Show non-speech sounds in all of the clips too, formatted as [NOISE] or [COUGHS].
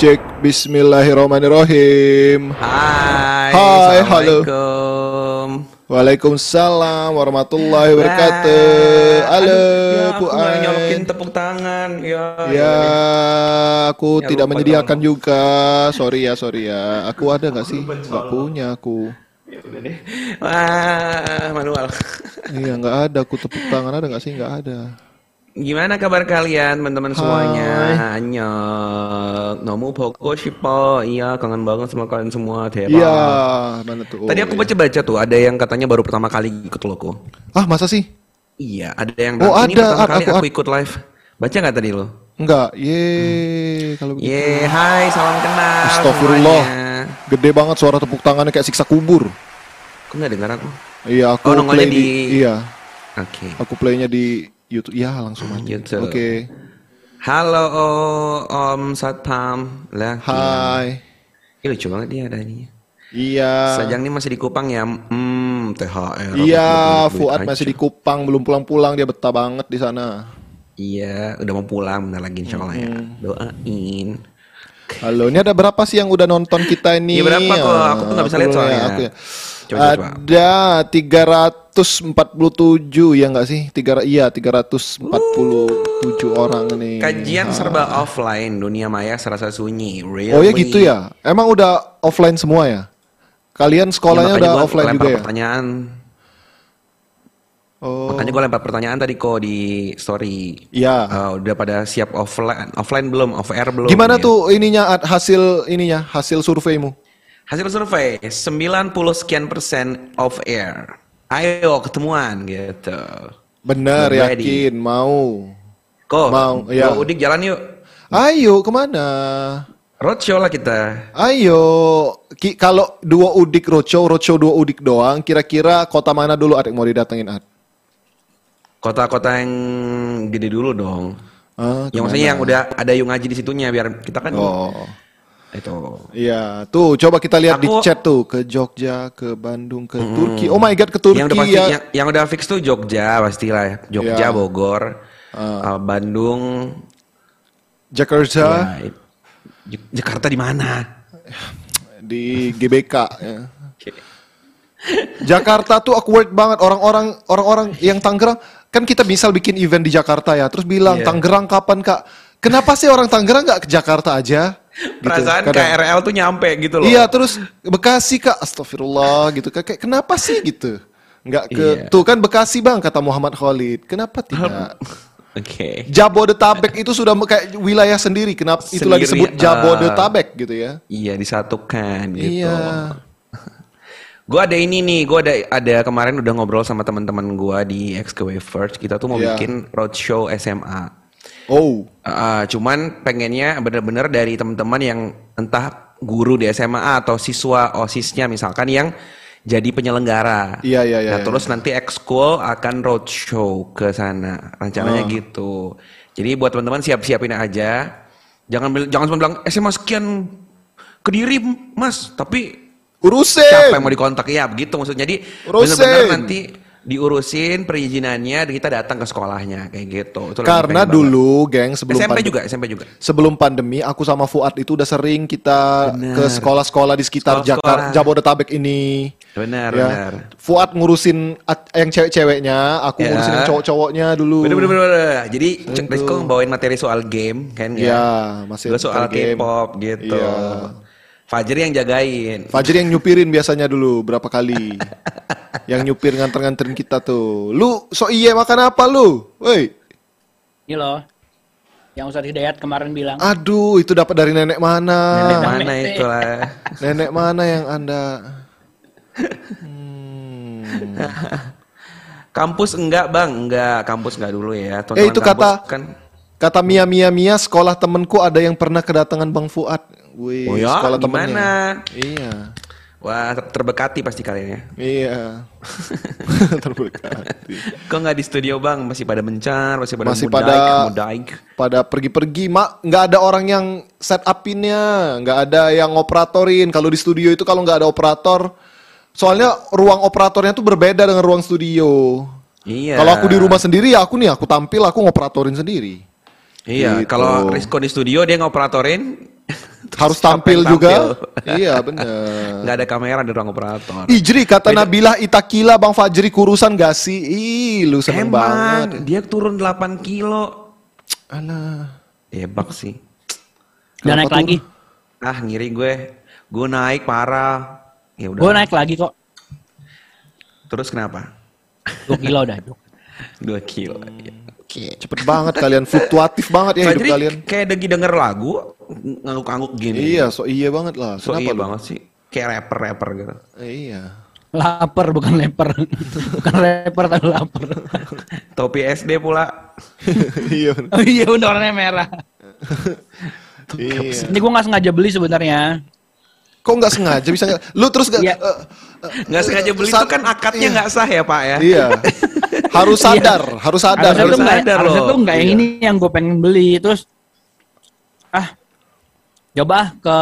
Cek Bismillahirrahmanirrahim. Hai, Hai, halo. Waalaikumsalam warahmatullahi wabarakatuh. Halo, ya, aku nyolokin tepuk tangan. Ya, Ya, aku Ya, tidak menyediakan dong. juga. Sorry ya, sorry ya. Aku ada nggak sih? Nggak punya aku. Ya udah deh. Wah, manual. Iya, nggak ada. Aku tepuk tangan ada nggak sih? Nggak ada. Gimana kabar kalian teman-teman semuanya? Hanya nomu poko po. iya kangen banget sama kalian semua Iya, mana tuh? Tadi aku baca-baca tuh ada yang katanya baru pertama kali ikut loko. Ah masa sih? Iya, ada yang oh, ini ada, pertama aku, kali aku, aku ikut live. Baca nggak tadi lo? Enggak, ye hmm. kalau. Gitu. Ye, hai, salam kenal. Astagfirullah. Semuanya. Gede banget suara tepuk tangannya kayak siksa kubur. Kok nggak dengar aku? Iya, aku oh, play di, di iya. Oke. Okay. Aku playnya di YouTube. Iya, langsung aja. YouTube. Oke. Halo oh, Om Satpam. Lah. Hai. Ih, lucu banget dia ada ini. Iya. Sajang nih masih di Kupang ya. Hmm, THR. Iya, Fuad masih di Kupang, belum pulang-pulang, dia betah banget di sana. Iya, udah mau pulang bentar lagi insya Allah ya. Doain. Halo, ini ada berapa sih yang udah nonton kita ini? Iya, berapa kok? Aku tuh nggak bisa lihat soalnya. aku ya. Coba, coba. ada 347 ya nggak sih? Tiga, iya, 347 orang nih. Kajian serba offline, dunia maya serasa sunyi. Really? Oh ya gitu ya? Emang udah offline semua ya? Kalian sekolahnya Ya, udah offline juga ya? pertanyaan. Oh, Makanya gue lempar pertanyaan tadi kok di story. iya. Eh, udah pada siap offline, offline belum, off air belum? Gimana gitu. tuh ininya hasil ininya hasil surveimu? Hasil survei 90 sekian persen off air. Ayo ketemuan gitu. Bener ready. yakin mau? Kok Mau, iya. dua udik jalan yuk. Ayo ke mana? Roadshow lah kita. Ayo, Ki, kalau dua udik roadshow, roadshow dua udik doang, kira-kira kota mana dulu adek mau didatengin ad? Kota-kota yang gede dulu dong. Ah, yang maksudnya yang udah ada yung ngaji di situnya biar kita kan Oh, itu. iya. Tuh, coba kita lihat di Aku- chat tuh ke Jogja, ke Bandung, ke Turki. Oh my god, ke Turki yang udah pasti ya. yang, yang udah fix tuh Jogja pastilah ya. Jogja, Iya. Bogor, uh, Bandung, Jakarta ya, Jakarta di mana? di GBK. ya. Jakarta tuh awkward banget orang-orang orang-orang yang Tangerang kan kita misal bikin event di Jakarta ya terus bilang Iya. Tangerang kapan kak kenapa sih orang Tangerang nggak ke Jakarta aja Gitu, Perasaan kadang. KRL tuh nyampe gitu loh. iya terus Bekasi kak Astagfirullah gitu kayak kayak, kenapa sih gitu nggak ke Iya. tuh kan Bekasi bang kata Muhammad Khalid kenapa [LAUGHS] tidak Oke. Jabodetabek itu sudah kayak wilayah sendiri kenapa itulah Sendiri, disebut ah. Jabodetabek gitu ya Iya disatukan gitu. [LAUGHS] iya Gue ada ini nih, gue ada ada kemarin udah ngobrol sama teman-teman gue di XKW First. Kita tuh mau Iya. bikin roadshow SMA. Oh Uh, cuman pengennya bener-bener dari teman-teman yang entah guru di SMA atau siswa osisnya misalkan yang jadi penyelenggara. Iya, iya, iya, Nah iya. terus nanti ekskul akan roadshow ke sana. Rencananya Oh. gitu. Jadi buat teman-teman siap-siapin aja. Jangan jangan cuma bilang SMA sekian kediri mas, tapi urusin siapa yang mau dikontak ya begitu maksudnya jadi benar-benar nanti diurusin perizinannya kita datang ke sekolahnya kayak gitu Itu Karena dulu, geng, banget. sebelum SMP pandemi, juga SMP juga sebelum pandemi, aku sama Fuad itu udah sering kita Bener. ke sekolah-sekolah di sekitar. Jakarta, Jabodetabek ini. benar Ya. benar Fuad ngurusin yang cewek-ceweknya, aku Ya. ngurusin yang cowok-cowoknya dulu. bener bener bener, jadi Itu. Rizko bawain materi soal game kan Iya, ya masih Gue soal game. K-pop gitu Iya. Fajri yang jagain Fajri yang nyupirin biasanya dulu berapa kali. [LAUGHS] yang nyupir nganter-nganterin kita tuh. Lu so iye makan apa lu? Woi. Ini loh, yang Ustadz Hidayat kemarin bilang. Aduh, itu dapat dari nenek mana? nenek mana itu lah [LAUGHS] Nenek mana yang Anda Hmm. kampus enggak bang enggak kampus enggak dulu ya Eh, itu kata- kan Kata Mia Mia Mia, sekolah temenku ada yang pernah kedatangan Bang Fuad. Wih, Oh ya, sekolah gimana? temennya. Iya. Wah, ter- terbekati pasti kalian ya. Iya. [LAUGHS] Terberkati. Kok nggak di studio bang? Masih pada mencar, masih pada Masih mudaik, pada- mudaik. Pada pergi-pergi, mak nggak ada orang yang set upinnya, nggak ada yang operatorin. Kalau di studio itu kalau nggak ada operator, soalnya ruang operatornya tuh berbeda dengan ruang studio. Iya. Kalau aku di rumah sendiri ya aku nih, aku tampil, aku ngoperatorin sendiri. Iya, Gitu. kalau Rizko di studio dia ngoperatorin [LAUGHS] Harus tampil juga. tampil? [LAUGHS] iya bener. nggak ada kamera di ruang operator. Ijri kata Nabilah Itakila Bang Fajri kurusan gak sih? Ih, lu seneng Emang banget. dia turun 8 kilo. Alah. Hebat sih. Dan naik tuh? lagi. Ah ngiri gue. Gue naik parah. Ya udah. Gue naik lagi kok. Terus kenapa? 2 kilo dah. [LAUGHS] 2 kilo. Hmm. Ya. Cepet banget kalian, fluktuatif banget ya hidup Fajri kalian. kayak lagi denger lagu ngangguk-ngangguk gini. Iya, so iya banget lah. So Kenapa iya lu? banget sih. Kayak rapper-rapper gitu. Iya. Lapar bukan leper. [LAUGHS] bukan leper tapi lapar. [LAUGHS] Topi SD pula. [LAUGHS] iya. bener. Oh iya bener warnanya merah. iya. Ini gue gak sengaja beli sebenarnya. Kok nggak sengaja bisa nggak? Lu terus nggak? Iya. eh, Nggak sengaja beli itu kan akadnya iya. nggak sah ya pak ya? Iya. Harus sadar, harus sadar. Harusnya harus tuh sadar harusnya loh. tuh nggak yang Iya. ini yang gue pengen beli. Terus ah coba ah ke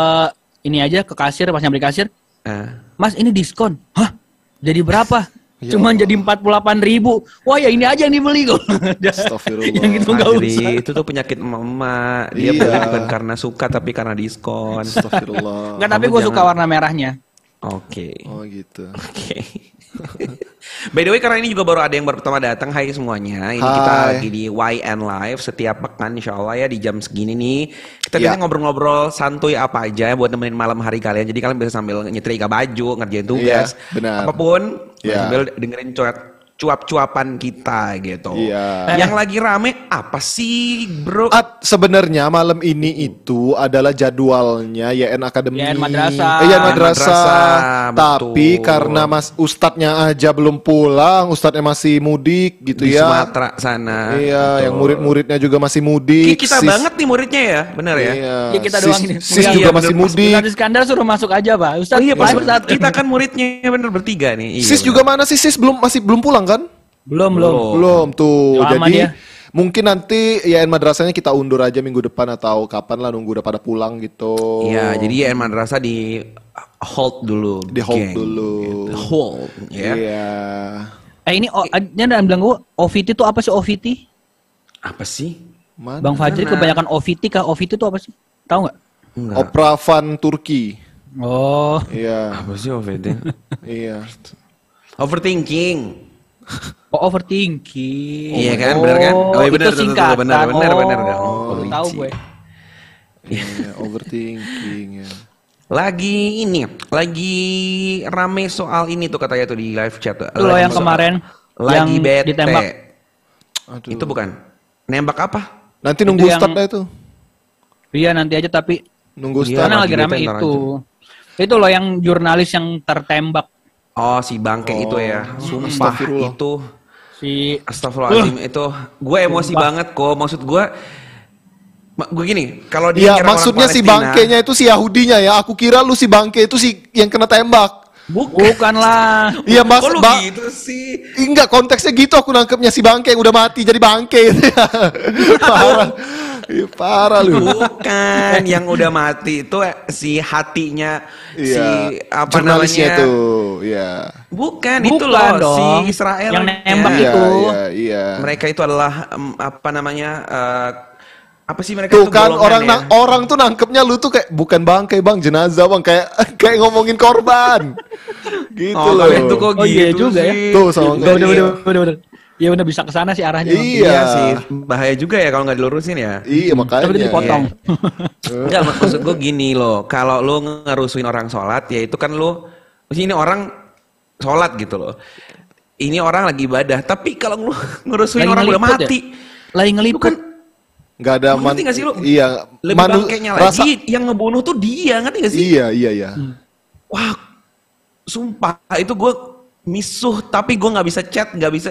ini aja ke kasir pas nyampe kasir. Nah, Mas ini diskon. Hah? Jadi berapa? Ya Cuman Allah. jadi 48 ribu. Wah ya ini aja yang dibeli kok. [LAUGHS] Astagfirullah. yang itu nggak usah. itu tuh penyakit emak-emak. Dia Iya. beli bukan karena suka tapi karena diskon. Astagfirullah. [LAUGHS] Enggak tapi gue suka jangan- warna merahnya. Oke. Oh gitu. Oke. [LAUGHS] By the way karena ini juga baru ada yang baru pertama datang Hai semuanya Ini kita Hai. lagi di YN Live Setiap pekan insya Allah ya Di jam segini nih Kita biasanya ngobrol-ngobrol santuy apa aja Buat nemenin malam hari kalian Jadi kalian bisa sambil nyetrika baju Ngerjain tugas Iya, benar. Apa pun Iya. Sambil dengerin cuap- cuap-cuapan kita gitu Iya. Yang lagi rame apa sih bro? At sebenarnya malam ini itu adalah jadwalnya YN Academy. YN Madrasah. Eh, YN Madrasah. Madrasah, Tapi betul. karena Mas Ustadznya aja belum pulang, Ustadznya masih mudik gitu Di ya. Sumatera sana Iya, Betul. yang murid-muridnya juga masih Ki- mudik. Kita Sis- banget nih muridnya ya Bener ya? Iya. Ya kita Sis- doang ini. Sis Iya, juga iya, masih bener. mudik. Ustaz Iskandar suruh masuk aja pak. Ustaz, Oh iya, Pak Ustaz. kita kan muridnya bener bertiga nih. Iya, Sis bener. juga mana sih? Sis belum masih belum pulang kan? belum belum. Belum. Belum tuh. Lama Jadi dia. mungkin nanti YN Madrasahnya kita undur aja minggu depan atau kapan lah nunggu udah pada pulang gitu. Iya, jadi ya madrasah di hold dulu. Di hold geng. dulu. Gitu. Hold, ya. Iya. Eh ini oh, dia udah bilang gue OVT itu apa sih OVT? Apa sih? Mana? Bang Fajri Mana? kebanyakan OVT kah? OVT itu apa sih? Tahu nggak? Enggak. Opera Van Turki. Oh, Iya. Apa sih OVT? [LAUGHS] iya. Overthinking. [LAUGHS] oh overthinking. Iya kan, benar kan? Oh, iya, benar, benar, benar, oh, benar dong. baru tahu gue. Iya, overthinking ya. Lagi ini, lagi rame soal ini tuh katanya tuh di live chat. Lagi yang kemarin lagi yang bete. ditembak. Aduh. Itu bukan. Nembak apa? Nanti nunggu Itu yang- start dah itu. Iya nanti aja tapi Nunggu Iya, start. karena lagi rame itu. Itu loh yang jurnalis yang tertembak Oh, si bangke itu ya. Sumpah Astagfirullah. itu si Astagfirullahaladzim [CLEARS THROAT] itu gue emosi banget kok maksud gue ma- gue gini kalau dia orang maksudnya si bangkenya itu si Yahudinya ya. Aku kira lu si bangke itu si yang kena tembak. bukan lah. Iya, Mas. kok lu Ba- gitu sih Enggak, konteksnya gitu aku nangkepnya si bangke yang udah mati jadi bangke gitu [LAUGHS] ya. parah. Ih, parah lu. bukan yang udah mati itu eh, si hatinya si Iya. apa Jurnalisnya namanya tuh, iya. bukan, itu Bukan loh dong. si Israel Yang nembak Iya, itu. iya, iya. mereka itu adalah apa namanya eh, apa sih mereka Tuh itu kan orang ya? nang- orang tuh nangkepnya lu tuh kayak bukan bangkai bang jenazah bang kayak [LAUGHS] kayak ngomongin korban gitu oh, loh. tuh kok Oh, gitu iya juga ya. sih? Tuh, sama Udah, udah, kayak- udah, udah, udah. Ya udah bisa ke sana sih arahnya. Iya. Iya sih, bahaya juga ya kalau nggak dilurusin ya. Iya makanya. Tapi dipotong. [LAUGHS] Enggak, mak- maksud gue gini loh. Kalau lo ngerusuin orang sholat, ya itu kan lo, maksudnya ini orang sholat gitu loh. Ini orang lagi ibadah. Tapi kalau lo [LAUGHS] ngerusuin Lagi orang udah ya? mati, Lagi itu ngeliput. kan Nggak ada Lu ngerti nggak sih lu? Iya. lebih manu- bangkainya rasa- lagi. Yang ngebunuh tuh dia, ngerti gak sih? Iya iya iya. Wah, sumpah itu gue misuh. Tapi gue nggak bisa chat, nggak bisa.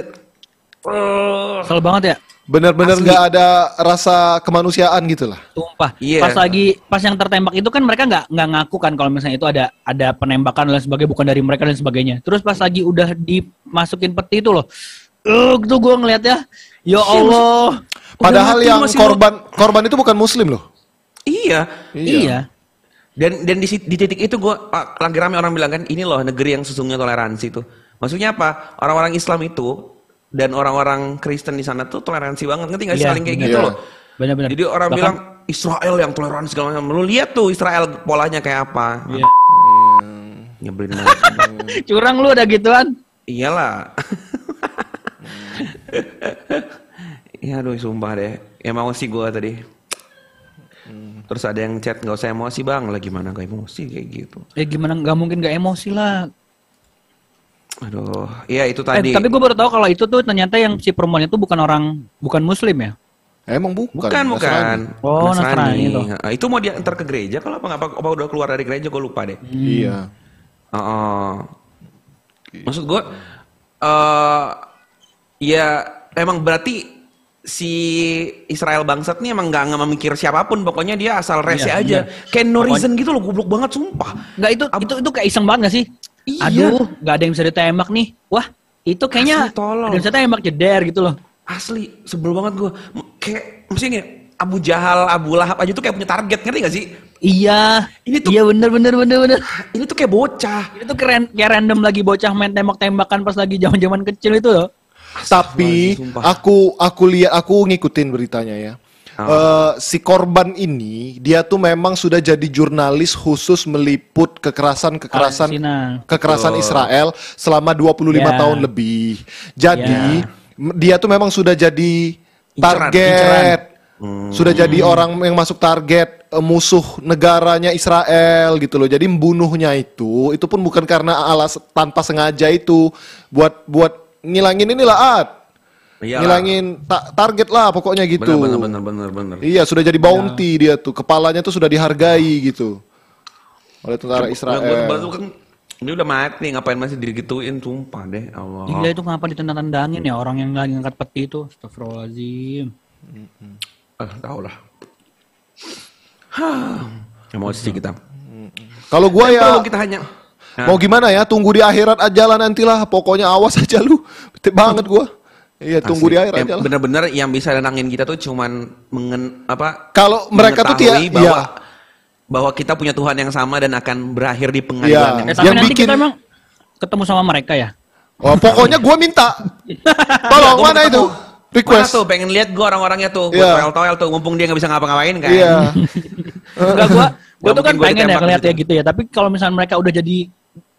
Kesel banget ya. Bener-bener nggak ada rasa kemanusiaan gitu lah. Tumpah. Iya. Pas lagi pas yang tertembak itu kan mereka nggak nggak ngaku kan kalau misalnya itu ada ada penembakan dan sebagainya bukan dari mereka dan sebagainya. Terus pas lagi udah dimasukin peti itu loh. Eh, itu gue ngelihatnya ya Allah. Padahal yang korban korban itu bukan muslim loh. Iya. Iya. Dan dan di, di titik itu gue lagi rame orang bilang kan ini loh negeri yang sesungguhnya toleransi tuh. Maksudnya apa? Orang-orang Islam itu dan orang-orang Kristen di sana tuh toleransi banget ngerti nggak sih Iya, saling kayak benar. gitu loh. Benar-benar. Jadi orang Bahkan- bilang Israel yang toleransi segala macam. Lu lihat tuh Israel polanya kayak apa. Iya. Nyebelin [LAUGHS] banget. Curang lu ada gituan. Iyalah. Iya [LAUGHS] aduh sumpah deh. Emosi gue tadi. Terus ada yang chat nggak usah emosi bang, lah gimana gak emosi kayak gitu. Ya gimana nggak mungkin nggak emosi lah. Aduh, iya itu Eh, tadi. tapi gue baru tahu kalau itu tuh ternyata yang si perempuan itu bukan orang bukan muslim ya. Emang bukan. bukan bukan. Nasrani. Oh, Nasrani itu. Ah, itu mau diantar ke gereja kalau apa, apa apa udah keluar dari gereja gue lupa deh. Iya. Oh, oh. Maksud gue, eh ya emang berarti si Israel bangsat nih emang gak, nggak memikir siapa pun, pokoknya dia asal rese Iya, aja. iya. Kayak no reason gitu loh, goblok banget sumpah. Nggak itu itu itu kayak iseng banget gak sih? Iya. Aduh, nggak ada yang bisa ditembak nih. Wah, itu kayaknya Asli tolol. ada yang bisa tembak jeder gitu loh. Asli, sebel banget gue. Kayak, maksudnya gini, Abu Jahal, Abu Lahab aja tuh kayak punya target, ngerti gak sih? Iya. Ini tuh- Iya bener bener bener bener. Ini tuh kayak bocah. Itu tuh keren kayak random lagi bocah main tembak-tembakan pas lagi zaman-zaman kecil itu loh. Tapi Sumpah. aku aku lihat aku ngikutin beritanya ya. Eh, si korban ini dia tuh memang sudah jadi jurnalis khusus meliput kekerasan-kekerasan Palestina. kekerasan Israel selama 25 Ya. tahun lebih. Jadi m- dia tuh memang sudah jadi Inceran, target. Sudah jadi orang yang masuk target eh, musuh negaranya Israel gitu loh. Jadi membunuhnya itu itu pun bukan karena alas tanpa sengaja itu buat buat ngilangin inilah Ad. Iyalah. Ngilangin ta- target lah pokoknya gitu. Bener, bener, bener, bener, bener. Iya, sudah jadi bounty dia tuh. Kepalanya tuh sudah dihargai gitu. Oleh tentara Israel. Gue baru kan, ini udah mati, ngapain masih digituin, sumpah deh, Allah. Gila itu kenapa ditendang-tendangin ya orang yang lagi ngangkat peti itu. Astagfirullahaladzim. Eh, tau lah. Hah, [SIGHS] Emosi kita. Kalau gua ya Perlu kita hanya. mau gimana ya? Tunggu di akhirat aja lah nantilah. Pokoknya awas [LAUGHS] aja lu. Bete banget gua. Iya, tunggu Asli. di akhirat Em, aja lah. Bener-bener yang bisa nenangin kita tuh cuman mengen apa? Kalau mereka tuh tiap- bahwa iya. bahwa kita punya Tuhan yang sama dan akan berakhir di Iya. pengadilan yang Eh, Yang tapi nanti bikin- kita emang ketemu sama mereka ya. Oh, pokoknya gua minta. [LAUGHS] Tolong Gua mana itu? Request. Mana tuh pengen lihat gua orang-orangnya tuh, gua Iya. toel-toel tuh, mumpung dia nggak bisa ngapa-ngapain kan. Iya. [LAUGHS] Enggak gua gua Nggak tuh kan pengen ya ngeliat ya gitu. gitu ya. Tapi kalau misalnya mereka udah jadi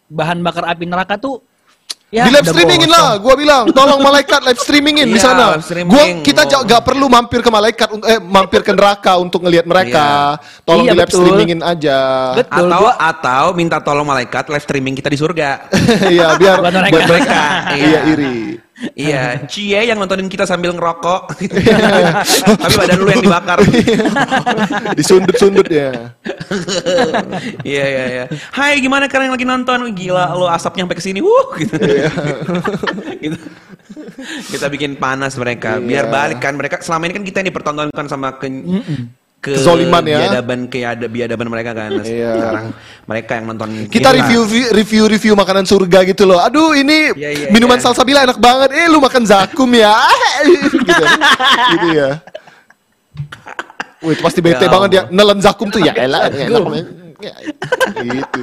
bahan bakar api neraka tuh ya di live streamingin lah, gua bilang, tolong malaikat live streamingin di Iya, sana. streaming. Gua kita Oh. gak perlu mampir ke malaikat eh mampir ke neraka untuk ngelihat mereka. Tolong Iya, di live betul. streamingin aja. Betul. Atau gua- atau minta tolong malaikat live streaming kita di surga. [LAUGHS] Iya, biar Buat mereka. buat mereka. Iya. Iya, iri. Iya, Cie yang nontonin kita sambil ngerokok. [LAUGHS] Tapi badan lu yang dibakar. [LAUGHS] Disundut-sundut ya. [LAUGHS] Iya iya iya. Hai gimana kalian yang lagi nonton? Gila lo asapnya sampai ke sini. Wuh gitu. Gitu. Kita bikin panas mereka. Biar Iya. balik kan mereka selama ini kan kita yang dipertontonkan sama ke ke Kezoliman ya. biadaban keada biadaban mereka kan. Iya. Sekarang mereka yang nonton Kita review review review makanan surga gitu loh. Aduh, ini Iya, iya, minuman iya. salsabila enak banget. Eh, lu makan zakum ya. [LAUGHS] gitu. gitu ya. Wih, pasti bete Ya banget dia. Allah. Nelen zakum tuh ya elah. enak banget. Ya, gitu.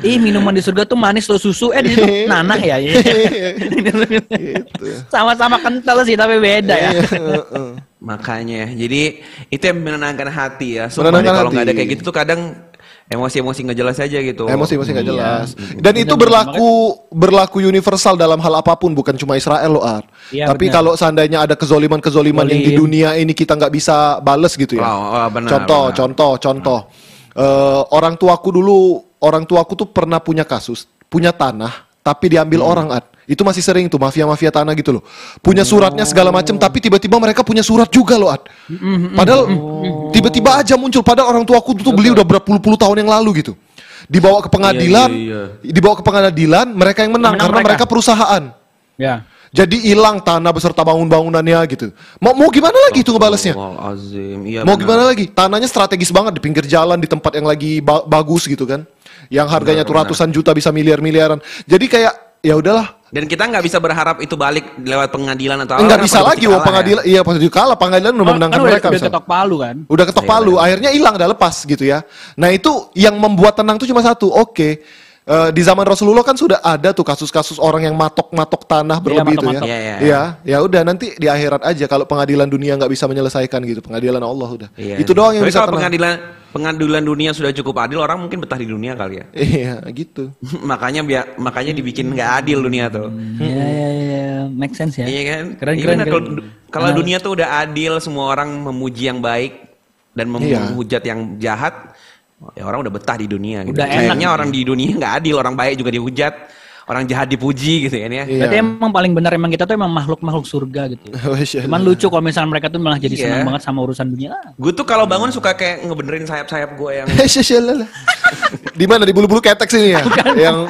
Ih minuman di surga tuh manis loh susu eh di situ [LAUGHS] nanah ya. Gitu. Sama-sama kental sih tapi beda ya. Iya, heeh. Makanya jadi itu yang menenangkan hati ya. Sumpah deh, kalau nggak ada kayak gitu tuh kadang emosi-emosi nggak jelas aja gitu. Emosi-emosi nggak Iya. jelas. Dan itu berlaku berlaku universal dalam hal apa pun, bukan cuma Israel loh, Art. Iya, Tapi kalau seandainya ada kezoliman-kezoliman yang di dunia ini kita nggak bisa bales gitu ya. Oh, oh, benar, contoh, benar. contoh, contoh. Eh, orang tuaku dulu, orang tuaku tuh pernah punya kasus, punya tanah, tapi diambil Hmm. orang, Art. Itu masih sering tuh mafia-mafia tanah gitu loh. Punya suratnya segala macam, Oh. tapi tiba-tiba mereka punya surat juga loh, Art. Padahal tiba-tiba aja muncul. Padahal orang tuaku tuh beli udah berpuluh-puluh tahun yang lalu gitu. Dibawa ke pengadilan, iya, dibawa ke pengadilan, mereka yang menang Menang karena mereka. mereka. perusahaan. Ya. Jadi hilang tanah beserta bangun-bangunannya gitu. Mau mau gimana lagi itu ngebalesnya? Azim. Iya, Mau benar. gimana lagi? Tanahnya strategis banget di pinggir jalan di tempat yang lagi ba- bagus gitu kan. Yang harganya tuh ratusan juta bisa miliar-miliaran. Jadi kayak ya udahlah. Dan kita nggak bisa berharap itu balik lewat pengadilan atau Enggak apa, bisa lagi wah ya. pengadilan. Iya pas itu kalah pengadilan udah Kan memenangkan udah, mereka. udah ketok palu kan. Udah ketok Iya, palu, akhirnya hilang dah lepas gitu ya. Nah itu yang membuat tenang tuh cuma satu. Oke, Eh, di zaman Rasulullah kan sudah ada tuh kasus-kasus orang yang matok-matok tanah berlebih itu ya. Iya, iya. Iya, ya udah nanti di akhirat aja kalau pengadilan dunia nggak bisa menyelesaikan gitu, pengadilan Allah udah. Iya. Itu doang yang Tapi bisa kalau tenang. pengadilan pengadilan dunia sudah cukup adil, orang mungkin betah di dunia kali ya. [LAUGHS] Iya, gitu. [LAUGHS] makanya biar makanya dibikin nggak adil dunia tuh. Iya iya iya, make sense ya. Iya kan? Keren Iya keren. keren. Kalau, kalau dunia tuh udah adil, semua orang memuji yang baik dan Iya. menghujat yang jahat, ya orang udah betah di dunia. Gitu. Udah enak. Sayangnya orang di dunia nggak adil, orang baik juga dihujat, orang jahat dipuji gitu kan ya. Iya. Berarti emang paling benar emang kita tuh emang makhluk-makhluk surga gitu. ya. Masya [LAUGHS] Cuman lucu kalau misalnya mereka tuh malah jadi Iya. senang banget sama urusan dunia. Ah, Gue tuh kalau bangun suka kayak ngebenerin sayap-sayap gue yang Allah. [LAUGHS] Di mana di bulu-bulu ketek sini ya? [LAUGHS] yang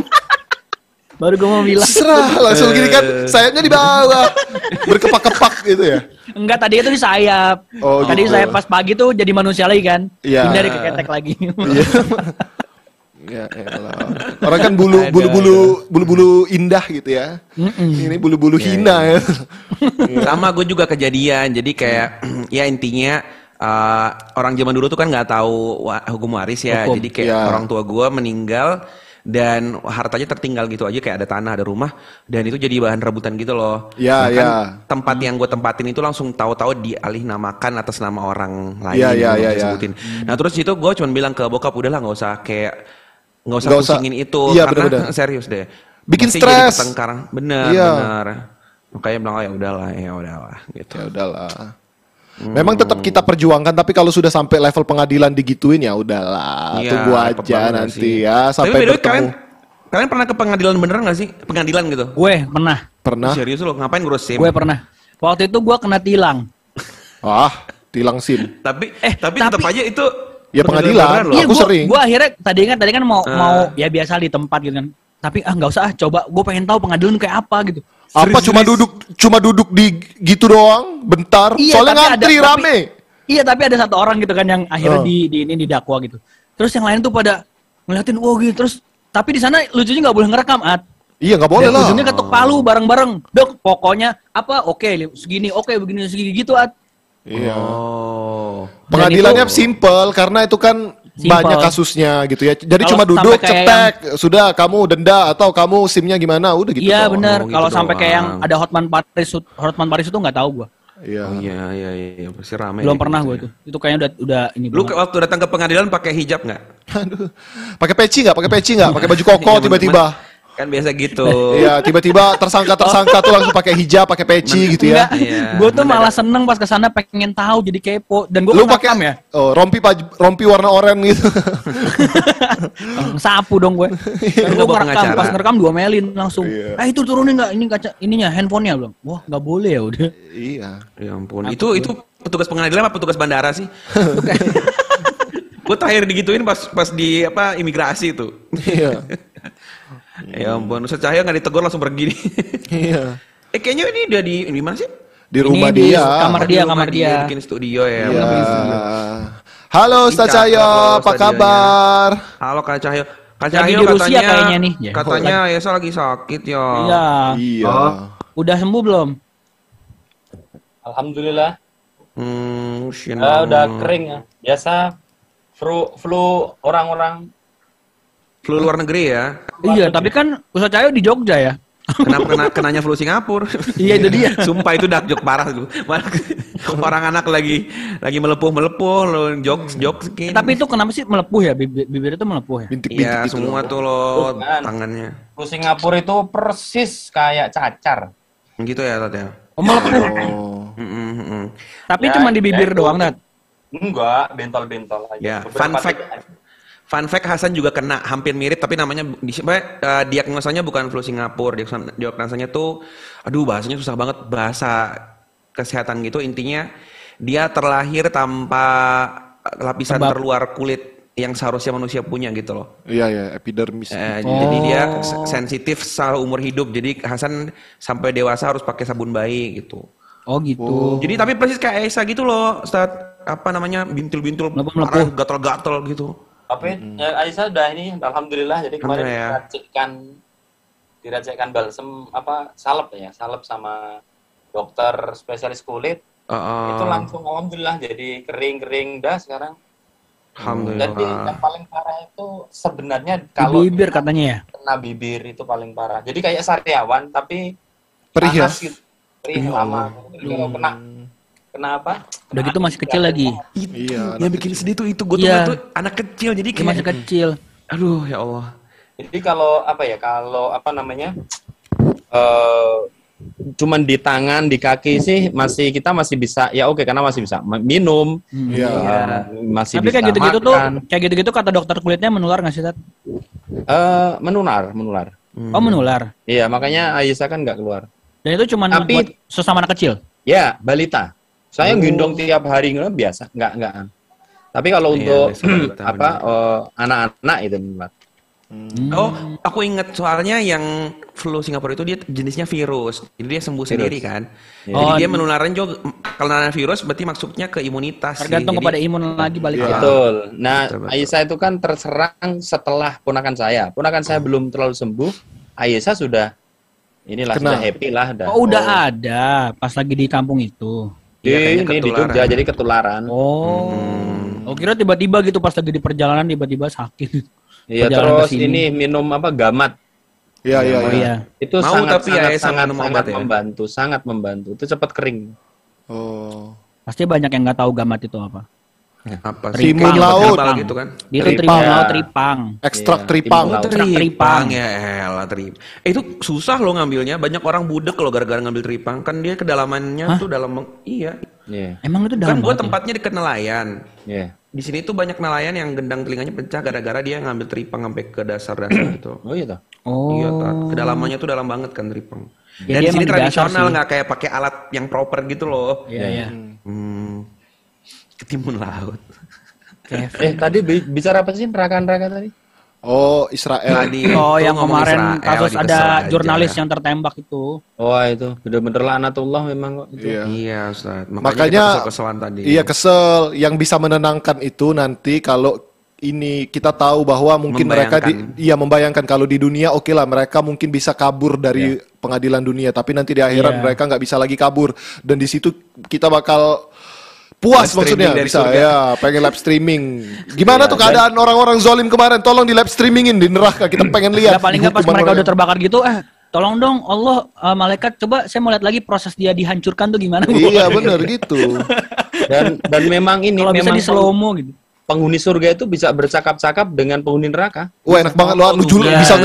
Baru gue mau bilang. serah langsung gini kan sayapnya di bawah berkepak-kepak gitu ya. Enggak tadi itu di sayap. Oh, tadi gitu. sayap pas pagi tuh jadi manusia lagi kan. Iya. Hindari ke ketek lagi. Iya. Ya, elah. Orang kan bulu bulu bulu bulu bulu indah gitu ya. Ini bulu bulu hina ya. [LAUGHS] sama gue juga kejadian. Jadi kayak [CLEARS THROAT] ya intinya eh, orang zaman dulu tuh kan nggak tahu wa- hukum waris ya. Hukum. Jadi kayak Ya. orang tua gue meninggal dan hartanya tertinggal gitu aja kayak ada tanah ada rumah dan itu jadi bahan rebutan gitu loh. Ya, Bahkan ya. tempat yang gue tempatin itu langsung tahu-tahu dialih namakan atas nama orang lain Ya, ya, yang ya, gue ya. sebutin. Nah terus itu gue cuma bilang ke bokap udahlah nggak usah kayak nggak usah Nggak usah. pusingin itu Iya, karena bener-bener. [LAUGHS] serius deh. Bikin stres. Bener Iya. bener. Makanya bilang oh ya udahlah ya udahlah gitu. Ya udahlah. Memang tetap kita perjuangkan tapi kalau sudah sampai level pengadilan digituin ya udahlah, Iya, tunggu aja nanti sih. ya Tapi sampai way, bertemu. kalian kalian pernah ke pengadilan beneran gak sih? Pengadilan gitu? gue pernah. Pernah? Serius lo ngapain ngurus SIM? Gue pernah. Waktu itu gue kena tilang. Ah, tilang SIM. Tapi Eh, tapi, tapi- tetap aja itu Ya pengadilan. loh. Iya, Aku gua, sering. Gue akhirnya tadi kan tadi kan mau Ah. mau ya biasa di tempat gitu kan. Tapi ah nggak usah ah coba gue pengen tahu pengadilan kayak apa gitu. Apa Serius, cuma duduk cuma duduk di gitu doang bentar? Soalnya tapi ngantri ada- rame. tapi- iya tapi ada satu orang gitu kan yang akhirnya Oh. di, di ini didakwa gitu. Terus yang lain tuh pada ngeliatin wow gitu terus tapi di sana lucunya nggak boleh ngerekam at. Iya nggak boleh Dan lah. ujungnya ketuk palu bareng-bareng. Dok, pokoknya apa? Oke, li- segini, oke, begini, segini gitu at. Iya. Oh. Pengadilannya itu- simple karena itu kan Simple. banyak kasusnya gitu ya. Jadi Kalau cuma duduk cetek, sudah kamu denda atau kamu SIM-nya gimana, udah gitu. Iya benar. gitu Kalau sampai kayak yang ada Hotman Paris, Hotman Paris itu nggak tahu gua. Iya. Oh iya iya iya pasti rame. Belum gitu pernah gue itu. Itu kayaknya udah udah ini Lu banget. waktu datang ke pengadilan pakai hijab nggak? [LAUGHS] Aduh. Pakai peci nggak? Pakai peci nggak? Pakai baju koko Iya, tiba-tiba. Kan biasa gitu. [LAUGHS] Iya, tiba-tiba tersangka-tersangka tuh langsung pakai hijab, pakai peci gitu ya. Enggak, Iya, gue tuh malah seneng pas ke sana pengen tahu jadi kepo dan gue Lu pakai ya Oh, rompi rompi warna oranye gitu. [LAUGHS] sapu dong gue gue ngerekam pas ngerekam dua melin langsung Iya. ah itu turunin nggak ini kaca ininya handphonenya belum wah nggak boleh ya udah iya. Ya ampun. Itu itu petugas pengadilan apa petugas bandara sih? [LAUGHS] Gue terakhir digituin pas pas di apa imigrasi itu. Iya. Ya ampun, Ustaz Cahyo nggak ditegur langsung pergi. [LAUGHS] Iya. eh kayaknya ini udah di di mana sih? Di rumah di dia. kamar Oh, di dia, rumah kamar dia. Bikin studio ya. Iya. Halo Ustaz Cahyo, apa kabar? Halo Kak Cahyo. Kak Cahyo di Rusia katanya kayaknya nih. Ya. Katanya Yesa lagi sakit ya. iya Iya. udah sembuh belum Alhamdulillah Hmm. Ah, udah kering ya. Biasa flu flu orang-orang Flu luar negeri ya. iya tapi kan Ustaz Cahyo di Jogja ya Kenapa kena, kenanya flu Singapura? Iya, itu dia. Nah, Sumpah itu dark joke parah tuh. Orang anak lagi lagi melepuh-melepuh lo jokes jokes Eh, tapi itu kenapa sih melepuh ya bibir, bibir itu melepuh ya Bintik-bintik Iya, gitu semua tuh lo tangannya. flu Singapura itu persis kayak cacar. Gitu ya, Tat ya. oh melepuh Oh. Mm, tapi Ya, cuma di bibir ya, doang. Nat Enggak, bentol-bentol aja. Ya, Beberapa fun fact. aja. Fun fact Hasan juga kena hampir mirip tapi namanya di uh, diagnosanya bukan flu Singapura, diagnos- diagnosanya tuh aduh bahasanya susah banget bahasa kesehatan gitu intinya dia terlahir tanpa uh, lapisan Sebab. terluar kulit yang seharusnya manusia punya gitu loh. Iya ya, epidermis. Eh, Jadi dia se- sensitif secara umur hidup. Jadi Hasan sampai dewasa harus pakai sabun bayi gitu. Oh gitu. Jadi tapi persis kayak Aisyah gitu loh, Ustaz. Apa namanya? Bintil-bintil Melepuh-melepuh. parah, Tapi ya, Aisyah udah ini alhamdulillah jadi kemarin ya. diracikkan diracikkan balsem apa salep ya, salep sama dokter spesialis kulit. Heeh. Itu langsung alhamdulillah jadi kering-kering dah sekarang. Alhamdulillah. Jadi yang paling parah itu sebenarnya kalau Di bibir katanya ya. kena bibir itu paling parah. Jadi kayak sariawan tapi Perih ya? panas gitu. Perih lama. Jadi kalau kena kena apa? Udah gitu masih kecil lagi. Iya. Yang bikin sedih tuh itu gue tuh Iya. anak kecil jadi Dia kayak masih kecil. aduh ya Allah. Jadi kalau apa ya? Kalau apa namanya? eh cuman di tangan, di kaki sih masih kita masih bisa ya oke karena masih bisa minum, Iya. eh, masih Tapi bisa kayak gitu-gitu tuh, makan. kayak gitu-gitu kata dokter kulitnya menular nggak sih, Tat? Eh, menular, menular. Oh, menular. Iya, makanya Aisyah kan nggak keluar. Dan itu cuma Tapi- buat sesama anak kecil. Ya, balita. Saya gendong tiap hari nggak biasa, nggak nggak. Tapi kalau Iya, untuk balita, [CLEARS THROAT] apa eh, anak-anak itu menular. Oh, aku inget soalnya yang flu Singapura itu dia jenisnya virus. Jadi dia sembuh sendiri kan. Iya. Jadi Oh, dia menularin juga kalau virus berarti masuknya ke imunitas sih. Tergantung Jadi- kepada imun lagi balik ya. Betul. Nah, Betul, betul. Aisyah itu kan terserang setelah ponakan saya. Ponakan saya belum terlalu sembuh. Aisyah sudah inilah Kena. sudah happy lah. Dah. Oh, udah ada pas lagi di kampung itu. Di, Iya, ini di. Jogja jadi ketularan. Oh. Oh, kira tiba-tiba gitu pas lagi di perjalanan tiba-tiba sakit. [LAUGHS] Iya, terus ini minum apa gamat. Iya, iya, Oh iya. Itu Mau sangat tapi sangat Aisyah sangat, sangat ya? membantu, sangat membantu. Itu cepat kering. Oh. Pasti banyak yang nggak tahu gamat itu apa. Apa Timun Kayak laut. herbal gitu kan. Dia tuh Tripang. tripang, oh, tripang. Ekstrak Iya, tripang. timun laut. Ekstrak tripang. ya elah trip. Eh, itu susah loh ngambilnya. Banyak orang budek kalau gara-gara ngambil tripang. Kan dia kedalamannya tuh dalam iya. Iya, Emang itu Kan dalam banget ya? tempatnya deket nelayan. iya. Di sini tuh banyak nelayan yang gendang telinganya pecah gara-gara dia ngambil tripang sampai ke dasar-dasar gitu. Oh iya toh. Oh. Iya, Tat. kedalamannya tuh dalam banget kan tripang. Ya, Dan di sini tradisional sih. nggak kayak pakai alat yang proper gitu loh. Iya, iya. Hmm. Ketimun laut. Eh, tadi bi- bicara apa sih neraka-neraka tadi? Oh, Israel. Tadi Oh, itu yang kemarin Israel, kasus ada aja. jurnalis yang tertembak itu. Wah, itu bener-bener laknatullah memang kok itu. Iya. Iya, Ustaz. Makanya, Makanya kita kesel-keselan tadi. Iya kesel. Yang bisa menenangkan itu nanti kalau ini kita tahu bahwa mungkin mereka di, iya membayangkan kalau di dunia oke lah mereka mungkin bisa kabur dari pengadilan dunia tapi nanti di akhirat Iya. mereka nggak bisa lagi kabur dan di situ kita bakal puas maksudnya bisa surga. ya pengen live streaming gimana Iya, tuh keadaan orang-orang zolim kemarin tolong di live streamingin di neraka kita pengen lihat Ya paling nggak pas mereka udah terbakar gitu, eh tolong dong Allah eh, malaikat coba saya mau lihat lagi proses dia dihancurkan tuh gimana. iya bener gitu [LAUGHS] Dan dan memang ini Kalau bisa memang di slow mo gitu. Penghuni surga itu bisa bercakap-cakap dengan penghuni neraka. wah enak banget loh ngejul Iya, bisa ah.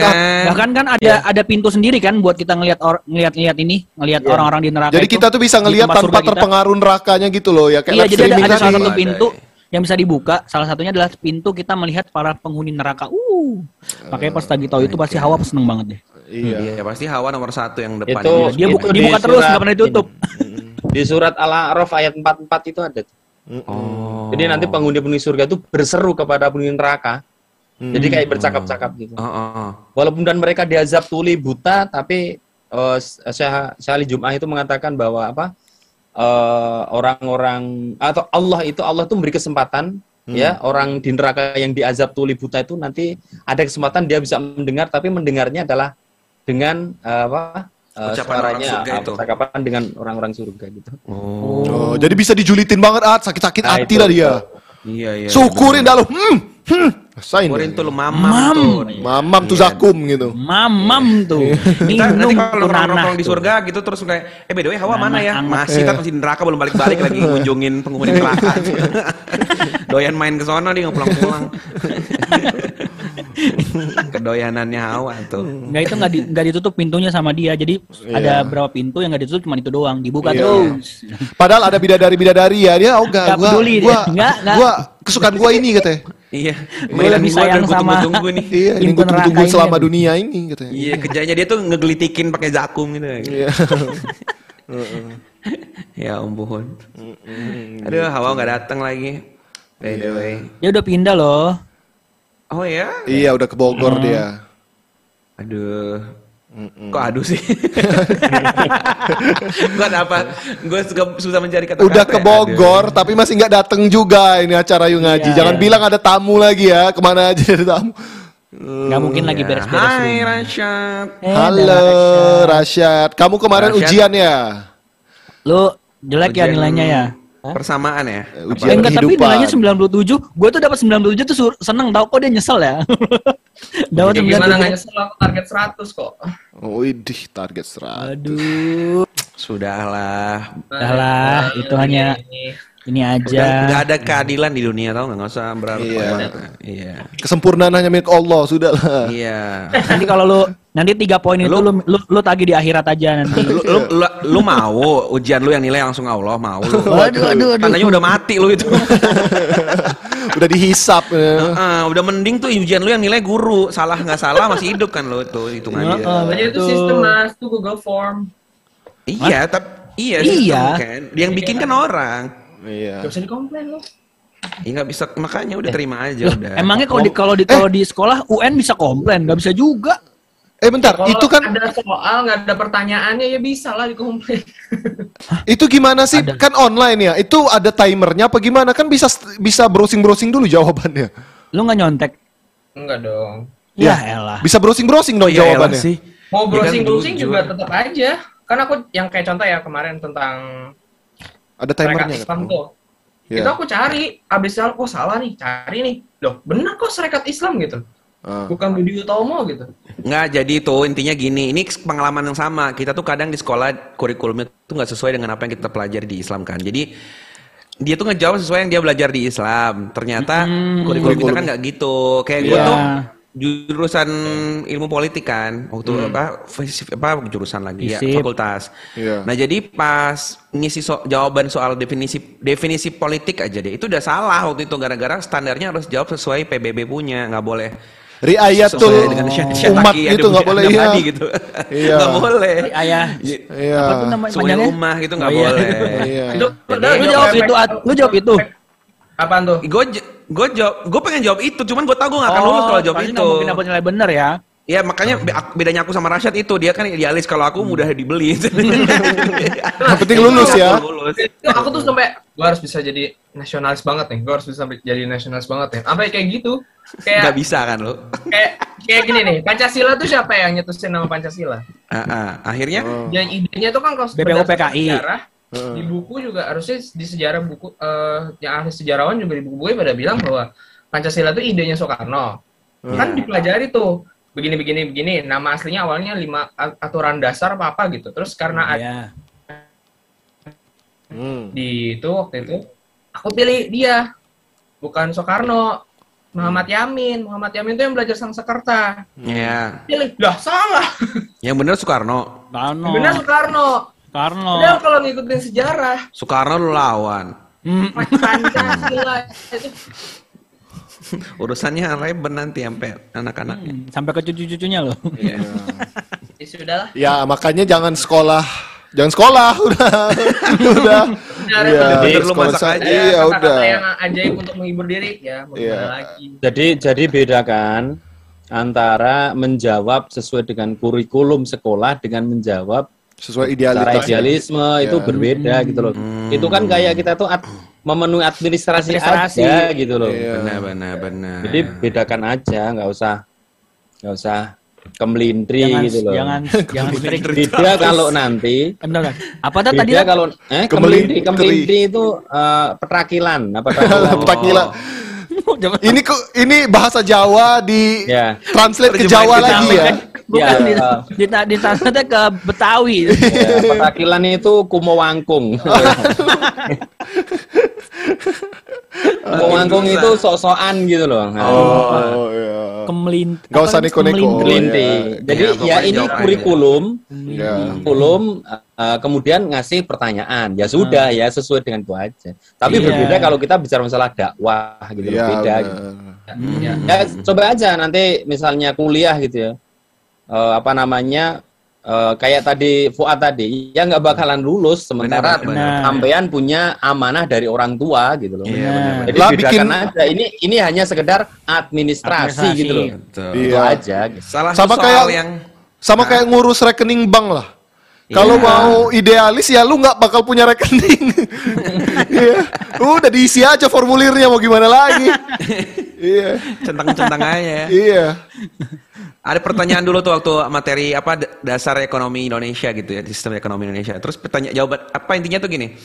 kan? Bahkan kan ada ada pintu sendiri kan buat kita ngelihat or, ngelihat ngelihat ini, ngelihat orang-orang di neraka Jadi itu, kita tuh bisa ngelihat tempat tanpa kita. terpengaruh nerakanya gitu loh ya kayak Iya, jadi ada, ada salah tadi. satu Ada, pintu iya. yang bisa dibuka. Salah satunya adalah pintu kita melihat para penghuni neraka. Uh, makanya pas lagi tahu itu pasti Hawa seneng banget deh. Iya. Iya, pasti Hawa nomor satu yang depan. Itu- Iya. Dia buka, dibuka di terus nggak pernah ditutup. Di surat Al-A'raf ayat 44 itu ada. tuh. Oh. Jadi nanti penghuni-penghuni surga itu berseru kepada penghuni neraka. Jadi kayak bercakap-cakap gitu. Oh, oh, oh. Walaupun dan mereka diazab tuli buta, tapi eh, Syekh Syekh Ali Jum'ah itu mengatakan bahwa apa eh, orang-orang atau Allah itu Allah itu memberi kesempatan ya orang di neraka yang diazab tuli buta itu nanti ada kesempatan dia bisa mendengar, tapi mendengarnya adalah dengan eh, apa eh, Ucapan orang suaranya surga itu. percakapan dengan orang-orang surga gitu. Oh. Oh, jadi bisa dijulitin banget ah sakit-sakit Nah, hati lah dia. Iya, iya. Syukurin dah lu. Hmm. Hmm. Rasain. Syukurin tuh lu mamam, Mam. tuh. Mamam tuh zakum gitu. Mamam tuh. Kita nanti kalau nongkrong di surga gitu terus kayak eh by the way Hawa mana ya? Masih kan masih di neraka belum balik-balik lagi [LAUGHS] ngunjungin penghuni neraka. [LAUGHS] Doyan main ke sono dia nggak pulang-pulang. [LAUGHS] Kedoyanannya Hawa tuh. Nggak itu nggak di, nggak ditutup pintunya sama dia. Jadi ada berapa pintu yang nggak ditutup cuma itu doang. Dibuka Iya. terus. Padahal ada bidadari-bidadari ya dia oh enggak Nggak gua peduli dia. gua, Nggak, nggak. gua kesukaan gua ini katanya. Iya. Gue Mainan lebih sayang gua sama tunggu-tunggu nih. Iya, ini neraka tunggu ini selama kan. dunia ini katanya. Iya, kerjanya dia tuh ngegelitikin pakai zakum gitu. Iya. [LAUGHS] ya ampun. Aduh, Hawa nggak datang lagi. by the way. Dia udah pindah loh. Oh ya? Iya, udah ke Bogor dia. Aduh. Kok aduh sih? [LAUGHS] Gue apa? Gue suka susah mencari kata-kata. Udah ke ya. Bogor, tapi masih nggak dateng juga ini acara Yu Ngaji. Iya, Jangan iya. bilang ada tamu lagi ya. Ke mana aja ada tamu. Nggak mungkin lagi Aduh. beres-beres Hai rumah. Rashad. Eh, Halo. Rasyad. Kamu kemarin Rasyad. ujian ya? Lu jelek ya Ujian nilainya ya? Persamaan ya? Eh, ujian. Ya enggak, tapi nilainya 97. Gue tuh dapat 97 tuh seneng tau kok dia nyesel ya. [LAUGHS] dapat Ya, gimana nggak 97. nyesel aku target 100 kok. Oh, idih, target 100. Aduh. Sudahlah. Udah lah, itu hanya ini aja. nggak ada keadilan di dunia tau nggak? Nggak usah berharap. Iya. Iya. Kesempurnaan hanya milik Allah, sudahlah. Iya. Nanti kalau lu nanti tiga poin itu lu lu, lu tagih di akhirat aja nanti. Lu, lu, lu, lu mau ujian lu yang nilai langsung Allah mau lu. Waduh, aduh, aduh. Tandanya udah mati lu itu. [LAUGHS] Udah dihisap. ya. Heeh, udah mending tuh ujian lu yang nilai guru. Salah nggak salah masih hidup kan lu itu hitungannya. Heeh, Aja itu sistem mas, itu Google Form. Iya, tapi iya, Iya. kan. Yang bikin kan orang. Iya. Gak usah dikomplain lo. Ya nggak bisa makanya udah terima aja Loh, udah. emangnya kalau di kalau di kalau di sekolah UN bisa komplain, nggak bisa juga. Eh bentar, Kalau itu kan ada soal nggak ada pertanyaannya ya bisa lah dikomplain. [LAUGHS] itu gimana sih? Ada. Kan online ya. Itu ada timernya apa gimana? Kan bisa bisa browsing-browsing dulu jawabannya. Lu nggak nyontek? Enggak dong. Ya elah. Bisa browsing-browsing dong Oh, iya, jawabannya. sih. Mau Ya kan, browsing browsing jujur. juga tetap aja. Kan aku yang kayak contoh ya kemarin tentang Ada timernya. Islam tuh. Iya. Itu aku cari, abis salah, oh salah nih, cari nih. Loh, bener kok serikat Islam gitu. Ah. Bukan Budi Utomo gitu. Nggak, jadi tuh intinya gini, ini pengalaman yang sama. Kita tuh kadang di sekolah kurikulumnya tuh nggak sesuai dengan apa yang kita pelajari di Islam kan. Jadi dia tuh ngejawab sesuai yang dia belajar di Islam. Ternyata kurikulum kita kan nggak gitu. Kayak gue Iya. tuh jurusan ilmu politik kan waktu apa fis- apa jurusan lagi ya fakultas. Iya. Nah jadi pas ngisi so- jawaban soal definisi definisi politik aja deh itu udah salah waktu itu gara-gara standarnya harus jawab sesuai PBB punya nggak boleh Riayatul dengan syat- syat umat gitu nggak boleh iya. tadi gitu Iya. nggak boleh Ayah. Iya. Apa tuh nama Suul panjangnya? ummah gitu nggak Oh, iya. boleh Iya. Itu, Jadi- Lu jawab itu, At. Lu jawab itu. Apaan tuh? gue gue jawab gue pengen jawab itu cuman gue tau gue gak akan lulus kalau jawab Oh, itu nggak mungkin dapat nilai bener ya. Ya makanya be- ak- bedanya aku sama Rashad itu dia kan idealis kalau aku mudah dibeli [LAUGHS] Yang penting lulus ya. Lulus. Aku tuh sampai gue harus bisa jadi nasionalis banget nih. Gue harus bisa sampai jadi nasionalis banget nih. Sampai kayak gitu. Kayak bisa kan lo kayak kayak gini nih. Pancasila tuh siapa yang nyetusin nama Pancasila? Ah, ah. akhirnya Dan idenya tuh kan kalau BPUPKI. sejarah, di buku juga harusnya di sejarah buku eh, yang ahli sejarawan juga di buku-bukunya pada bilang bahwa Pancasila itu idenya Soekarno. Kan dipelajari tuh begini begini begini. Nama aslinya awalnya lima aturan dasar apa apa gitu. Terus karena ada Iya. Hmm. di itu waktu itu aku pilih dia bukan Soekarno Muhammad Yamin Muhammad Yamin itu yang belajar Sanskerta ya pilih lah salah yang bener Soekarno Karno. benar Soekarno Karno. Padahal kalau ngikutin sejarah Soekarno lu lawan Hmm. Pancasila [LAUGHS] itu [LAUGHS] urusannya Reben nanti sampai anak-anaknya Hmm, Sampai ke cucu-cucunya loh. Iya. [LAUGHS] ya sudah lah Ya makanya jangan sekolah, jangan sekolah [LAUGHS] udah, udah. Benar, itu. Jadi lu masak sa- aja, Iya kata-kata udah. yang ajaib untuk menghibur diri ya mau gimana lagi Jadi jadi bedakan antara menjawab sesuai dengan kurikulum sekolah dengan menjawab Sesuai idealisme itu Iya. berbeda gitu loh. Itu kan kayak kita tuh memenuhi administrasi, Administrasi. aja gitu loh. Iya. benar benar benar Jadi bedakan aja, nggak usah nggak usah kemelintri jangan gitu loh. jangan [LAUGHS] jangan sering. Beda kalau nanti bentar. Apa tuh tadi? Beda kalau eh Kemelintri. kemelintri kemelintri itu eh, petrakilan apa petrakilan? [LAUGHS] Petak gila. Jangan- Ini kok ini bahasa Jawa di Ya. translate ke Jawa ke lagi ya. Bukan Ya, di, eh. di, di, translate ke Betawi. Ya, petrakilan itu kumo wangkung. [LAUGHS] kumo wangkung itu sok-sokan gitu loh. Nah, Oh, iya. Kemelint. Nggak usah apa, neko-neko. kemelintri. Kemelintri. ya. Jadi Ya, ya, ini kurikulum, Ya. kurikulum eh, kemudian ngasih pertanyaan. Ya sudah ya sesuai dengan itu aja. Tapi Iya. berbeda kalau kita bicara masalah dakwah gitu loh, Iya, beda. gitu. ya. Ya coba aja nanti misalnya kuliah gitu ya. Eh, apa namanya? Eh, kayak tadi Fuad tadi, ya nggak bakalan lulus sementara sampean punya amanah dari orang tua gitu loh. Iya, benar. Jadi Lah, bikin- aja. Ini ini hanya sekedar administrasi, Administrasi. gitu loh. Betul. Itu Iya. aja. gitu. Salah Sama kayak- yang Sama kayak ngurus rekening bank lah. Kalau Iya. mau idealis ya lu nggak bakal punya rekening. [LAUGHS] Iya. Udah diisi aja formulirnya mau gimana lagi. [LAUGHS] Iya. centang-centang aja ya. Iya. Ada pertanyaan dulu tuh waktu materi apa dasar ekonomi Indonesia gitu ya, sistem ekonomi Indonesia. Terus pertanyaan jawaban apa intinya tuh gini.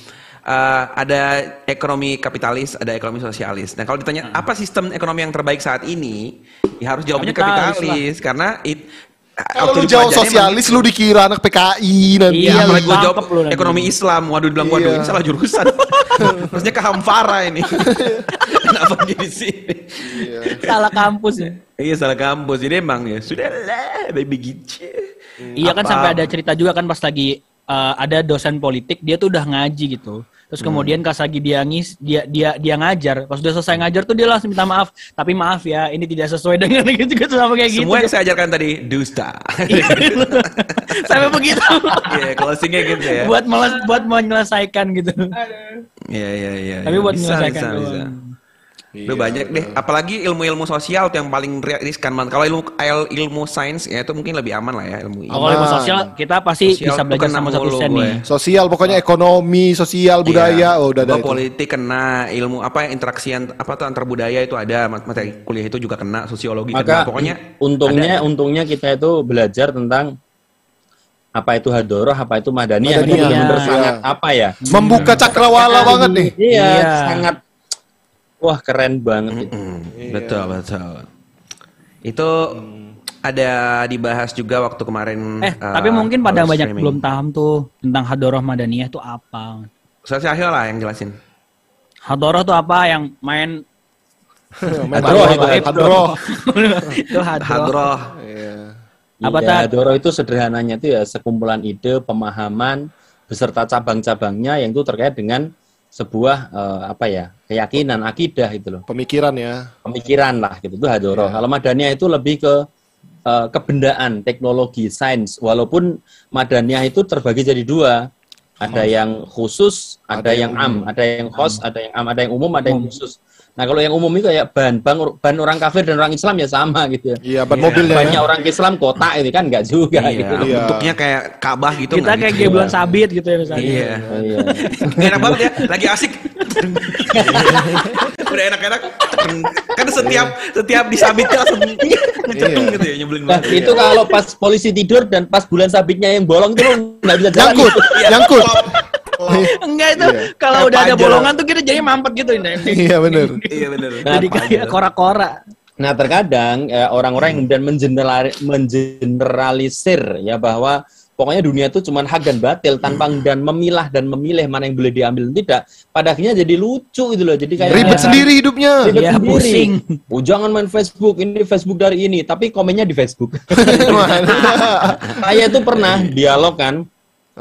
eh, ada ekonomi kapitalis, ada ekonomi sosialis. Nah, kalau ditanya apa sistem ekonomi yang terbaik saat ini, ya harus jawabannya Kapitalis kapitalis, karena it, Kalau lu jauh sosialis lu dikira anak PKI nanti. Iya, Iya, apalagi gue jawab lu nanti. ekonomi Islam. Waduh, bilang waduh Iya. ini salah jurusan. [LAUGHS] Maksudnya ke Hamfara ini. [LAUGHS] Kenapa di sini? Salah kampus ya. Iya salah kampus. Jadi emang ya sudah lah, baby gitu. Iya kan sampai ada cerita juga kan pas lagi uh, ada dosen politik dia tuh udah ngaji gitu. Terus Hmm. kemudian pas lagi dia ngis dia dia dia ngajar. Pas udah selesai ngajar tuh dia langsung minta maaf. Tapi maaf ya, ini tidak sesuai [LAUGHS] dengan gitu gitu sama kayak gitu. Semua yang saya ajarkan tadi dusta. [LAUGHS] [LAUGHS] sampai begitu. Iya, closingnya gitu ya. buat meles, buat menyelesaikan gitu. Iya, iya, iya. Tapi iya. buat Bisa, menyelesaikan bisa, doang. bisa. Iya, Udah banyak deh. Apalagi ilmu-ilmu sosial tuh yang paling ri- riskan banget. Kalau ilmu il- ilmu sains ya itu mungkin lebih aman lah ya ilmu. Kalau ilmu sosial kita pasti Sosial bisa belajar sama satu sen nih. Sosial pokoknya ekonomi, sosial, budaya, Iya. oh udah ada politik kena, ilmu apa interaksi apa tuh antar budaya itu ada mat- materi kuliah itu juga kena, sosiologi Maka kena. Pokoknya untungnya ada. untungnya kita itu belajar tentang apa itu hadoroh, apa itu madaniyah. Ini Madaniyah. Iya. sangat apa ya? Membuka cakrawala banget nih. Iya, Iya. sangat wah keren banget. itu. Mm, Iya. Betul, betul. Itu ada dibahas juga waktu kemarin. Eh, uh, tapi mungkin pada banyak streaming. belum paham tuh tentang Hadoroh Madaniyah itu apa. Ustaz Syahil lah yang jelasin. Hadoroh tuh apa yang main [LAUGHS] Hadroh hadroh, itu, hadroh. [LAUGHS] itu Hadroh. Hadroh. Iya. Apa, ya, Tat? hadoroh itu sederhananya itu ya sekumpulan ide, pemahaman beserta cabang-cabangnya yang itu terkait dengan sebuah eh, apa ya keyakinan, akidah itu loh, Pemikiran ya. pemikiran lah gitu. Itu hadoroh. Kalau madaniyah itu lebih ke eh, kebendaan, teknologi, sains. Walaupun madaniyah itu terbagi jadi dua. Ada yang khusus, ada, Ada yang yang am, ada yang khos, ada yang am, ada yang umum, ada yang khusus. Nah kalau yang umum itu kayak ban, ban, ban orang kafir dan orang Islam ya sama gitu ya. Iya, ban mobilnya. Banyak ya. orang Islam kotak ini kan nggak juga Iya, gitu. Iya. bentuknya kayak Ka'bah gitu. Kita kayak gitu. gebelan sabit gitu ya misalnya. Iya. Oh, iya. [LAUGHS] Enak banget ya, lagi asik. [LAUGHS] Udah enak-enak. Kan setiap setiap disabitnya langsung ngeceteng Iya. gitu ya, nyebelin Nah, banget. itu kalau pas polisi tidur dan pas bulan sabitnya yang bolong itu nggak bisa jalan. Nyangkut, [LAUGHS] Iya. nyangkut. Enggak itu Iya. kalau udah ada bolongan tuh kita jadi mampet gitu ini. Iya bener. Iya bener. Nah, Jadi kayak kora-kora. Nah, terkadang eh, orang-orang yang kemudian mengenerali- mengeneralisir ya bahwa pokoknya dunia itu cuma hak dan batil tanpa dan memilah dan memilih mana yang boleh diambil dan tidak. Pada akhirnya jadi lucu gitu loh. Jadi kayak Ribet sendiri hidupnya. Ribet Iya, sendiri. pusing. Oh, jangan main Facebook, ini Facebook dari ini, tapi komennya di Facebook. [LAUGHS] Saya itu pernah dialog kan,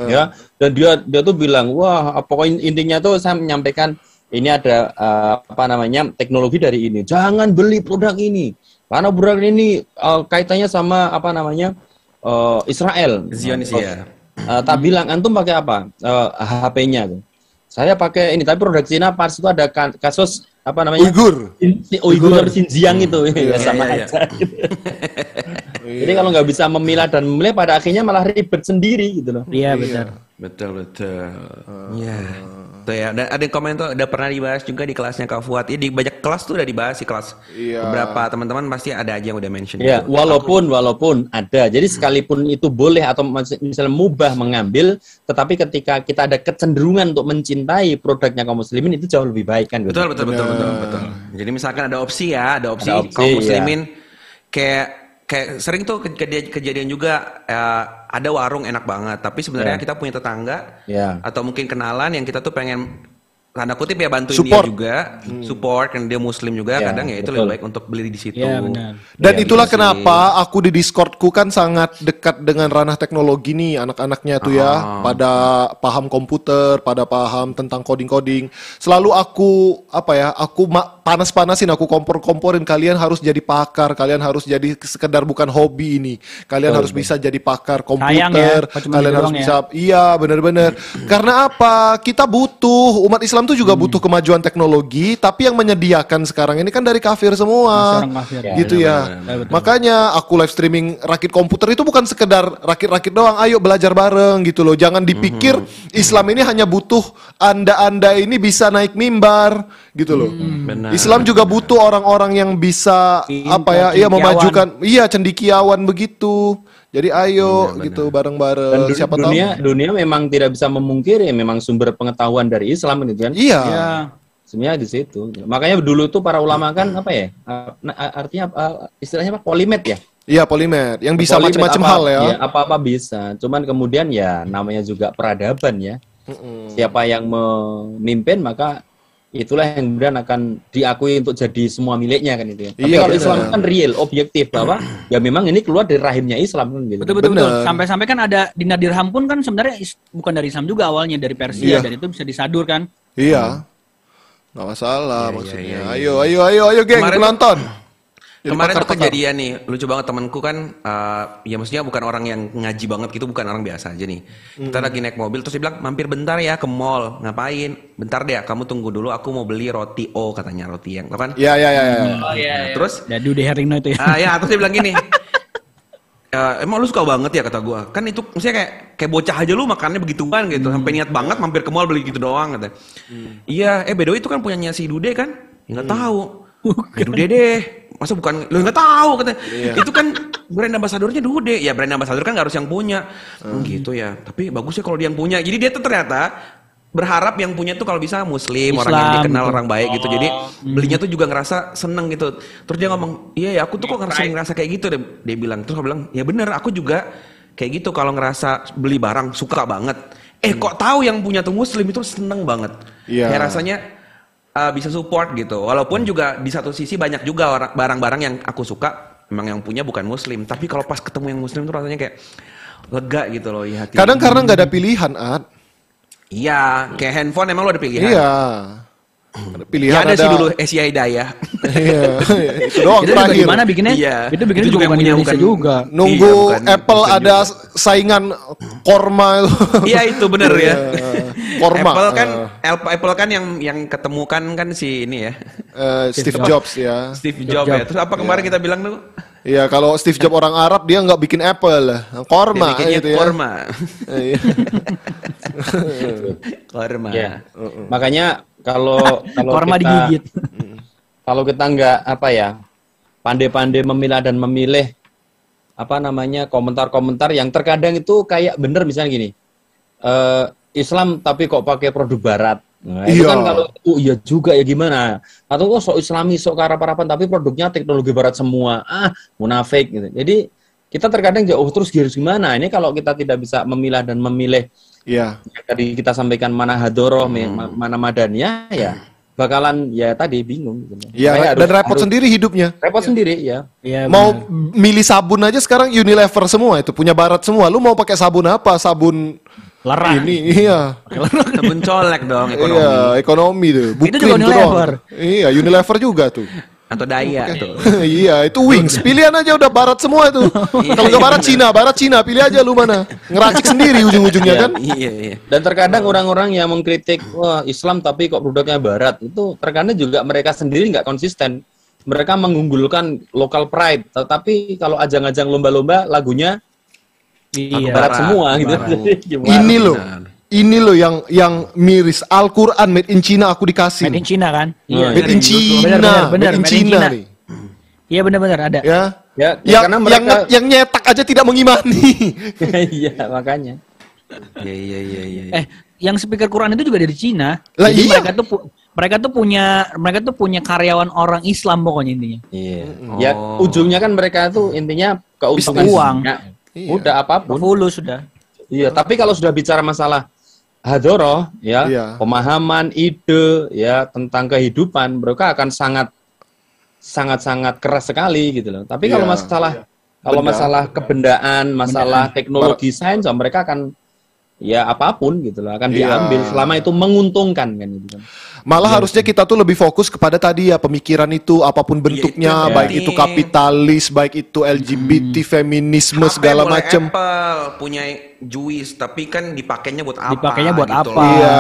ya, dan dia dia tuh bilang, wah, pokoknya intinya tuh saya menyampaikan ini ada eh, apa namanya teknologi dari ini, jangan beli produk ini, karena produk ini eh, kaitannya sama apa namanya eh, Israel. Zionis Oh, ya. eh, tak bilang antum pakai apa Eh, HP-nya tuh. Saya pakai ini, tapi produk Cina pas itu ada ka- kasus apa namanya Uyghur. Si Uyghur Xinjiang itu [LAUGHS] ya, sama iya, iya. aja. [LAUGHS] Jadi kalau nggak bisa memilah dan memilih pada akhirnya malah ribet sendiri gitu loh. Iya benar. Betul betul. Iya. Tuh ya. Dan ada yang komen tuh udah pernah dibahas juga di kelasnya Kak Fuad. Ya, di banyak kelas tuh udah dibahas di kelas. Iya. Beberapa teman-teman pasti ada aja yang udah mention. Ya, itu. walaupun walaupun ada. Jadi sekalipun itu boleh atau mis- misalnya mubah mengambil, tetapi ketika kita ada kecenderungan untuk mencintai produknya kaum muslimin itu jauh lebih baik kan. gitu. Betul betul betul betul Benar. betul. Jadi misalkan ada opsi ya, ada opsi, Ada opsi, kaum iya. muslimin kayak kayak sering tuh kejadian, kejadian juga eh, ada warung enak banget, tapi sebenarnya Ya. kita punya tetangga Ya. atau mungkin kenalan yang kita tuh pengen tanda kutip ya bantuin Support. dia juga, support kan dia muslim juga Ya, kadang ya itu betul. lebih baik untuk beli di situ. Benar. Dan Iya, itulah gitu sih. kenapa aku di Discordku kan sangat dekat dengan ranah teknologi nih anak-anaknya tuh ya, Ah. pada paham komputer, pada paham tentang coding-coding. Selalu aku apa ya, aku ma- panas-panasin, aku kompor-komporin kalian harus jadi pakar, kalian harus jadi sekedar bukan hobi ini. Kalian harus bisa jadi pakar Sayang komputer, ya, kalian harus doang ya. bisa Iya, benar-benar. Karena apa? Kita butuh umat Islam tuh juga Hmm. butuh kemajuan teknologi, tapi yang menyediakan sekarang ini kan dari kafir semua. Orang kafir. Gitu ya. benar, betul. Makanya aku live streaming rakit komputer itu bukan sekedar rakit-rakit doang. Ayo belajar bareng gitu loh. Jangan dipikir Islam ini hanya butuh Anda-anda ini bisa naik mimbar gitu loh. Benar. Islam juga butuh orang-orang yang bisa Pintar, apa ya? Iya memajukan. Iya cendikiawan begitu. Jadi ayo gitu Dan bareng-bareng. du- Siapa tahu. dunia dunia memang tidak bisa memungkiri memang sumber pengetahuan dari Islam gitu kan. Iya. Iya. Sebenarnya di situ. Makanya dulu tuh para ulama kan apa ya? artinya istilahnya apa? Polimet ya. Iya polimer. Yang bisa Polimet macam-macam hal ya. Iya, apa-apa bisa. Cuman kemudian ya namanya juga peradaban ya. Siapa yang memimpin maka itulah yang kemudian akan diakui untuk jadi semua miliknya kan itu ya. Tapi Iya, kalau. Islam kan real, objektif bahwa [CLEARS THROAT] ya memang ini keluar dari rahimnya Islam kan gitu. Betul betul betul. Sampai-sampai kan ada dinar dirham pun kan sebenarnya is- bukan dari Islam juga awalnya dari Persia Iya. dan itu bisa disadur kan. Iya. Nggak masalah Iya, maksudnya. iya, iya, Ayo, ayo, ayo, ayo, geng, Kemarin- penonton. Jadi Kemarin tuh kejadian nih, lucu banget temanku kan, eh, ya maksudnya bukan orang yang ngaji banget gitu, bukan orang biasa aja nih. Kita lagi naik mobil, terus dia bilang, mampir bentar ya ke mall, ngapain? Bentar deh, kamu tunggu dulu, aku mau beli roti O, katanya roti yang, kan? Iya, iya, iya. iya. Oh iya. iya. Terus, Jadi udah Herlino itu ya. ah ya, terus dia bilang gini, [LAUGHS] "Eh, emang lu suka banget ya kata gua, kan itu maksudnya kayak kayak bocah aja lu makannya begituan gitu, sampai niat banget mampir ke mall beli gitu doang kata. Iya, eh by the way itu kan punyanya si Dude kan? Ya nggak tahu. Ya Dude deh. Masa bukan lu nggak tahu kata. Itu kan brand ambassadornya Dude. Ya brand ambassador kan nggak harus yang punya. Oh, gitu ya. Tapi bagus ya kalau dia yang punya. Jadi dia tuh ternyata berharap yang punya tuh kalau bisa muslim, orang yang Islam, dikenal gitu. orang baik gitu. Jadi belinya tuh juga ngerasa seneng gitu. Terus dia ngomong, "Iya ya, aku tuh kok ngerasa ngerasa kayak gitu." Dia, dia bilang. Terus aku bilang, "Ya bener, aku juga kayak gitu kalau ngerasa beli barang suka banget." Eh, kok tahu yang punya tuh muslim itu seneng banget. Iya. Kayak rasanya uh, bisa support gitu. Walaupun juga di satu sisi banyak juga orang barang-barang yang aku suka memang yang punya bukan muslim, tapi kalau pas ketemu yang muslim tuh rasanya kayak lega gitu loh di hati. Kadang karena nggak ada pilihan, Ad. Iya, kayak handphone emang lo ada pilihan. Iya. Ada Ya pilihan ada, sih dulu Asia Hidayah. Iya, itu doang itu terakhir. gimana bikinnya? Iya. Itu bikinnya Itu juga juga bukan punya, Indonesia bukan- juga. Nunggu Iya, bukan Apple muslim ada juga. saingan korma itu. Iya itu bener ya. Korma. Apple kan eh, Apple, Apple kan yang yang ketemukan kan si ini ya. eh, Steve Jobs ya. Steve Jobs ya. Terus apa kemarin kita bilang tuh? Iya, kalau Steve Jobs orang Arab dia nggak bikin Apple, korma Dia gitu ya. Korma. [LAUGHS] Iya. [LAUGHS] Korma. Ya. Makanya kalau [LAUGHS] kalau Korma kita, digigit. kalau kita nggak apa ya pandai-pandai memilah dan memilih apa namanya komentar-komentar yang terkadang itu kayak bener misalnya gini eh Islam tapi kok pakai produk Barat nah, itu Iya. kan kalau oh iya juga ya gimana atau kok sok Islami sok karap-karapan tapi produknya teknologi Barat semua ah munafik gitu jadi kita terkadang jauh terus harus gimana ini kalau kita tidak bisa memilah dan memilih Iya. tadi kita sampaikan mana hadoroh, me- ma- mana madannya ya bakalan ya tadi bingung. gitu. Iya, harus- dan repot harus- sendiri hidupnya. Repot sendiri ya. Iya, Mau milih sabun aja sekarang Unilever semua itu punya barat semua. Lu mau pakai sabun apa? Sabun Lerah. ini iya. Sabun colek dong ekonomi. Iya, ekonomi tuh. Itu juga tuh Unilever. doang. Iya, Unilever juga tuh. Atau daya tuh. [LAUGHS] iya, itu Wings. Pilihan aja udah barat semua itu. Kalau ke barat Cina, barat Cina, pilih aja lu mana. Ngeracik sendiri ujung-ujungnya kan. iya, iya. Dan terkadang orang-orang yang mengkritik wah Islam tapi kok produknya Barat itu terkadang juga mereka sendiri nggak konsisten. Mereka mengunggulkan local pride, tetapi kalau ajang-ajang lomba-lomba lagunya Iya. Barat, Barat, semua gitu. Barat. [LAUGHS] Ini loh. Ini loh yang yang miris Al-Qur'an made in China aku dikasih. Made in China kan? Iya. Made in China. Benar, benar, benar, Made in China. Iya benar-benar ada. Ya. Ya, ya Yang, karena yang, mereka nge- yang nyetak aja tidak mengimani. [LAUGHS] iya makanya. Iya, iya, iya, iya. Eh, yang speaker Quran itu juga dari Cina. Lah Jadi iya. mereka tuh pu- mereka tuh punya mereka tuh punya karyawan orang Islam pokoknya intinya. Iya. Ya Oh. ujungnya kan mereka tuh intinya keuntungan Bisnis. Uang. Iya. Udah apa pun. Fulus sudah. Iya, tapi kalau sudah bicara masalah hadoroh ya, Iya. pemahaman, ide ya tentang kehidupan, mereka akan sangat sangat sangat keras sekali gitu loh. Tapi kalau Iya. masalah kalau Benda. masalah kebendaan, masalah teknologi sains, oh, mereka akan ya apa pun gitu loh, akan Iya. diambil selama itu menguntungkan kan gitu kan. Malah harusnya kita tuh lebih fokus kepada tadi ya pemikiran itu apa pun bentuknya, itu yang baik itu kapitalis, baik itu LGBT, feminisme HP segala boleh macem. Apple punya juice tapi kan dipakainya buat apa? Dipakainya buat gitu apa? Iya.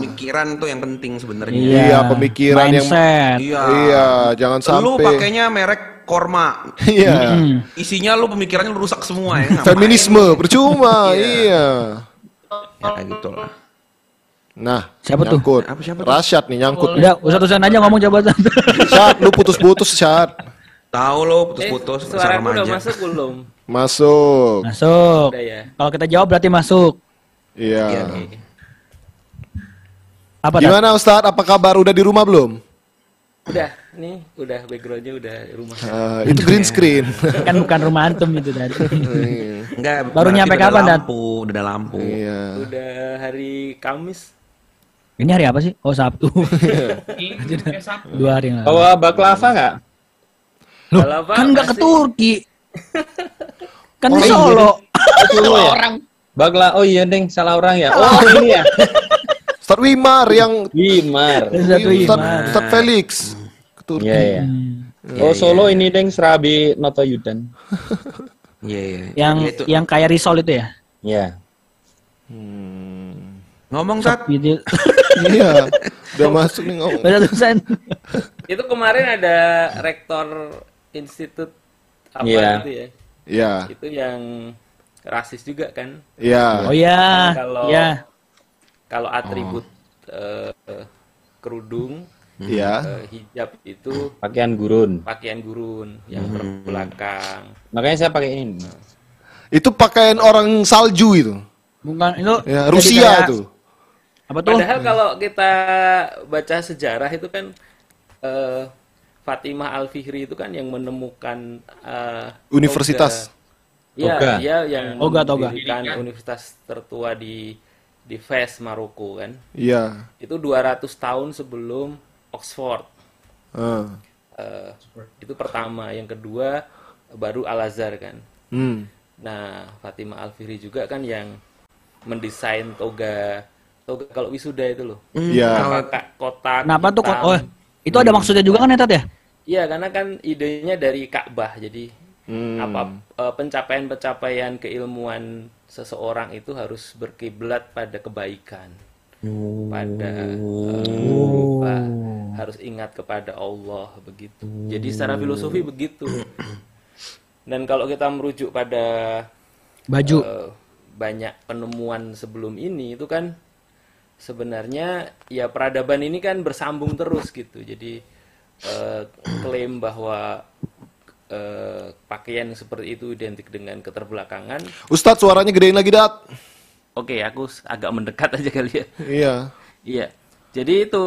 Pemikiran tuh yang penting sebenarnya. Iya, pemikiran yang Mindset. Iya. Iya, jangan Lu sampai pakainya merek korma. [LAUGHS] Iya. Hmm. Isinya lu pemikirannya lu rusak semua ya. [LAUGHS] Feminisme percuma, [LAUGHS] Iya. iya. Ya kayak gitu lah. Nah, Siapa tuh? nyangkut. Apa, siapa tuh? Rasyad nih nyangkut. Udah, usah-usahan aja ngomong coba. Syad, lu putus-putus Syad. Tahu lo Eh, putus-putus suaraku udah remaja. masuk belum? Masuk. Masuk. Udah ya. Kalau kita jawab berarti masuk. Iya. Oke. Apa? Gimana Ustadz? Apa kabar? Udah di rumah belum? Udah, nih udah backgroundnya udah rumah. Ah, itu green screen. Kan bukan rumah antum itu tadi. [LAUGHS] Enggak, Baru nyampe kapan, Dan? lampu, udah ada lampu. iya. Udah hari Kamis. Ini hari apa sih? Oh Sabtu. Sabtu. Dua hari yang lalu. Bawa baklava nggak? Loh, Baklava kan nggak ke Turki. [LAUGHS] Kan Oh, iya, Solo. Solo ya? Bakla, oh iya deng, salah orang ya. Oh ini ya, Ustadz Wimar yang Wimar. Ustadz, Wimar. Ustadz Felix. Turki. Iya ya. Hmm. Oh Solo ini deng Serabi Noto Yudan. [LAUGHS] Iya, iya. Yang Ya, itu. yang kayak risol itu ya? Ya. Ngomong Tat. Gitu. [LAUGHS] Iya. Udah masuk nih ngomong. Udah tulisan. [LAUGHS] Itu kemarin ada rektor institut apa Iya. itu ya? Iya. Itu yang rasis juga kan? Iya. Oh iya. Kalau- Iya. Kalau atribut eh, eh, kerudung, Iya. eh, hijab itu Pakaian gurun. pakaian gurun yang berbelakang. Makanya saya pakai ini. Itu pakaian orang salju itu. Bukan itu. Ya, Rusia kayak- tuh. Apa tuh? Padahal kalau kita baca sejarah itu kan eh, Fatimah Al Fihri itu kan yang menemukan eh, Universitas. Iya, dia yang Toga, toga. universitas tertua di di Fes, Maroko kan. Iya. Itu 200 tahun sebelum Oxford. Ah. Eh, itu pertama, yang kedua baru Al Azhar kan. Hmm. Nah, Fatimah Al Fihri juga kan yang mendesain toga toga kalau wisuda itu loh. Iya. Kotak kotak. Kenapa tuh kok? hitam. Oh, itu ada maksudnya juga kan ya Tat ya? Iya, karena kan idenya dari Ka'bah. Jadi Hmm. apa eh, pencapaian-pencapaian keilmuan seseorang itu harus berkiblat pada kebaikan. Pada eh, apa, harus ingat kepada Allah begitu. Jadi secara filosofi begitu. Dan kalau kita merujuk pada Baju. eh, banyak penemuan sebelum ini itu kan sebenarnya ya peradaban ini kan bersambung terus gitu. Jadi eh, klaim bahwa eh, pakaian seperti itu identik dengan keterbelakangan. Ustadz suaranya gedein lagi dat. Oke, aku s- agak mendekat aja kali ya. Iya. [LAUGHS] Iya. Jadi itu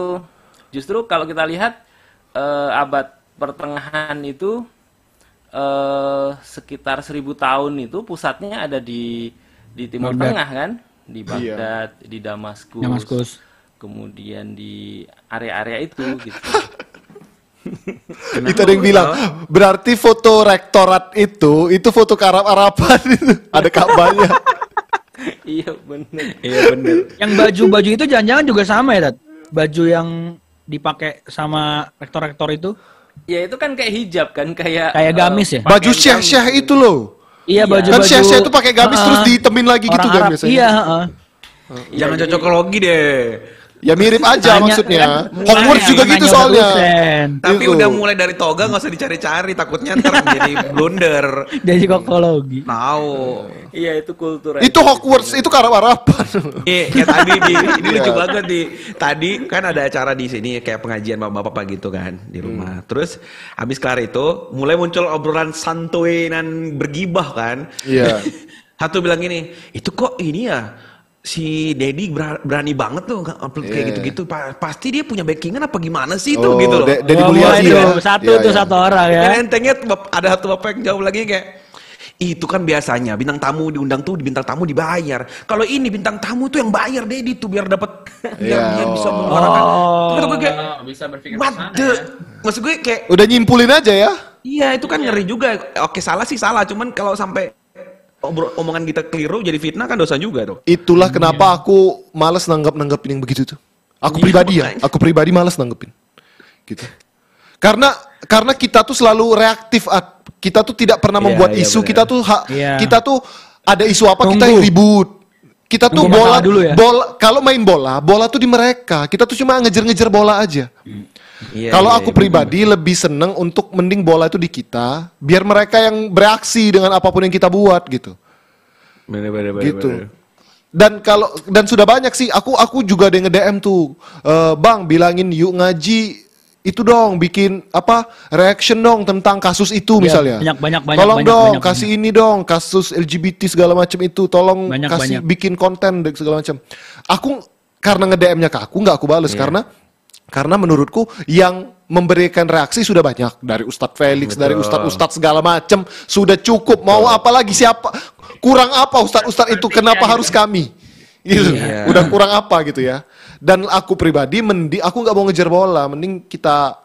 justru kalau kita lihat eh, abad pertengahan itu eh, sekitar seribu tahun itu pusatnya ada di di Timur Baghdad. Tengah kan, di Baghdad, di Damaskus, Damaskus. kemudian di area-area itu [LAUGHS] gitu. Itu ada yang bilang, berarti foto rektorat itu, itu foto karab arapan itu. [LAUGHS] Ada Ka'bahnya. Iya benar. Iya bener. Yang baju-baju itu jangan-jangan juga sama ya, Tat? Baju yang dipakai sama rektor-rektor itu Ya itu kan kayak hijab kan, kayak kayak eh, gamis ya? Baju syekh-syekh gamis itu loh. Iya, Iya. baju-baju. Kan syekh-syekh itu pakai gamis terus ditemin lagi gitu kan biasanya. Iya, heeh. Jangan cocokologi deh. Ya mirip aja Hanya- maksudnya. kan Hogwarts juga gitu soalnya. Tapi Itu. udah mulai dari toga nggak usah dicari-cari, takutnya ntar jadi blunder. [LAUGHS] Dari kokologi. Tahu. Iya itu kultur. Itu Hogwarts, itu karab arapan. Iya, kayak tadi di ini lucu Iya. banget di tadi kan ada acara di sini kayak pengajian bapak-bapak gitu kan di rumah. Terus habis kelar itu mulai muncul obrolan santuy dan bergibah kan. Iya. [LAUGHS] Satu bilang gini, itu kok ini ya si Dedi ber- berani banget tuh upload kayak Iya. gitu-gitu. Pa- pasti dia punya backingan apa gimana sih itu Oh, gitu loh. De- Deddy Oh, mulai Mulyadi tuh, ya? Satu Iya, tuh iya. satu orang ya. Kan entengnya ada satu bapak yang jawab lagi kayak Itu kan biasanya bintang tamu diundang tuh bintang tamu dibayar. Kalau ini bintang tamu tuh yang bayar Dedi tuh biar dapat biar Iya, dia bisa oh. menyuarakan. Oh. Kata gue kayak Oh, bisa berpikir sana the? ya. Maksud gue kayak Udah nyimpulin aja ya. iya itu kan ngeri juga. Oke salah sih salah, cuman kalau sampai omongan kita keliru jadi fitnah kan dosa juga tuh. Itulah kenapa aku males nanggap nanggepin yang begitu tuh. Aku Iya, pribadi ya, aku pribadi males nanggepin. Gitu. Karena karena kita tuh selalu reaktif. Kita tuh tidak pernah Iya, membuat iya, isu. benar. Kita tuh ha- Iya. kita tuh ada isu apa kita Tunggu. yang ribut. Kita tuh Tunggu bola dulu ya. bola kalau main bola, bola tuh di mereka. Kita tuh cuma ngejar-ngejar bola aja. Iya, Kalau iya, aku iya, pribadi lebih seneng untuk mending bola itu di kita, biar mereka yang bereaksi dengan apa pun yang kita buat gitu. bener, bener, bener, gitu. bener. Dan kalau dan sudah banyak sih, aku aku juga ada yang nge-DM tuh, "Eh, bang bilangin yuk ngaji itu dong, bikin apa reaction dong tentang kasus itu Iya, misalnya. banyak, banyak, banyak, Tolong banyak, dong banyak, kasih ini dong kasus LGBT segala macam itu, tolong Banyak, kasih banyak. bikin konten segala macam. Aku karena nge-DM-nya ke aku nggak aku bales Iya. karena karena menurutku yang memberikan reaksi sudah banyak dari Ustadz Felix, dari Betul. Ustadz-Ustadz segala macam sudah cukup. Mau apa lagi siapa? Kurang apa Ustadz-Ustadz itu? Kenapa harus kami? Gitu. Iya. Udah kurang apa gitu ya? Dan aku pribadi mending aku nggak mau ngejar bola, mending kita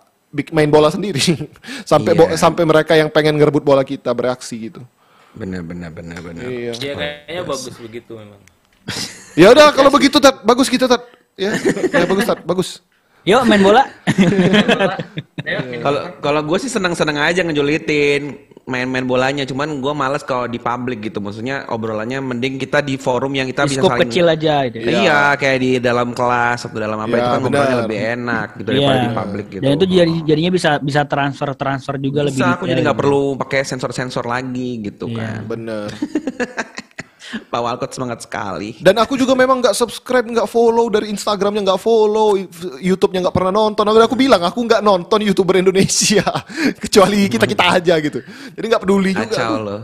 main bola sendiri [LAUGHS] sampai bo- Iya. sampai mereka yang pengen ngerebut bola kita bereaksi gitu. Bener, bener, bener, bener. Iya. Ya kayaknya bagus begitu memang. Ya udah kalau begitu Tat, bagus kita Tat. Ya, ya bagus Tat, bagus. Yuk main bola. Kalau kalau gue sih senang-senang aja ngejulitin main-main bolanya, cuman gue males kalau di publik gitu. Maksudnya obrolannya mending kita di forum yang kita Di bisa saling kecil aja gitu. Iya, kayak di dalam kelas atau dalam apa Iya, itu kan ngobrolnya benar. lebih enak gitu daripada di publik gitu. Dan itu jadi jadinya bisa bisa transfer transfer juga lebih. bisa aku jadi nggak gitu. perlu pakai sensor-sensor lagi gitu Iya. kan. Bener. [LAUGHS] Pak Walcott semangat sekali. Dan aku juga memang nggak subscribe, nggak follow dari Instagramnya nggak follow, YouTube-nya nggak pernah nonton. Aku, aku bilang aku nggak nonton youtuber Indonesia [LAUGHS] kecuali kita kita aja gitu. Jadi nggak peduli juga. Kacau loh.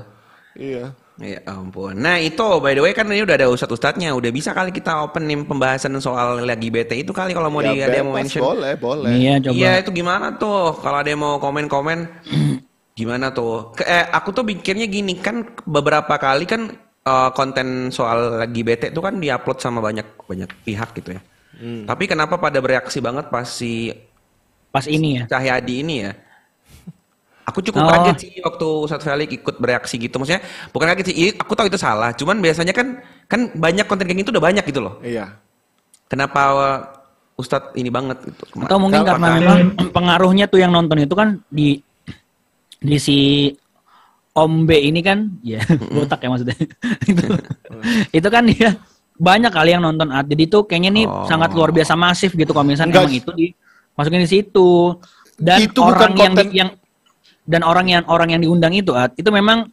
Iya. Ya ampun. Nah itu by the way kan ini udah ada ustadz-ustadznya. Udah bisa kali kita open nih pembahasan soal lagi BT itu kali kalau mau Ya, di ada yang mau mention. boleh, boleh. Iya coba. Iya itu gimana tuh? Kalau ada yang mau komen-komen, [CLEARS THROAT] gimana tuh? Ke- eh, aku tuh pikirnya gini kan beberapa kali kan eh, konten soal lagi bete itu kan diupload sama banyak banyak pihak gitu ya. Hmm. Tapi kenapa pada bereaksi banget pas si Pas ini ya. Cahyadi ini ya? Aku cukup Oh. kaget sih waktu Ustadz Felix ikut bereaksi gitu. Maksudnya bukan kaget sih, i- aku tahu itu salah. Cuman biasanya kan kan banyak konten kayak gitu udah banyak gitu loh. Iya. Kenapa eh, Ustadz ini banget gitu? Atau mungkin karena memang pengaruhnya tuh yang nonton itu kan di di si Om B ini kan, ya [LAUGHS] botak ya maksudnya. [LAUGHS] itu, itu kan dia banyak kali yang nonton ad. Jadi itu kayaknya nih Oh. sangat luar biasa masif gitu kalau misalnya Enggak. emang itu dimasukin di situ. Dan Itu bukan orang yang, di- konten- yang dan orang yang orang yang diundang itu ad, itu memang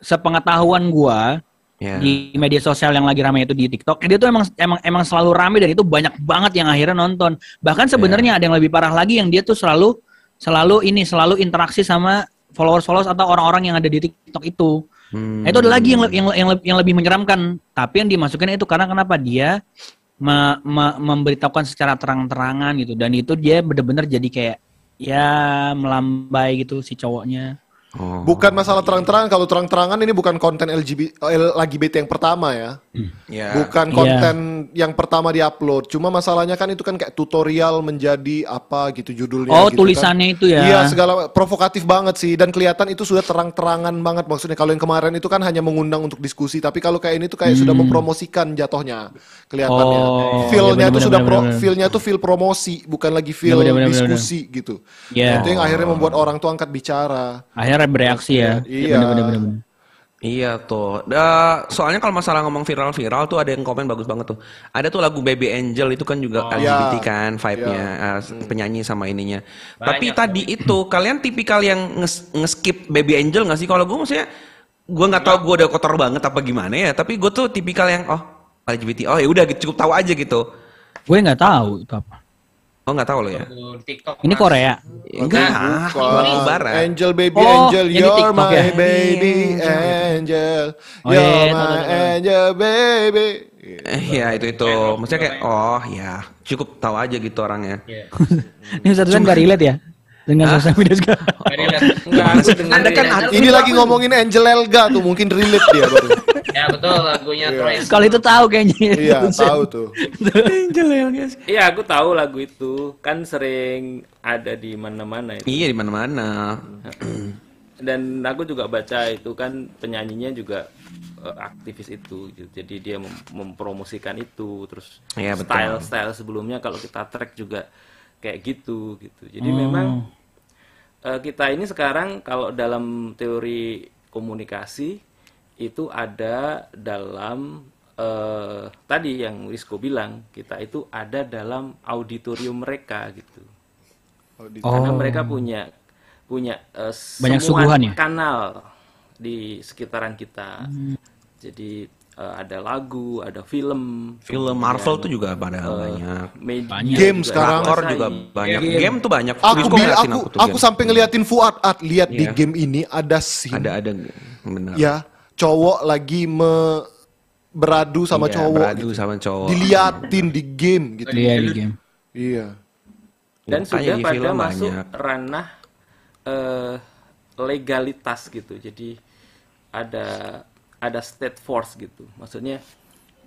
sepengetahuan gua Ya. di media sosial yang lagi ramai itu di TikTok, dia tuh emang emang emang selalu ramai dan itu banyak banget yang akhirnya nonton. Bahkan sebenarnya ada yang lebih parah lagi yang dia tuh selalu selalu ini selalu interaksi sama followers-followers atau orang-orang yang ada di TikTok itu. Hmm. Nah, itu ada lagi yang le- yang yang, yang lebih menyeramkan. Tapi yang dimasukin itu karena kenapa dia me- me- memberitahukan secara terang-terangan gitu dan itu dia bener-bener jadi kayak ya melambai gitu si cowoknya. Oh. Bukan masalah terang-terangan. Kalau terang-terangan ini bukan konten LGBT, LGBT yang pertama ya. Ya. Bukan Iya. konten yang pertama diupload. Cuma masalahnya kan itu kan kayak tutorial menjadi apa gitu judulnya. Oh, gitu tulisannya kan. itu ya. Iya, segala provokatif banget sih dan kelihatan itu sudah terang-terangan banget maksudnya. Kalau yang kemarin itu kan hanya mengundang untuk diskusi, tapi kalau kayak ini tuh kayak sudah mempromosikan jatuhnya kelihatannya. Hmm. Oh, Feel-nya iya, tuh benar, sudah benar, pro- benar. feel-nya tuh feel promosi, bukan lagi feel benar, benar, benar, diskusi gitu. Iya. Nah, itu yang akhirnya membuat orang tuh angkat bicara. Akhirnya bereaksi ya. Iya. Bener, bener, bener. Iya tuh. Da, soalnya kalau masalah ngomong viral-viral tuh ada yang komen bagus banget tuh. Ada tuh lagu Baby Angel itu kan juga LGBT Iya. kan vibe-nya eh, penyanyi sama ininya. Tapi tadi itu kalian tipikal yang nge- nge-skip Baby Angel nggak sih? Kalau gue maksudnya gue nggak tahu gue udah kotor banget apa gimana ya. Tapi gue tuh tipikal yang oh LGBT. Oh ya udah gitu, cukup tahu aja gitu. Gue nggak tahu itu apa. Oh nggak tahu lo ya? TikTok. Ini. Korea. Enggak. Bukan. Ini barat. Angel baby Oh, angel, you're TikTok my ya? baby angel, Oh, you're iya, iya, tahu, my tahu, tahu. angel baby. Eh ya itu itu. Maksudnya kayak oh ya cukup tahu aja gitu orangnya. Iya. [LAUGHS] Ini satu kan gak relate ya? Dengan sosial media sekarang. [LAUGHS] Enggak. Anda kan Ini lagi ngomongin Angel Elga tuh, mungkin relate dia baru. [LAUGHS] Ya betul lagunya Trace. Kalau itu tahu kayaknya. Iya, [LAUGHS] tahu tuh. Angel ya guys. Iya, aku tahu lagu itu. Kan sering ada di mana-mana itu. Iya di mana-mana. [CLEARS THROAT] Dan aku juga baca itu kan penyanyinya juga eh, aktivis itu. gitu. Jadi dia mem- mempromosikan itu terus Iya, betul. style-style sebelumnya kalau kita track juga kayak gitu gitu. Jadi memang eh, kita ini sekarang kalau dalam teori komunikasi itu ada dalam eh, tadi yang Rizko bilang kita itu ada dalam auditorium mereka gitu. Karena mereka punya punya eh, Banyak semua suguhan ya? kanal di sekitaran kita. Jadi eh, ada lagu ada film Film Marvel tuh juga pada banyak. media Game juga sekarang. Dikuasai. juga banyak. Game tuh banyak. Aku aku tuh aku game. sampai ngeliatin Fuad, At, lihat di Iya. game ini ada scene ada ada benar. ya cowok lagi me beradu sama Iya, cowok beradu gitu. sama cowok. diliatin di game gitu. Dia di game. Iya. dan Makanya sudah pada film masuk banyak. ranah eh, legalitas gitu jadi ada ada state force gitu maksudnya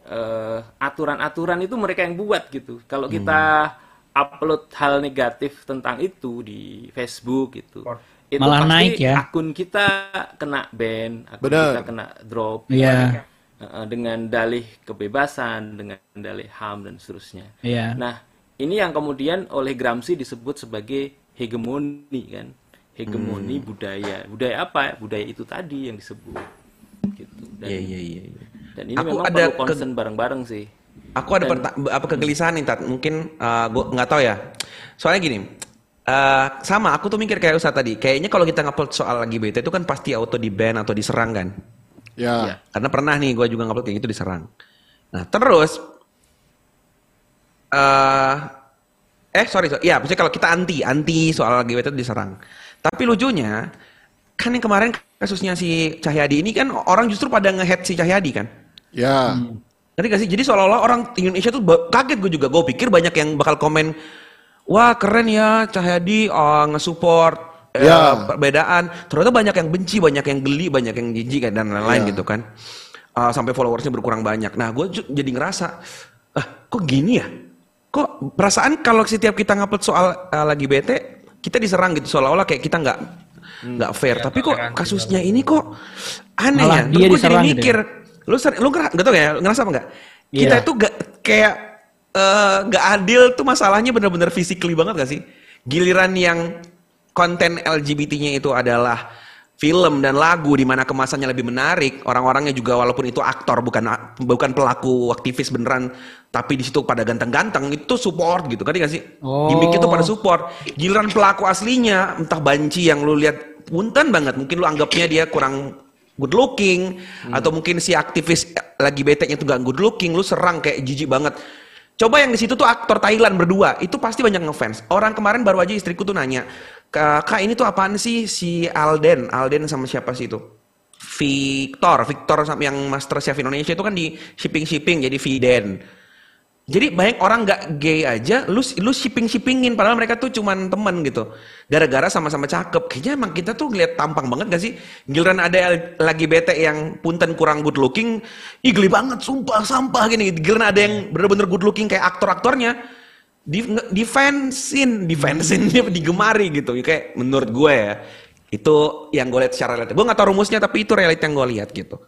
eh, aturan-aturan itu mereka yang buat gitu kalau kita Hmm. upload hal negatif tentang itu di Facebook gitu itu Malah pasti naik ya. akun kita kena ban akun Benar. kita kena drop Iya. Eh, dengan dalih kebebasan dengan dalih ham dan seterusnya Iya. Nah, ini yang kemudian oleh Gramsci disebut sebagai hegemoni kan. Hegemoni Hmm. budaya. Budaya apa? Budaya itu tadi yang disebut. Gitu. Dan, Iya iya iya. iya. dan ini Aku memang ada perlu ke- concern bareng-bareng sih. Aku ada perta- apa kegelisahan nih, Tat. Mungkin uh, gua nggak tahu ya. Soalnya gini, uh, sama aku tuh mikir kayak Ustaz tadi. Kayaknya kalau kita ngupload soal LGBT itu kan pasti auto di ban atau diserang kan. Ya. Karena pernah nih gue juga ngupload kayak gitu diserang. Nah terus, eh eh sorry, sorry. ya maksudnya kalau kita anti, anti soal LGBT itu diserang. Tapi lucunya, kan yang kemarin kasusnya si Cahyadi ini kan orang justru pada nge-head si Cahyadi kan. Ya. Ngerti gak sih? Jadi seolah-olah orang Indonesia tuh kaget gue juga. Gue pikir banyak yang bakal komen, wah keren ya Cahyadi oh, nge-support eh, Ya. perbedaan. Ternyata banyak yang benci, banyak yang geli, banyak yang jijik dan lain-lain Ya. gitu kan. Ah, sampai followersnya berkurang banyak. Nah gue jadi ngerasa, ah kok gini ya? Kok perasaan kalau setiap kita ngupload soal eh, lagi bete, kita diserang gitu seolah-olah kayak kita nggak nggak fair. Tapi kok kasusnya ini kok aneh Malah ya? dia Terus gue jadi gitu ya? mikir, lu ser- lu ngerasa gak tau ya ngerasa apa enggak kita Iya. itu gak kayak eh, gak adil tuh masalahnya bener-bener physically banget gak sih giliran yang konten LGBT-nya itu adalah film dan lagu di mana kemasannya lebih menarik orang-orangnya juga walaupun itu aktor bukan bukan pelaku aktivis beneran tapi di situ pada ganteng-ganteng itu support gitu. Kan gak sih? Oh. gimmick itu pada support. Giliran pelaku aslinya entah banci yang lu lihat punten banget mungkin lu anggapnya dia kurang good looking atau mungkin si aktivis lagi bete-nya tuh gak good looking lu serang kayak jijik banget. Coba yang di situ tuh aktor Thailand berdua itu pasti banyak ngefans. Orang kemarin baru aja istriku tuh nanya kak ini tuh apaan sih si Alden Alden sama siapa sih itu Victor Victor yang Master Chef Indonesia itu kan di shipping shipping jadi Viden jadi banyak orang nggak gay aja, lu lu shipping shippingin padahal mereka tuh cuman temen gitu. Gara-gara sama-sama cakep. Kayaknya emang kita tuh lihat tampang banget gak sih? Giliran ada lagi bete yang punten kurang good looking, ih geli banget, sumpah sampah gini. Giliran ada yang bener-bener good looking kayak aktor-aktornya, defensin, defensin [LAUGHS] dia digemari gitu. Kayak menurut gue ya, itu yang gue lihat secara realita. Gue nggak tahu rumusnya tapi itu realita yang gue lihat gitu.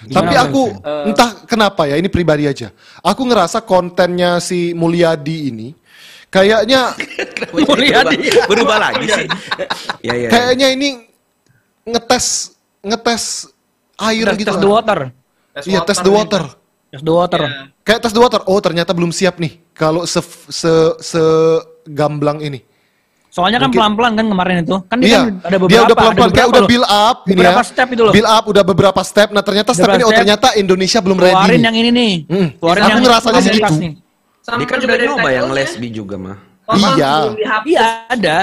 Tapi aku entah kenapa ya ini pribadi aja. Aku ngerasa kontennya si Mulyadi ini kayaknya [LAUGHS] Mulyadi. berubah, berubah lagi sih. ya, ya. kayaknya ini ngetes ngetes air Tes, gitu. tes lah. the water. Iya, tes the water. Tes the water. Kayak tes the water. Oh, ternyata belum siap nih kalau se se segamblang ini. Soalnya kan pelan-pelan kan kemarin itu. Kan dia Iya, kan ada beberapa. dia udah ada pelan-pelan kayak beberapa udah build up ini Beberapa ya. step itu loh. Build up udah beberapa step. Nah, ternyata step Beberapa ini oh ternyata Indonesia belum ready. Keluarin yang ini nih. Hmm. Keluarin Aku yang ngerasanya sih gitu. Dia kan juga nyoba yang lesbi juga mah. Tonton Iya. Iya ada.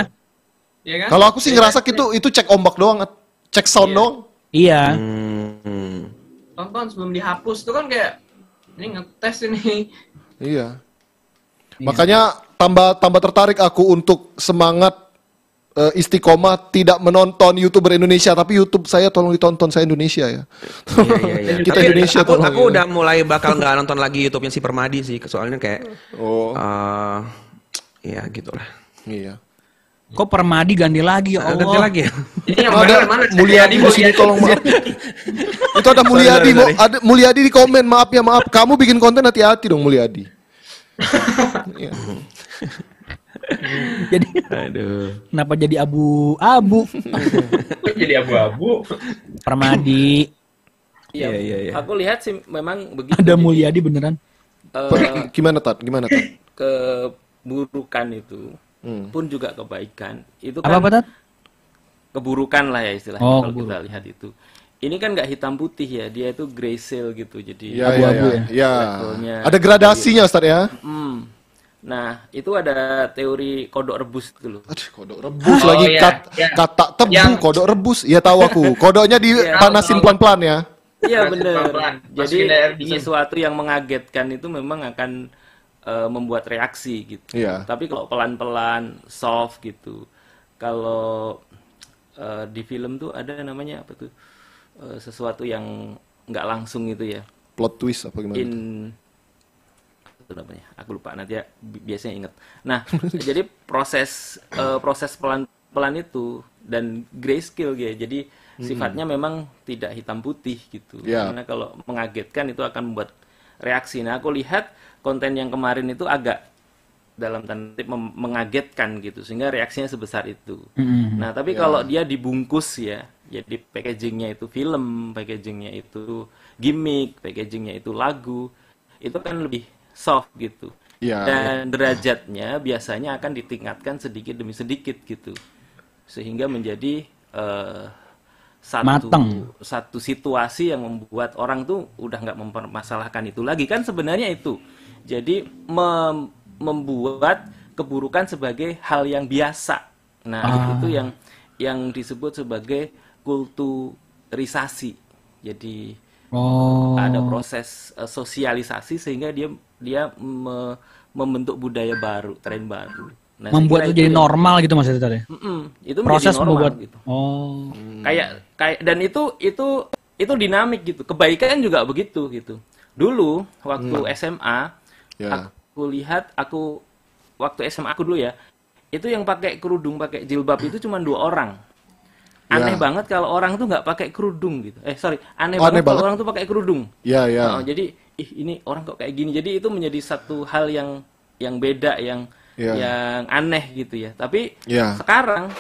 Iya kan? Kalau aku sih ngerasa gitu itu cek ombak doang, cek sound doang. Iya. Hmm. Tonton sebelum dihapus tuh kan kayak ini ngetes ini. Iya. Makanya tambah tambah tertarik aku untuk semangat eh, istiqomah tidak menonton youtuber Indonesia tapi YouTube saya tolong ditonton saya Indonesia ya. Iya, iya, iya. [LAUGHS] Kita Tapi Indonesia aku, tolong. aku ya. udah mulai bakal nggak nonton lagi YouTube-nya si Permadi sih, soalnya kayak, Oh, eh ya gitulah. iya. Kok Permadi ganti lagi ya Allah. Ganti lagi ya. Ini yang Ada mana? Mulyadi di sini tolong maaf. Itu ada Mulyadi, sorry, mau sorry. ada Mulyadi di komen maaf ya maaf. Kamu bikin konten hati-hati dong Mulyadi. Iya. [LAUGHS] Jadi Aduh. kenapa jadi abu-abu? Jadi abu-abu? Permadi Iya, Iya, iya, iya. Aku lihat sih memang begitu. ada Jadi, Mulyadi beneran. eh, Gimana tat? Gimana tat? keburukan itu Hmm. pun juga kebaikan. Itu Apa kan apa Tat? keburukan lah ya istilahnya Oh, kalau keburuk. kita lihat itu. Ini kan nggak hitam putih ya, dia itu gray sale gitu. Jadi Ya, ya, Abu-abu ya. ya? ya. Ada gradasinya Ustaz ya. Hmm. Nah, itu ada teori kodok rebus itu loh. Aduh, kodok rebus Oh, lagi iya, kat- iya. kata tebu Yang- kodok rebus. Iya tahu aku. [LAUGHS] Kodoknya dipanasin tahu. pelan-pelan ya. Iya benar. pelan-pelan, Jadi sesuatu yang mengagetkan itu memang akan eh, membuat reaksi gitu. Iya. Tapi kalau pelan-pelan, soft gitu. Kalau eh, di film tuh ada namanya apa tuh? Eh, sesuatu yang nggak langsung itu ya. Plot twist apa gimana? In itu namanya. Aku lupa nanti ya bi- biasanya inget. Nah, [LAUGHS] jadi proses eh, proses pelan-pelan itu dan grayscale ya. Jadi sifatnya memang tidak hitam putih gitu. Ya. Karena kalau mengagetkan itu akan membuat reaksi. Nah, aku lihat konten yang kemarin itu agak dalam tanda mengagetkan gitu sehingga reaksinya sebesar itu. Mm-mm. Nah, tapi kalau dia dibungkus ya, jadi packagingnya itu film, packagingnya itu gimmick, packagingnya itu lagu, itu kan lebih soft gitu. Iya, Dan derajatnya biasanya akan ditingkatkan sedikit demi sedikit gitu, sehingga menjadi eh, satu Mateng. satu situasi yang membuat orang tuh udah nggak mempermasalahkan itu lagi kan sebenarnya itu. Jadi mem- membuat keburukan sebagai hal yang biasa. Nah, Ah. itu yang yang disebut sebagai kulturisasi. Jadi Oh. ada proses eh, sosialisasi sehingga dia dia me- membentuk budaya baru, tren baru. Nah, membuat itu jadi yang- normal gitu maksudnya tadi. Mm-mm, itu Proses normal membuat gitu. Oh. Kayak kayak dan itu itu itu dinamik gitu. Kebaikan juga begitu gitu. Dulu waktu SMA Ya. aku lihat aku waktu SMA aku dulu ya, itu yang pakai kerudung, pakai jilbab itu cuma dua orang. Aneh Ya. banget kalau orang tuh nggak pakai kerudung gitu. Eh sorry, aneh, Oh, banget aneh kalau banget. orang tuh pakai kerudung. Ya, ya. Oh, jadi ih ini orang kok kayak gini. Jadi itu menjadi satu hal yang yang beda yang Ya. yang aneh gitu ya. Tapi Ya. sekarang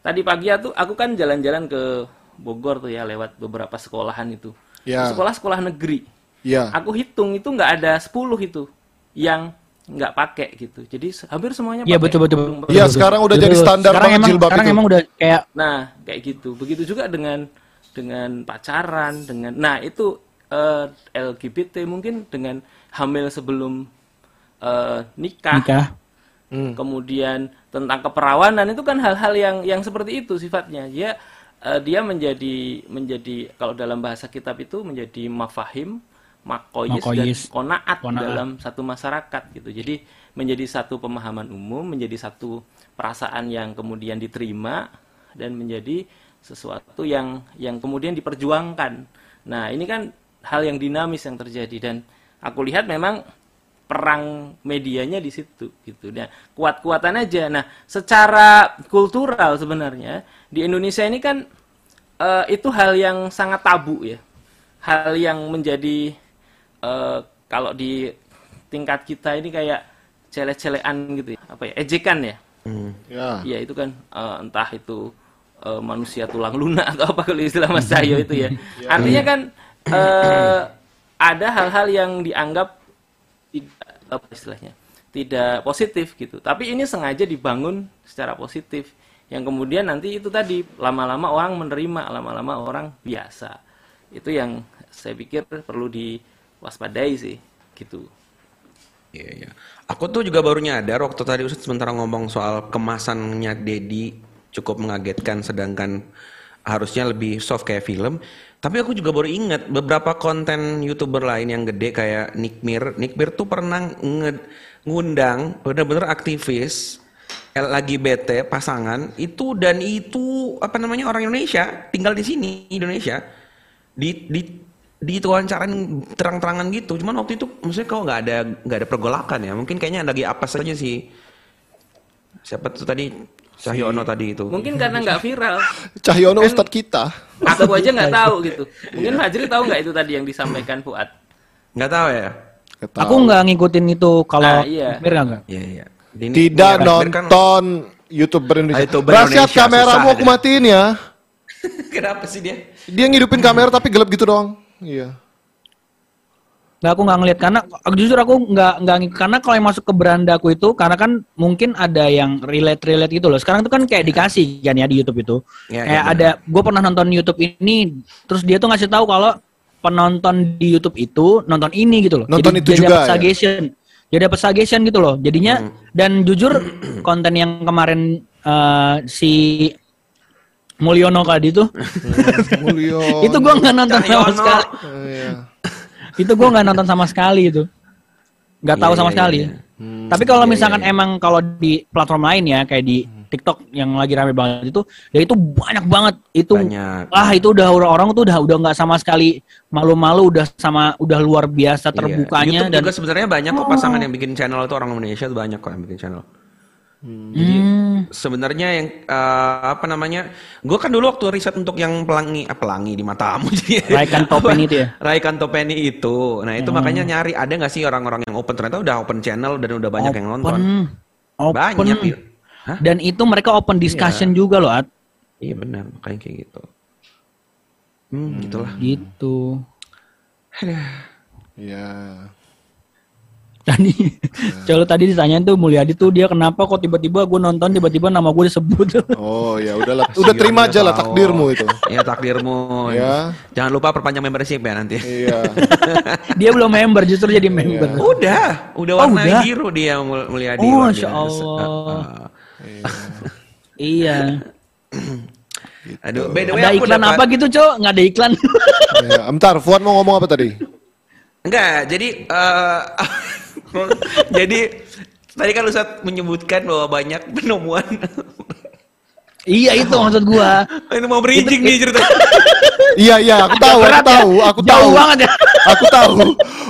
tadi pagi aku aku kan jalan-jalan ke Bogor tuh ya lewat beberapa sekolahan itu. Ya. Sekolah-sekolah negeri. Ya. Aku hitung itu nggak ada 10 itu yang nggak pakai gitu. Jadi hampir semuanya Iya pakai betul betul. kerudung. Iya, sekarang udah jadi standar sekarang banget emang, jilbab sekarang itu. emang udah kayak Nah, kayak gitu. Begitu juga dengan dengan pacaran, dengan nah itu eh, LGBT mungkin dengan hamil sebelum eh, nikah, nikah. kemudian tentang keperawanan itu kan hal-hal yang yang seperti itu sifatnya. Dia eh, dia menjadi menjadi kalau dalam bahasa kitab itu menjadi mafahim, makoyis, Makoyis. dan konaat, Konaat. dalam satu masyarakat gitu. Jadi menjadi satu pemahaman umum, menjadi satu perasaan yang kemudian diterima dan menjadi sesuatu yang yang kemudian diperjuangkan. Nah, ini kan hal yang dinamis yang terjadi dan aku lihat memang perang medianya di situ gitu. Nah, kuat-kuatan aja. Nah, secara kultural sebenarnya di Indonesia ini kan eh, itu hal yang sangat tabu ya. Hal yang menjadi eh, kalau di tingkat kita ini kayak cele-celean gitu ya. Apa ya? Ejekan ya. Ya. Iya itu kan eh, entah itu eh, manusia tulang lunak [LAUGHS] atau apa kalau istilah Mas Cahyo itu ya. [LAUGHS] Artinya kan eh, ada hal-hal yang dianggap tidak apa istilahnya tidak positif gitu. Tapi ini sengaja dibangun secara positif yang kemudian nanti itu tadi lama-lama orang menerima, lama-lama orang biasa. Itu yang saya pikir perlu diwaspadai sih gitu. Iya, iya. Aku tuh juga baru nyadar waktu tadi Ustadz sementara ngomong soal kemasannya Dedi cukup mengagetkan sedangkan harusnya lebih soft kayak film. Tapi aku juga baru ingat beberapa konten YouTuber lain yang gede kayak Nick Mir. Nick Mir tuh pernah nge- ngundang bener-bener aktivis lagi bete pasangan itu dan itu apa namanya orang Indonesia tinggal di sini Indonesia di di di itu wawancarain terang-terangan gitu cuman waktu itu maksudnya kok nggak ada nggak ada pergolakan ya mungkin kayaknya lagi apa saja sih siapa tuh tadi Cahyono tadi itu Mungkin karena nggak viral. [LAUGHS] Cahyono Kan- Ustadz kita. Aku aja nggak tahu gitu. Mungkin Fajri tahu nggak itu tadi yang disampaikan Fuad? nggak tahu ya tahu. Aku nggak ngikutin itu kalau Ah, iya. Mir nggak. Iya iya. Ini- Tidak kan- nonton YouTuber Indonesia. YouTuber Rasyat Indonesia, kameramu aku matiin ya. [LAUGHS] Kenapa sih dia? Dia ngidupin kamera tapi gelap gitu doang. Iya. Nggak aku nggak ngeliat karena aku jujur aku nggak nggak karena kalau yang masuk ke berandaku itu karena kan mungkin ada yang relate relate gitu loh. Sekarang itu kan kayak dikasih kan ya di YouTube itu. Ya, kayak ya, ada gue pernah nonton YouTube ini terus dia tuh ngasih tahu kalau penonton di YouTube itu nonton ini gitu loh. Nonton Jadi itu dia juga dapat ya? suggestion. Dia dapat suggestion gitu loh. Jadinya Hmm. dan jujur konten yang kemarin eh, si Mulyono tadi itu [LAUGHS] Mulyo. itu gua nggak nonton sama sekali. Iya. [LAUGHS] itu gue nggak nonton sama sekali itu nggak tahu Iya, sama iya, sekali iya. tapi kalau Iya, misalkan iya, iya. emang kalau di platform lain ya kayak di TikTok yang lagi rame banget itu ya itu banyak banget itu Banyak. ah itu udah orang-orang tuh udah udah nggak sama sekali malu-malu udah sama udah luar biasa Iya. terbukanya YouTube dan juga sebenarnya banyak kok pasangan yang bikin channel itu orang Indonesia tuh banyak kok yang bikin channel. Hmm, Sebenarnya yang eh, apa namanya? Gue kan dulu waktu riset untuk yang pelangi, ah, pelangi di matamu [LAUGHS] jadi. Raikan Topeni itu ya? [LAUGHS] Raikan Topeni itu. Nah itu makanya nyari ada nggak sih orang-orang yang open ternyata udah open channel dan udah banyak yang nonton. open Banyak ya. Hah? dan itu mereka open discussion juga loh At. Iya benar makanya kayak gitu. Hmm, itulah. gitu Iya. Tadi kalau tadi ditanyain tuh Mulyadi tuh dia kenapa kok tiba-tiba gue nonton tiba-tiba nama gue disebut [LAUGHS] Oh ya udahlah. Udah terima aja lah takdirmu itu. Iya takdirmu. Ya. Jangan lupa perpanjang membership ya nanti. Iya. [LAUGHS] dia belum member justru jadi member Udah, udah Oh, warna udah? biru dia Mul- Mulyadi. Oh, Masya. Allah. Uh, iya uh. Aduh, by the way ada iklan dapat- apa gitu cok nggak ada iklan ya. Bentar, Fuad mau ngomong apa tadi? Enggak, jadi eh [LAUGHS] [LAUGHS] jadi tadi kan Ustaz menyebutkan bahwa banyak penemuan. iya itu maksud gua [LAUGHS] Ini mau bridging nih cerita. [LAUGHS] Iya iya, aku tahu, aku ya. tahu, aku Jauh tahu. banget ya. Aku tahu.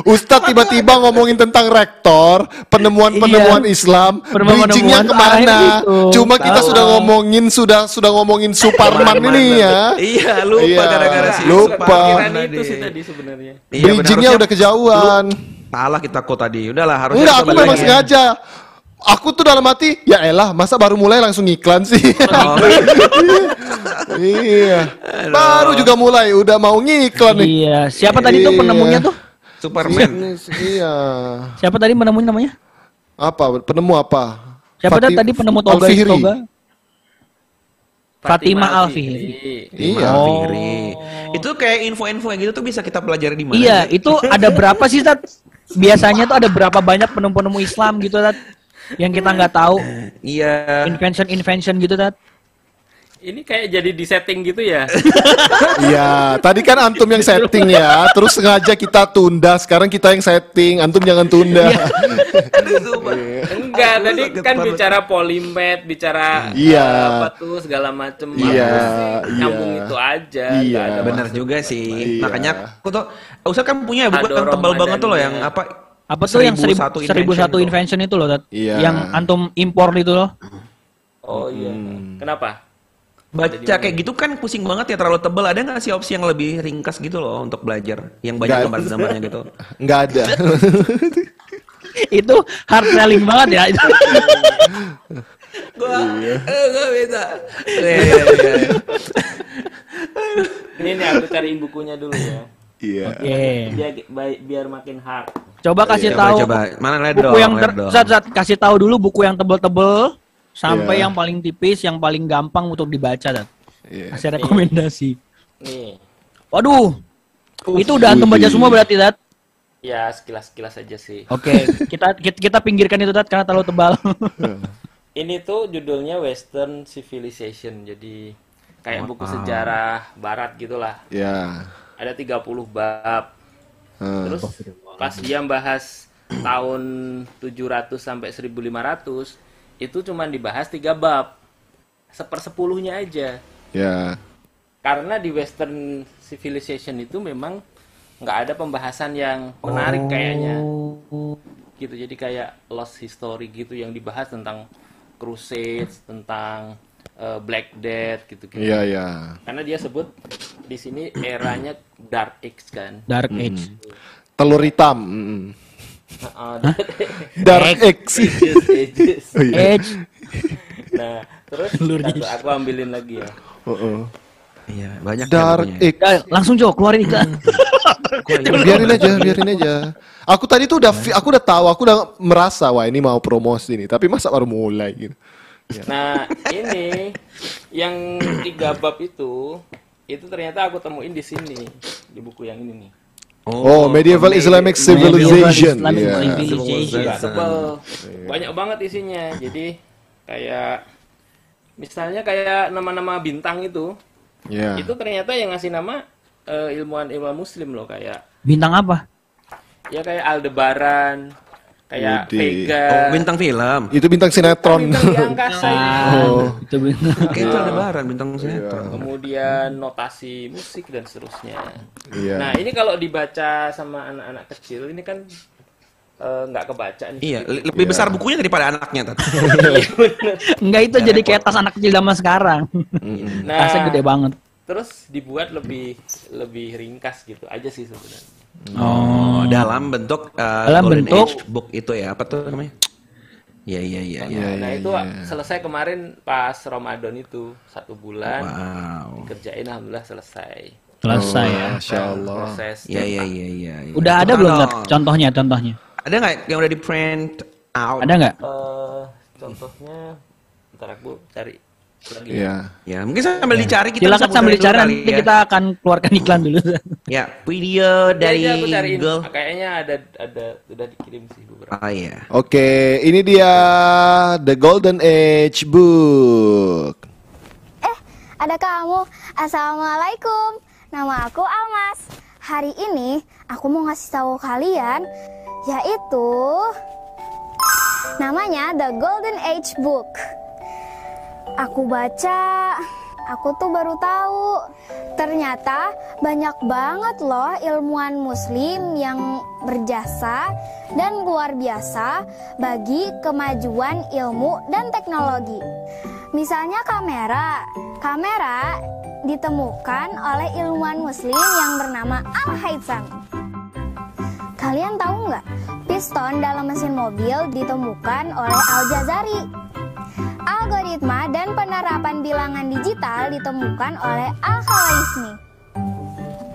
Ustadz tiba-tiba ngomongin tentang rektor, penemuan-penemuan Iya. Islam, bridgingnya ke mana? gitu. Cuma kita Tahu. sudah ngomongin sudah sudah ngomongin Suparman ini ya. Iya, lupa Iya, gara-gara si lupa. Suparman itu sih tadi sebenarnya. Iya, Bridgingnya udah kejauhan. Salah kita kok tadi. Udahlah harusnya Enggak, aku memang sengaja. Aku tuh dalam hati, ya elah, masa baru mulai langsung iklan sih? Oh, [LAUGHS] iya. Baru juga mulai, udah mau ngiklan nih. iya siapa tadi tuh Iya. penemunya tuh Superman. Iya. siapa tadi penemunya namanya Apa? Penemu apa? siapa Fati- tadi penemu toga Al-Fihri. toga Fatimah Al-Fihri. Iya. Oh. Fihri. Itu kayak info-info yang gitu tuh bisa kita pelajari di mana? Iya, itu ada berapa sih, Tat? Biasanya tuh ada berapa banyak penemu-penemu Islam gitu, Tat? Yang kita nggak tahu. Iya. Invention-invention gitu, Tat. Ini kayak jadi di setting gitu ya. [LAUGHS] Iya, tadi kan antum yang setting ya, terus sengaja kita tunda, sekarang kita yang setting, antum jangan tunda. [LAUGHS] Enggak, tadi kan bicara polimet, bicara Iya. eh, apa tuh segala macem. Iya, sih Nyambung iya. itu aja. Iya. maksud. juga sih. Iya. Makanya aku tuh Ustaz kan punya buku yang tebal banget tuh loh yang apa? Apa tuh yang seribu, 1001 seribu satu invention itu loh, Tat? Iya. Yang antum impor itu loh. Oh iya. Kenapa? Baca kayak gitu kan pusing banget ya terlalu tebal. Ada nggak sih opsi yang lebih ringkas gitu loh untuk belajar? Yang banyak Nggak. gambar-gambarnya gitu. [LAUGHS] Nggak ada. [LAUGHS] itu hard selling banget ya. itu. Gua eh, gak bisa. Iya, iya, iya. Ini nih aku cariin bukunya dulu ya. Iya. Oke. Biar biar makin hard. Coba kasih Coba, tahu coba. Mana lihat buku dong, yang ter. Zat, Zat, kasih tahu dulu buku yang tebel-tebel sampai Iya. yang paling tipis, yang paling gampang untuk dibaca, Tat. Iya. Kasih rekomendasi. Nih. Waduh. Itu udah antum baca semua berarti, Tat? Ya sekilas-sekilas aja sih. Oke, kita, kita kita pinggirkan itu Tat karena terlalu tebal. [LAUGHS] Ini tuh judulnya Western Civilization. Jadi kayak buku sejarah barat gitulah. Iya. Ada 30 bab. Hmm. Terus pas dia bahas tahun 700 sampai 1500 itu cuma dibahas tiga bab sepersepuluhnya aja Ya. karena di Western civilization itu memang nggak ada pembahasan yang menarik kayaknya gitu jadi kayak lost history gitu yang dibahas tentang crusades tentang eh, Black Death gitu gitu Iya, karena dia sebut di sini eranya Dark Age kan Dark Age. Telur hitam. mm. Heeh, Dark X. Ages, ages. Oh, iya. Age. nah terus aku ambilin lagi ya Heeh. Iya, banyak ya Dark. X. Ya, langsung Jo, keluarin iklan. biarin aja, biarin aja. Aku tadi tuh udah, aku udah tahu, aku udah merasa wah ini mau promosi nih, tapi masa baru mulai gitu. Nah, ini yang tiga bab itu, itu ternyata aku temuin di sini di buku yang ini nih. Oh, medieval Islamic civilization. Islamic Iya. civilization. Nggak tebel, banyak banget isinya. Jadi kayak misalnya kayak nama-nama bintang itu, Iya. itu ternyata yang ngasih nama eh, ilmuwan ilmuwan Muslim loh kayak Bintang apa? ya kayak Aldebaran, kayak Widih. Vega, Oh, bintang film. Itu bintang sinetron. bintang di angkasa. [LAUGHS] Oh. Itu bintang. Oke, itu ada baran bintang sinetron. kemudian notasi musik dan seterusnya. Iya. Nah ini kalau dibaca sama anak-anak kecil ini kan eh, nggak kebaca nih. Iya, le- lebih besar bukunya daripada anaknya, Tat. [LAUGHS] Enggak itu jadi kayak tas anak kecil zaman sekarang. Nah, Tasnya gede banget. terus dibuat lebih lebih ringkas gitu aja sih sebenarnya. Oh, dalam bentuk uh, Dalam Golden bentuk- Age book itu ya, apa tuh namanya? Iya, iya, iya, iya. nah itu selesai kemarin pas Ramadan itu satu bulan Wow. kerjain alhamdulillah selesai. Selesai ya. Masya Allah. Proses Iya, iya, iya, iya. iya. Udah ada belum oh. contohnya contohnya? Ada nggak yang udah di print out? Ada nggak? eh, contohnya ntar aku cari lagi. Iya. Ya, mungkin sambil dicari kita Silakan sambil dicari nanti ya. kita akan keluarkan iklan dulu. [LAUGHS] Ya, video Dari dari aja aku cariin. Google. Kayaknya ada ada udah dikirim sih beberapa. Oh iya. Oke, ini dia The Golden Age Book. Ada kamu. Assalamualaikum. Nama aku Almas. Hari ini aku mau ngasih tahu kalian yaitu namanya The Golden Age Book. Aku baca, aku tuh baru tahu. Ternyata banyak banget loh ilmuwan muslim yang berjasa dan luar biasa bagi kemajuan ilmu dan teknologi. Misalnya kamera. Kamera ditemukan oleh ilmuwan muslim yang bernama Al-Haytham. Kalian tahu nggak? Piston dalam mesin mobil ditemukan oleh Al-Jazari. Algoritma dan penerapan bilangan digital ditemukan oleh Al-Khwarizmi.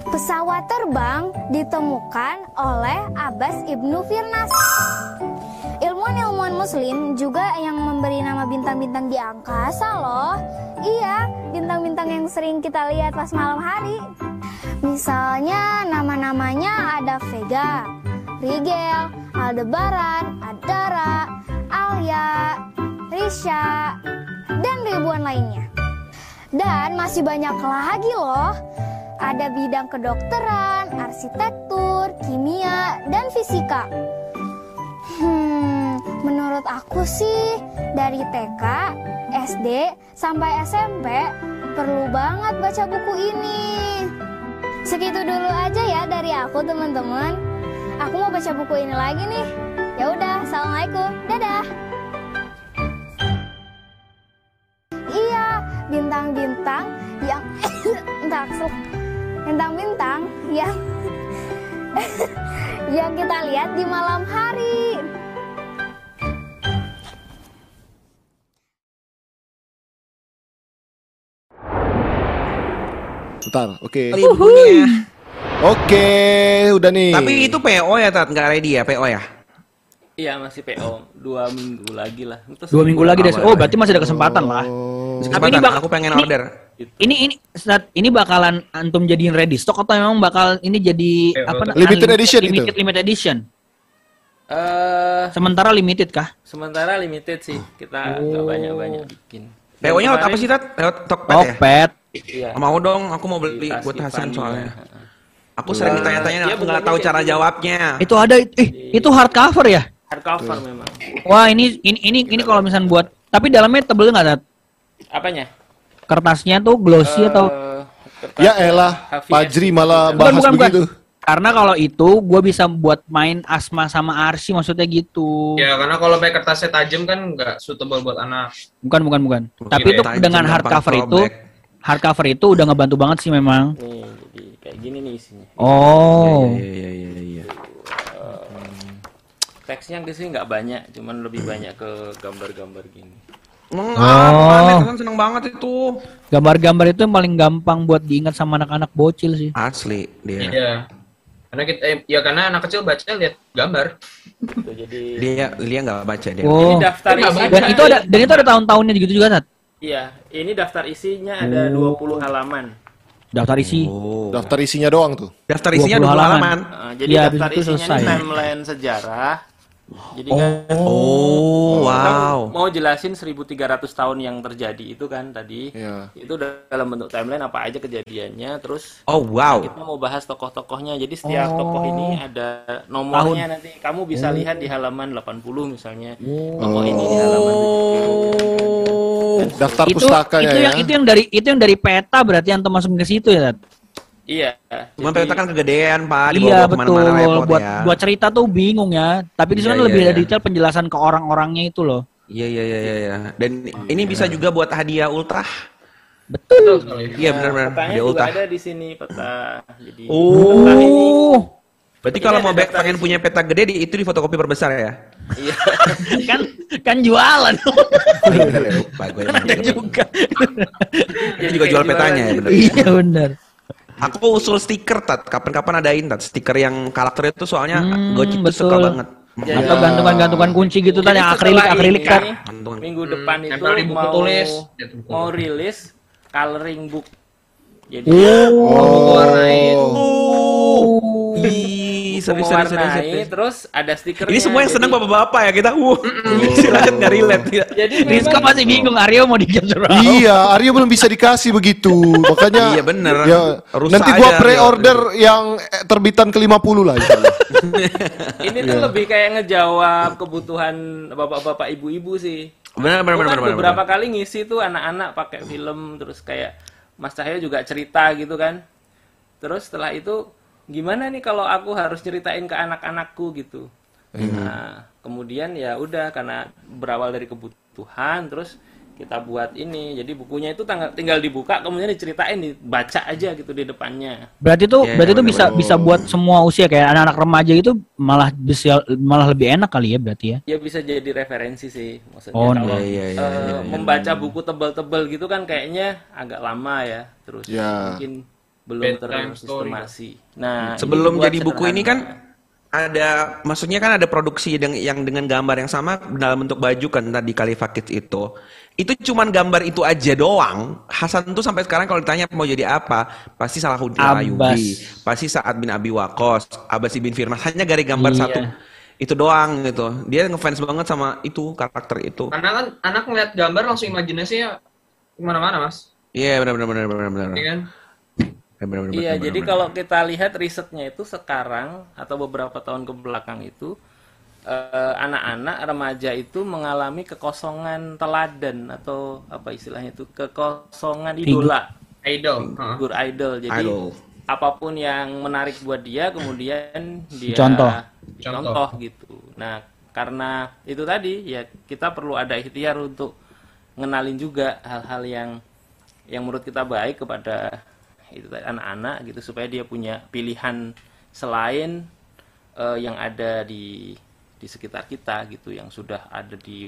Pesawat terbang ditemukan oleh Abbas Ibnu Firnas. Ilmuwan-ilmuwan muslim juga yang memberi nama bintang-bintang di angkasa loh. Iya, bintang-bintang yang sering kita lihat pas malam hari. Misalnya nama-namanya ada Vega, Rigel, Aldebaran, Adara, Alia, Risha, dan ribuan lainnya. Dan masih banyak lagi loh. Ada bidang kedokteran, arsitektur, kimia, dan fisika. Hmm, menurut aku sih dari TK, SD, sampai SMP perlu banget baca buku ini. Segitu dulu aja ya dari aku teman-teman. Aku mau baca buku ini lagi nih. Ya udah, assalamualaikum, dadah. Bintang-bintang yang [COUGHS] entar bintang-bintang yang [COUGHS] yang kita lihat di malam hari. Bentar, oke. Kali bukunya. Oke, udah nih. Tapi itu PO ya, Tat? Nggak ready ya, PO ya? Iya masih PO dua minggu lagi lah. Terus Dua minggu lagi deh. Oh, berarti masih ada kesempatan lah. Tapi ini bak- aku pengen ini- order. Ini ini Sat, ini bakalan antum jadiin ready stock atau memang bakal ini jadi Eh, apa? Limited edition itu? limited, limited edition. eh Sementara limited kah? sementara limited sih kita nggak banyak-banyak bikin. PO-nya lewat apa sih, Tat? Lewat Tokped ya? Tokped. Iya. Mau dong, aku mau beli buat Hasan soalnya. iya. Aku sering ditanya-tanya, Iya, aku nggak tahu cara jawabnya. Itu ada eh itu hardcover ya? hardcover memang. Wah ini ini ini ini kalau misalnya buat tapi dalamnya tebel nggak Tat? Apanya? Kertasnya tuh glossy atau Eh, kertas Ya elah, HVS. Fajri malah Bukan, bahas bukan, bukan. begitu. karena kalau itu gue bisa buat main asma sama arsi maksudnya gitu. Ya karena kalau pakai kertasnya tajam kan nggak suitable buat anak. Bukan bukan bukan. Mungkin Tapi itu dengan hardcover itu hardcover itu udah ngebantu banget sih memang. Nih, jadi kayak gini nih isinya. Oh. Iya iya iya iya. Teksnya sih nggak banyak, cuman lebih banyak ke gambar-gambar gini. Oh. ah, aneh, teman seneng banget itu. Gambar-gambar itu yang paling gampang buat diingat sama anak-anak bocil sih. Asli dia. Iya. Karena kita eh, ya karena anak kecil baca lihat gambar. Gitu, jadi Dia dia nggak baca dia. Oh. ini daftar isinya. Dan itu ada dan itu ada tahun-tahunnya gitu juga, Tat. Iya, ini daftar isinya ada 20 halaman. Daftar isi. Oh. Daftar isinya doang tuh. Daftar isinya 20 20 halaman. halaman. Uh, jadi Iya, daftar isinya selesai. timeline sejarah. Jadi kan Oh, wow. kita mau jelasin 1300 tahun yang terjadi itu kan tadi. Iya. Itu dalam bentuk timeline apa aja kejadiannya, terus Oh, wow. kita mau bahas tokoh-tokohnya. Jadi setiap tokoh ini ada nomornya nanti. Kamu bisa lihat di halaman 80 misalnya. Tokoh ini di halaman Oh. Daftar itu pustakanya itu ya. yang itu yang dari itu yang dari peta berarti yang masukin ke situ ya. Iya. Cuma jadi- peta kan kegedean, Pak. Iya betul. repot buat ya. buat cerita tuh bingung ya. Tapi di sana Iya, lebih iya, ada iya. detail penjelasan ke orang-orangnya itu loh. Iya, iya, iya, iya, iya. Dan ini bisa juga buat hadiah ultra. Betul sekali. Iya, benar-benar. Hadiah juga ultra. ada di sini peta. Jadi Oh. peta ini Berarti kalau mau daftar pengen punya peta gede di itu di fotokopi perbesar ya. iya. [LAUGHS] kan kan jualan. Iya, benar ya, lupa gue. Enggak juga. Itu juga jual petanya ya, benar. iya benar. Aku usul stiker tat, kapan-kapan adain tat stiker yang karakternya itu soalnya Hmm, gue tuh suka banget. Jadi- Atau gantungan-gantungan kunci gitu kan Jadi yang akrilik akrilik kan. Minggu depan Hmm, itu mau tulis. Ya, mau rilis coloring book. Jadi Oh, buku warnai itu. Oh. Serius, serius, serius, mewarnai, serius. terus ada stikernya. Ini semua yang seneng jadi- bapak-bapak ya kita. Wuh, [LAUGHS] silakan nggak relate. ya. Jadi Rizka memang masih bingung Aryo mau digeser. Iya, Aryo belum bisa dikasih begitu. Makanya Iya, bener. Ya, Rusak nanti gua pre-order yang terbitan ke-50 lah insyaallah. [LAUGHS] ini tuh lebih kayak ngejawab kebutuhan bapak-bapak ibu-ibu sih. Benar, benar, benar, kan benar. beberapa kali ngisi tuh anak-anak pakai film terus kayak Mas Cahyo juga cerita gitu kan. Terus setelah itu gimana nih kalau aku harus ceritain ke anak-anakku gitu. Nah, kemudian ya udah karena berawal dari kebutuhan terus kita buat ini. Jadi bukunya itu tanggal- tinggal dibuka kemudian diceritain dibaca aja gitu di depannya. Berarti tuh Iya, berarti tuh bener, bisa bener. bisa buat semua usia kayak anak-anak remaja itu malah bisa malah lebih enak kali ya berarti ya. Ya bisa jadi referensi sih maksudnya Oh, kalau iya, iya, iya, eh, iya, iya. membaca buku tebal-tebal gitu kan kayaknya agak lama ya terus Ya. mungkin belum tersistemasi. Nah, Sebelum dibuat jadi buku ini kan ada maksudnya kan ada produksi yang, yang dengan gambar yang sama dalam bentuk baju kan tadi Khalifa Kids itu. Itu cuman gambar itu aja doang. Hasan tuh sampai sekarang kalau ditanya mau jadi apa, pasti Salahuddin Abbas. Ayyubi, pasti Sa'ad bin Abi Waqqas, Abbas bin Firman hanya dari gambar Iya. satu. Itu doang gitu. Dia ngefans banget sama itu karakter itu. Karena kan anak ngeliat gambar langsung imajinasinya ke mana-mana mas. Iya benar benar benar benar benar. Iya kan? Iya, benar, jadi benar. kalau kita lihat risetnya itu sekarang atau beberapa tahun ke belakang itu eh, anak-anak remaja itu mengalami kekosongan teladan atau apa istilahnya itu kekosongan idola. Idol. Heeh. figur idol. Jadi Idol. apa pun yang menarik buat dia kemudian dia Dicontoh. dicontoh gitu. Nah, karena itu tadi ya kita perlu ada ikhtiar untuk ngenalin juga hal-hal yang yang menurut kita baik kepada itu tadi, anak-anak gitu supaya dia punya pilihan selain eh, yang ada di di sekitar kita gitu yang sudah ada di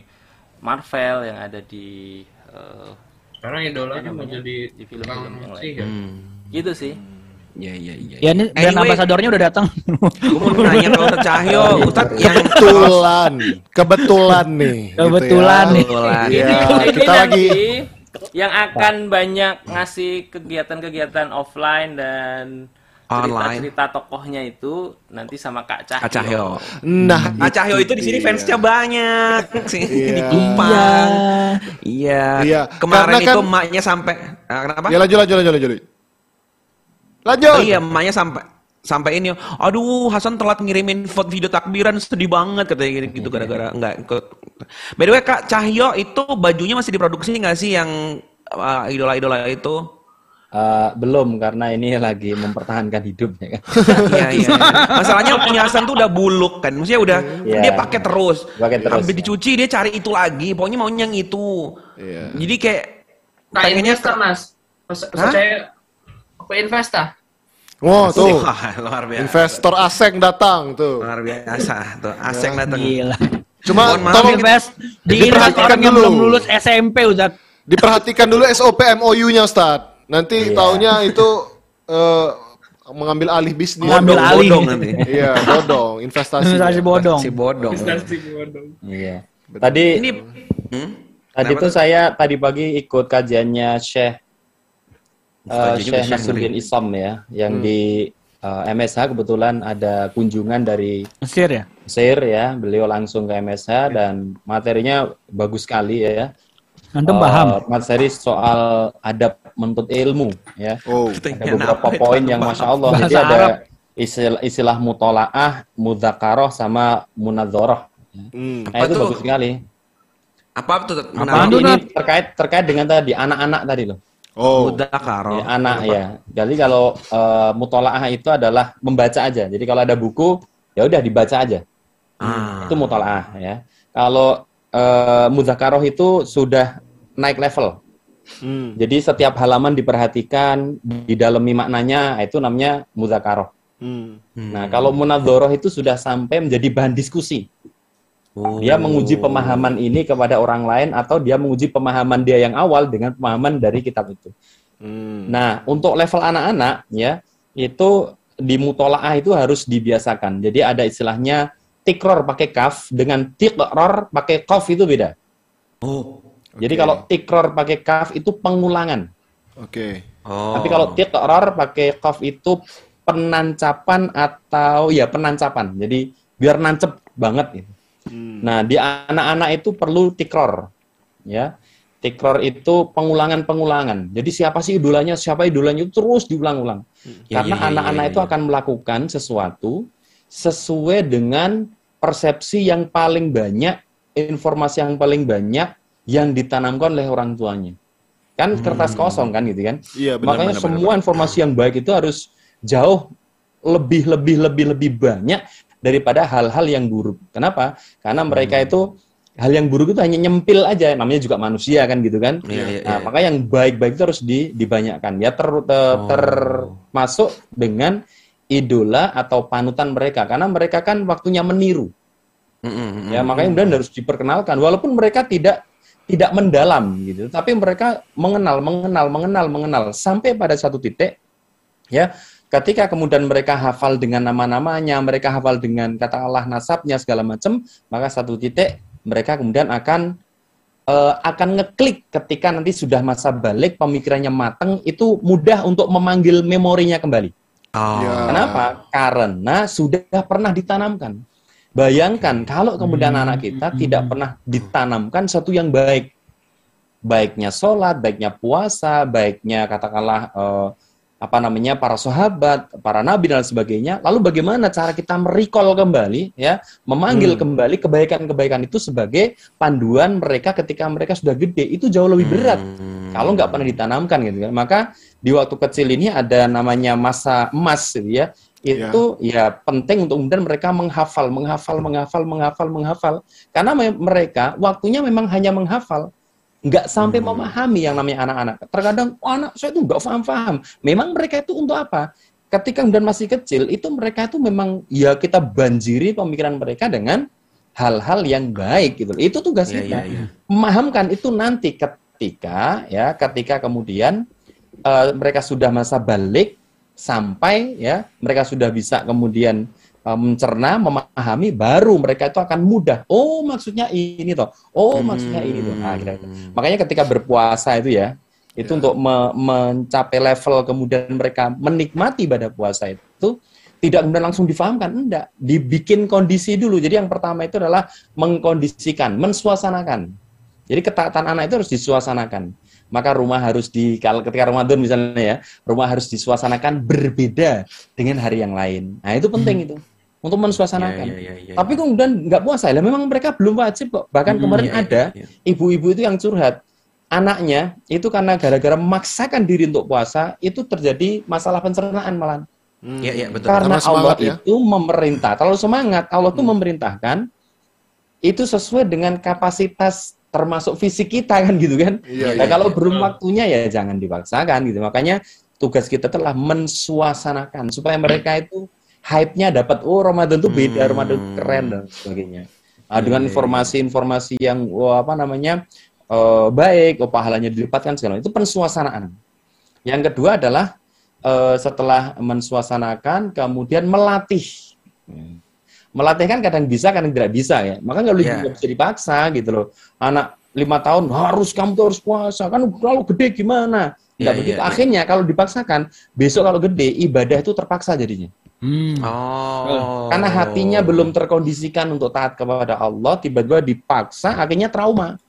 Marvel yang ada di eh, Sekarang idolanya mau namanya? jadi Di film-film yang lain. sihir. Hmm. gitu sih. Iya iya iya. Ya ini brand Anyway, ambasadornya udah datang. Gue mau nanya kalau Ustaz Cahyo, [LAUGHS] Ustaz yang Kebetulan, kebetulan nih. gitu Kebetulan ya. nih. Kebetulan. Ini kita lagi yang akan banyak ngasih kegiatan-kegiatan offline dan Online. cerita-cerita tokohnya itu nanti sama Kak Cahyo. Kak Cahyo. Nah, Kak Cahyo itu di sini dia. fansnya banyak [LAUGHS] sih Iya. di Kupang. Iya. Iya, Kemarin karena itu kan- emaknya sampai Ah, kenapa? Ya lanjut lanjut lanjut lanjut. Lanjut. Oh iya, emaknya sampai sampai ini aduh Hasan telat ngirimin foto video takbiran sedih banget katanya gitu gara-gara enggak ikut by the way kak Cahyo itu bajunya masih diproduksi nggak sih yang uh, idola-idola itu Eh, belum karena ini lagi mempertahankan hidupnya kan. [LAUGHS] Iya iya. Masalahnya punya Hasan tuh udah buluk kan. Maksudnya udah Iya. dia pakai terus. Pakai terus, Habis ya. dicuci dia cari itu lagi. Pokoknya maunya yang itu. Iya. Jadi kayak Nah, pengennya investor mas. Percaya apa investa? Oh tuh, Wah, luar biasa. investor asing datang tuh. Luar biasa tuh. Aseng datang. Gila. Cuma Mohon tolong Invest di diperhatikan dulu. belum lulus SMP Ustaz. diperhatikan dulu SOP MOU-nya Ustaz. Nanti Iya. taunya itu eh, mengambil alih bisnis. Mengambil Bodong, alih. bodong nanti. Iya, bodong, investasi. Investasi bodong. Si bodong. Iya. Tadi Ini hmm? tadi Kenapa tuh saya tadi pagi ikut kajiannya Syekh eh, Kajiannya Syekh ngeri. Isam ya, yang di eh, MSH kebetulan ada kunjungan dari Mesir ya? Mesir ya, beliau langsung ke MSH dan materinya bagus sekali ya. Antum Eh, paham? Materi soal adab menuntut ilmu ya. Oh, Ada beberapa apa itu? poin yang masya Allah. Bahasa Jadi ada Arab. istilah, istilah mutolaah, mudzakarah sama munadzarah. hmm. Nah, Apa itu tuh? bagus sekali. Apa tuh? Menarik. tuh, ini terkait terkait dengan tadi anak-anak tadi loh. Oh, Mudakaro. Ya, anak ya. Jadi kalau uh, mutolaah itu adalah membaca aja. Jadi kalau ada buku ya udah dibaca aja. Ah. Itu mutolaah ya. Kalau uh, mudzakarah itu sudah naik level. hmm. Jadi setiap halaman diperhatikan, didalami maknanya, itu namanya mudzakarah. Hmm. Nah, kalau munadzarah itu sudah sampai menjadi bahan diskusi. Oh. Dia menguji pemahaman ini kepada orang lain atau dia menguji pemahaman dia yang awal dengan pemahaman dari kitab itu. Hmm. Nah, untuk level anak-anak ya, itu di mutolaah itu harus dibiasakan. Jadi ada istilahnya tikror pakai kaf dengan tikror pakai kof itu beda. Oh. Jadi Oke. kalau tikror pakai kaf itu pengulangan. Oke. Oh. Tapi kalau tikror pakai kof itu penancapan atau ya penancapan. Jadi biar nancep banget gitu. Hmm. Nah, di anak-anak itu perlu tikror. Ya. Tikror itu pengulangan-pengulangan. Jadi siapa sih idolanya, siapa idolanya itu terus diulang-ulang. Ya, Karena ya, ya, anak-anak ya, itu ya. akan melakukan sesuatu sesuai dengan persepsi yang paling banyak, informasi yang paling banyak yang ditanamkan oleh orang tuanya. Kan kertas kosong kan gitu kan. Iya, benar Makanya benar, semua informasi yang baik itu harus jauh lebih lebih lebih lebih banyak daripada hal-hal yang buruk. Kenapa? Karena mereka Hmm. itu hal yang buruk itu hanya nyempil aja, namanya juga manusia kan gitu kan. Iya, iya, Nah, iya. maka yang baik-baik itu harus di- dibanyakkan. Ya ter, ter- Oh. termasuk dengan idola atau panutan mereka karena mereka kan waktunya meniru. Mm, mm, mm, Ya, makanya kemudian harus diperkenalkan walaupun mereka tidak tidak mendalam gitu, tapi mereka mengenal, mengenal, mengenal, mengenal sampai pada satu titik ya ketika kemudian mereka hafal dengan nama-namanya, mereka hafal dengan katakanlah nasabnya segala macam, maka satu titik mereka kemudian akan eh, akan ngeklik ketika nanti sudah masa balik pemikirannya matang itu mudah untuk memanggil memorinya kembali. Oh. Ya. Kenapa? Karena sudah pernah ditanamkan. Bayangkan kalau kemudian Hmm. anak kita tidak pernah ditanamkan satu yang baik. Baiknya sholat, baiknya puasa, baiknya katakanlah eh, apa namanya para sahabat, para nabi dan sebagainya. Lalu bagaimana cara kita merecall kembali, ya, memanggil kembali kebaikan-kebaikan itu sebagai panduan mereka ketika mereka sudah gede itu jauh lebih berat Hmm. kalau nggak pernah ditanamkan gitu kan. Maka di waktu kecil ini ada namanya masa emas gitu ya. Itu ya penting untuk kemudian mereka menghafal, menghafal, menghafal, menghafal, menghafal. Karena me- mereka waktunya memang hanya menghafal. Nggak sampai memahami yang namanya anak-anak. Terkadang, oh, anak saya itu nggak paham-paham. Memang mereka itu untuk apa? Ketika kemudian masih kecil, itu mereka itu memang ya kita banjiri pemikiran mereka dengan hal-hal yang baik gitu. Itu tugas kita iya, iya. memahamkan itu nanti ketika ya ketika kemudian eh, mereka sudah masa balik sampai ya mereka sudah bisa kemudian mencerna memahami baru mereka itu akan mudah. Oh maksudnya ini toh. Oh maksudnya ini toh. Nah, kira-kira. makanya ketika berpuasa itu ya itu untuk me- mencapai level kemudian mereka menikmati pada puasa itu tidak kemudian langsung difahamkan. Enggak. Dibikin kondisi dulu. Jadi yang pertama itu adalah mengkondisikan mensuasanakan Jadi ketaatan anak itu harus disuasanakan. Maka rumah harus di kalau ketika Ramadan misalnya ya, rumah harus disuasanakan berbeda dengan hari yang lain. Nah, itu penting itu untuk mensuasanakan. Iya, iya, iya, iya. Tapi kemudian nggak puasa, lah memang mereka belum wajib kok. Bahkan kemarin iya, iya, ada iya. ibu-ibu itu yang curhat, anaknya itu karena gara-gara memaksakan diri untuk puasa, itu terjadi masalah pencernaan malah. Iya, iya, betul. Karena Karena Allah semangat ya. itu memerintah. Kalau semangat, Allah tuh memerintahkan itu sesuai dengan kapasitas termasuk fisik kita kan gitu kan. Iya, Nah, iya. kalau belum waktunya ya jangan dipaksakan gitu. Makanya tugas kita telah mensuasanakan supaya mereka itu hype-nya dapat oh Ramadan tuh beda, Ramadan tuh keren dan sebagainya. Nah, dengan informasi-informasi yang wah, apa namanya eh, baik, oh pahalanya dilipatkan segala itu pensuasanaan. Yang kedua adalah eh, setelah mensuasanakan kemudian melatih. Melatih kan kadang bisa, kadang tidak bisa ya. Maka nggak Iya. nggak bisa dipaksa gitu loh. Anak lima tahun harus kamu tuh harus puasa kan kalau gede gimana? Nggak Iya, begitu. iya, iya. Akhirnya kalau dipaksakan besok kalau gede ibadah itu terpaksa jadinya. Hmm. Oh. Karena hatinya belum terkondisikan untuk taat kepada Allah, tiba-tiba dipaksa, akhirnya trauma.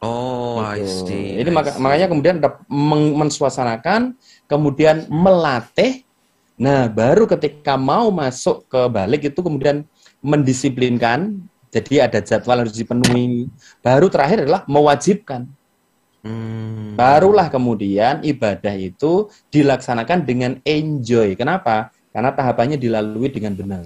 Oh, I Gitu. see. Jadi I see. makanya kemudian meng- mensuasanakan, kemudian melatih. Nah, baru ketika mau masuk ke balik itu kemudian mendisiplinkan. Jadi ada jadwal harus dipenuhi. Baru terakhir adalah mewajibkan. Hmm. Barulah kemudian ibadah itu dilaksanakan dengan enjoy. Kenapa? Karena tahapannya dilalui dengan benar.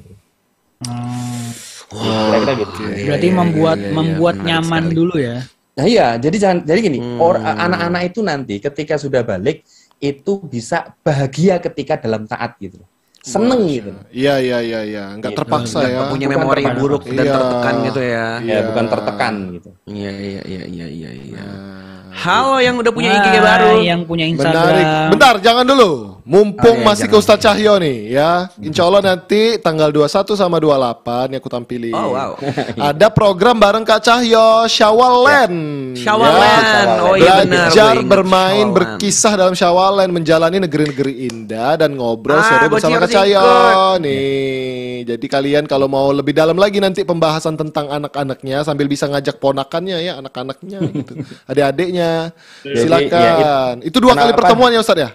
Hmm. Kira-kira gitu. Iya, Berarti iya, membuat iya, iya, membuat menarik nyaman sekali. dulu ya. Nah iya, jadi jangan jadi gini, Hmm. or- anak-anak itu nanti ketika sudah balik itu bisa bahagia ketika dalam taat gitu. Seneng gitu. Iya iya iya iya, nggak Gitu. terpaksa Nggak ya. punya Bukan memori terpaksa. buruk dan Iya. tertekan gitu ya. Ya, Iya. bukan tertekan gitu. Iya, iya, iya, iya, iya, iya. Nah, Halo yang udah punya IG Ah, baru. yang punya Menarik. Instagram. Bentar, jangan dulu. Mumpung Oh, iya, masih ke jangan. Ustadz Cahyo nih ya. Insya Allah nanti tanggal 21 sama 28 yang aku tampilin. Oh, wow. [LAUGHS] Ada program bareng Kak Cahyo, Syawalan. Syawalan. Ya. Oh iya benar. Belajar bermain, berkisah dalam Syawalan, menjalani negeri-negeri indah dan ngobrol Ah, seru gua bersama Kak Cahyo ikut. nih. Jadi kalian kalau mau lebih dalam lagi nanti pembahasan tentang anak-anaknya sambil bisa ngajak ponakannya ya, anak-anaknya gitu. [LAUGHS] Adik-adiknya. Silakan. ya, itu dua kali pertemuan ya Ustadz ya?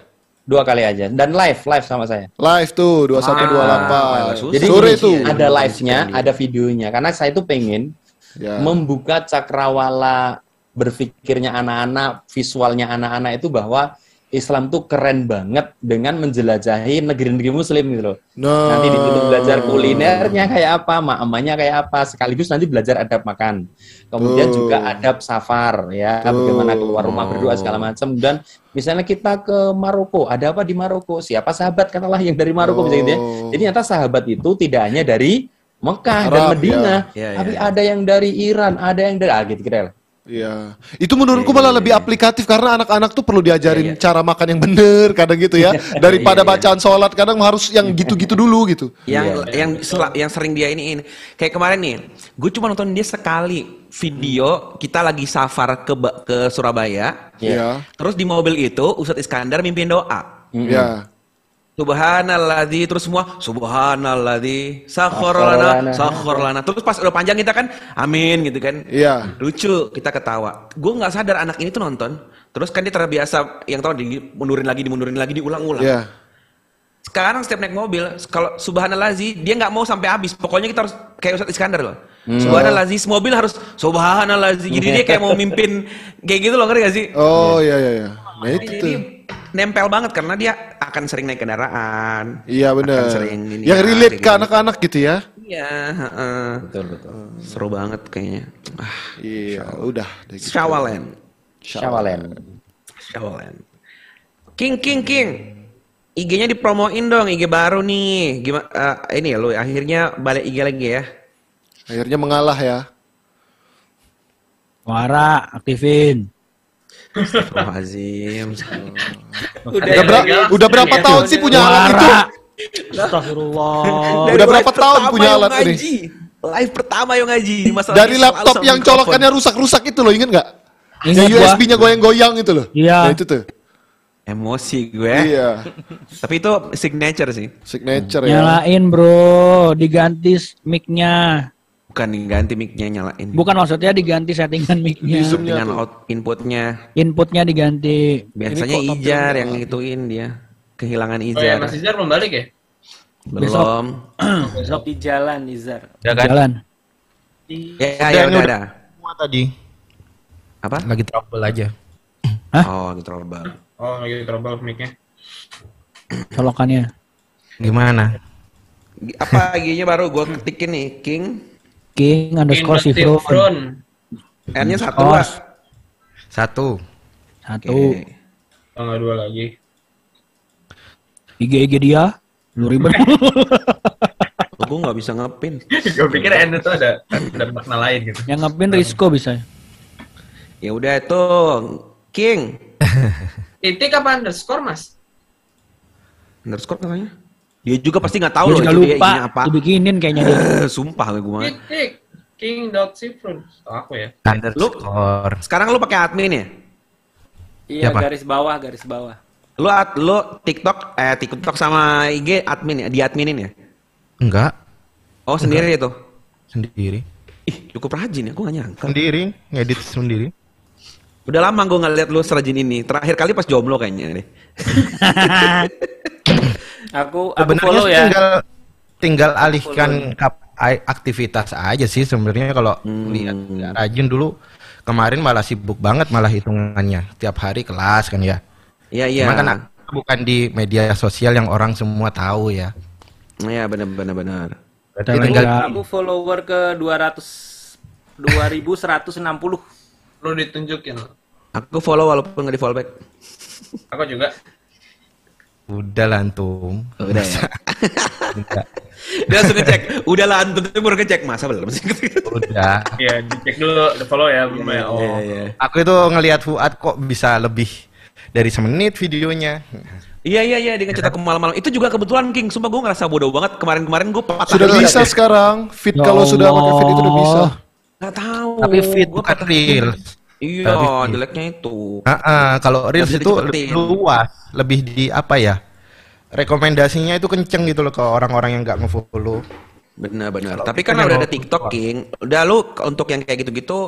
Dua kali aja dan live live sama saya. Live tuh 2128. Ah. Jadi Sore tuh. ada live-nya, ada videonya karena saya itu pengen Ya. membuka cakrawala berpikirnya anak-anak, visualnya anak-anak itu bahwa Islam tuh keren banget dengan menjelajahi negeri-negeri muslim gitu loh. Nah. Nanti di situ belajar kulinernya kayak apa, maamanya kayak apa, sekaligus nanti belajar adab makan. Kemudian Tuh. juga adab safar ya, Tuh. bagaimana keluar rumah berdoa segala macam. Dan misalnya kita ke Maroko, ada apa di Maroko? Siapa sahabat katalah yang dari Maroko misalnya gitu ya. Oh. Jadi ternyata sahabat itu tidak hanya dari Mekah dan Arab, Medina, ya. Ya, tapi ya, ya. ada yang dari Iran, ada yang dari ah gitu kira Iya. Itu menurutku malah lebih aplikatif karena anak-anak tuh perlu diajarin Iya, iya. cara makan yang bener kadang gitu ya. Daripada Iya, iya. bacaan sholat kadang harus yang gitu-gitu dulu gitu. yang yang sela- yang sering dia ini, ini. kayak kemarin nih gue cuma nonton dia sekali video kita lagi safar ke ke Surabaya Iya. terus di mobil itu Ustadz Iskandar mimpin doa Iya. Subhanalladzi terus semua Subhanalladzi sakhkhara lana sakhkhara lana. terus pas udah panjang kita kan amin gitu kan. Iya. lucu kita ketawa. Gue nggak sadar anak ini tuh nonton terus kan dia terbiasa yang tau dimundurin lagi dimundurin lagi diulang-ulang. Iya. sekarang setiap naik mobil kalau subhanallah dia nggak mau sampai habis. Pokoknya kita harus kayak Ustadz Iskandar loh. Subhanallah mobil harus subhanallah jadi dia kayak mau mimpin kayak gitu loh ngerti gak sih? Oh iya iya iya. Nah jadi itu. Nempel banget karena dia akan sering naik kendaraan Iya benar. sering ini Yang ya, relate ke anak-anak gitu ya. iya heeh. Betul betul. seru banget kayaknya ah, Iya, udah deh gitu. Syawalan Syawalen. Syawalan King King King IG-nya dipromoin dong IG baru nih gimana ini ya lo akhirnya balik IG lagi ya Akhirnya mengalah ya. Suara aktifin. Astagfirullahaladzim. Udah, ber- udah berapa tahun sih punya alat itu? Astagfirullah. Udah berapa tahun punya alat ini? ngaji. Live pertama yang ngaji. Masalah Dari laptop yang colokannya rusak-rusak itu loh, inget nggak? Ingat Yang. USB-nya goyang-goyang itu loh. Iya. Nah, itu tuh. Emosi gue. Iya. Tapi itu signature sih. Signature ya. Nyalain bro, diganti mic-nya. Bukan diganti mic-nya nyalain. Bukan maksudnya diganti settingan mic-nya. Dengan tuh. out inputnya. Inputnya diganti. Biasanya Ijar yang ngituin dia. Kehilangan Oh ya, Ijar. Mas Izar belum balik ya? Belum. Di jalan Izar. Ya kan? Jalan. Ya, Udah, ya ini udah ada. Semua tadi Apa? lagi trouble aja. Hah? Oh, gitu trouble. Oh, lagi trouble mic-nya. Colokannya. Gimana? Gi- Apa IG-nya baru gue ketikin nih, King. King underscore Sifron. N-nya satu lah. Satu. Satu. Oke. Oh, dua lagi. IG IG dia. Lu ribet. Gue nggak bisa ngepin. Gue pikir N itu ada ada makna lain gitu. Yang ngepin Risco bisa. Ya udah itu King. Titik apa underscore, Mas? Underscore katanya. Dia juga pasti nggak tahu Gue loh juga itu dia lupa. IG-nya apa. Dibikinin kayaknya dia. [LAUGHS] Sumpah gue banget. Titik. King dot Sifrun. Tahu aku ya. Underscore. Sekarang lu pakai admin ya? Iya, Siapa? garis bawah, garis bawah. Lu ad, lu TikTok eh TikTok sama IG admin ya? Di adminin ya? Enggak, Oh, sendiri itu. sendiri. Ih, cukup rajin ya, gue gak nyangka. Sendiri, ngedit sendiri. Udah lama gue gak liat lu serajin ini. Terakhir kali pas jomblo kayaknya deh. [LAUGHS] Aku aku Sebenarnya follow ya. tinggal tinggal alihkan kap- ai- aktivitas aja sih sebenarnya kalau Hmm. lihat nggak rajin dulu kemarin malah sibuk banget malah hitungannya tiap hari kelas kan ya. Iya, iya. Cuma kan aku bukan di media sosial yang orang semua tahu ya. Iya, bener bener bener. Berarti Telegram. tinggal Aku follower ke 200 2160. Lu ditunjukin. Aku follow walaupun gak di follow back. Aku juga. Udah lantung. Udah ya. [LAUGHS] Udah. Dia langsung ngecek. Udah lah, Anton itu baru ngecek. Masa belum sih? [LAUGHS] udah. Iya, dicek dulu, follow ya, belum ya. Oh. Iya, iya. Aku itu ngelihat Fuad kok bisa lebih dari semenit videonya. Iya iya iya dia ngecek aku malam-malam. Itu juga kebetulan King. Sumpah gue ngerasa bodoh banget kemarin-kemarin gue patah. Sudah hati. bisa sekarang. Fit Ya kalau sudah pakai fit itu udah bisa. Nggak tahu. Tapi fit Gua bukan real. Iya, jeleknya itu. Ah, ah, kalau reels itu lebih luas, lebih di apa ya? Rekomendasinya itu kenceng gitu loh ke orang-orang yang nggak ngefollow. Benar-benar. Tapi kita kan kan udah ada TikTok King. Udah lu untuk yang kayak gitu-gitu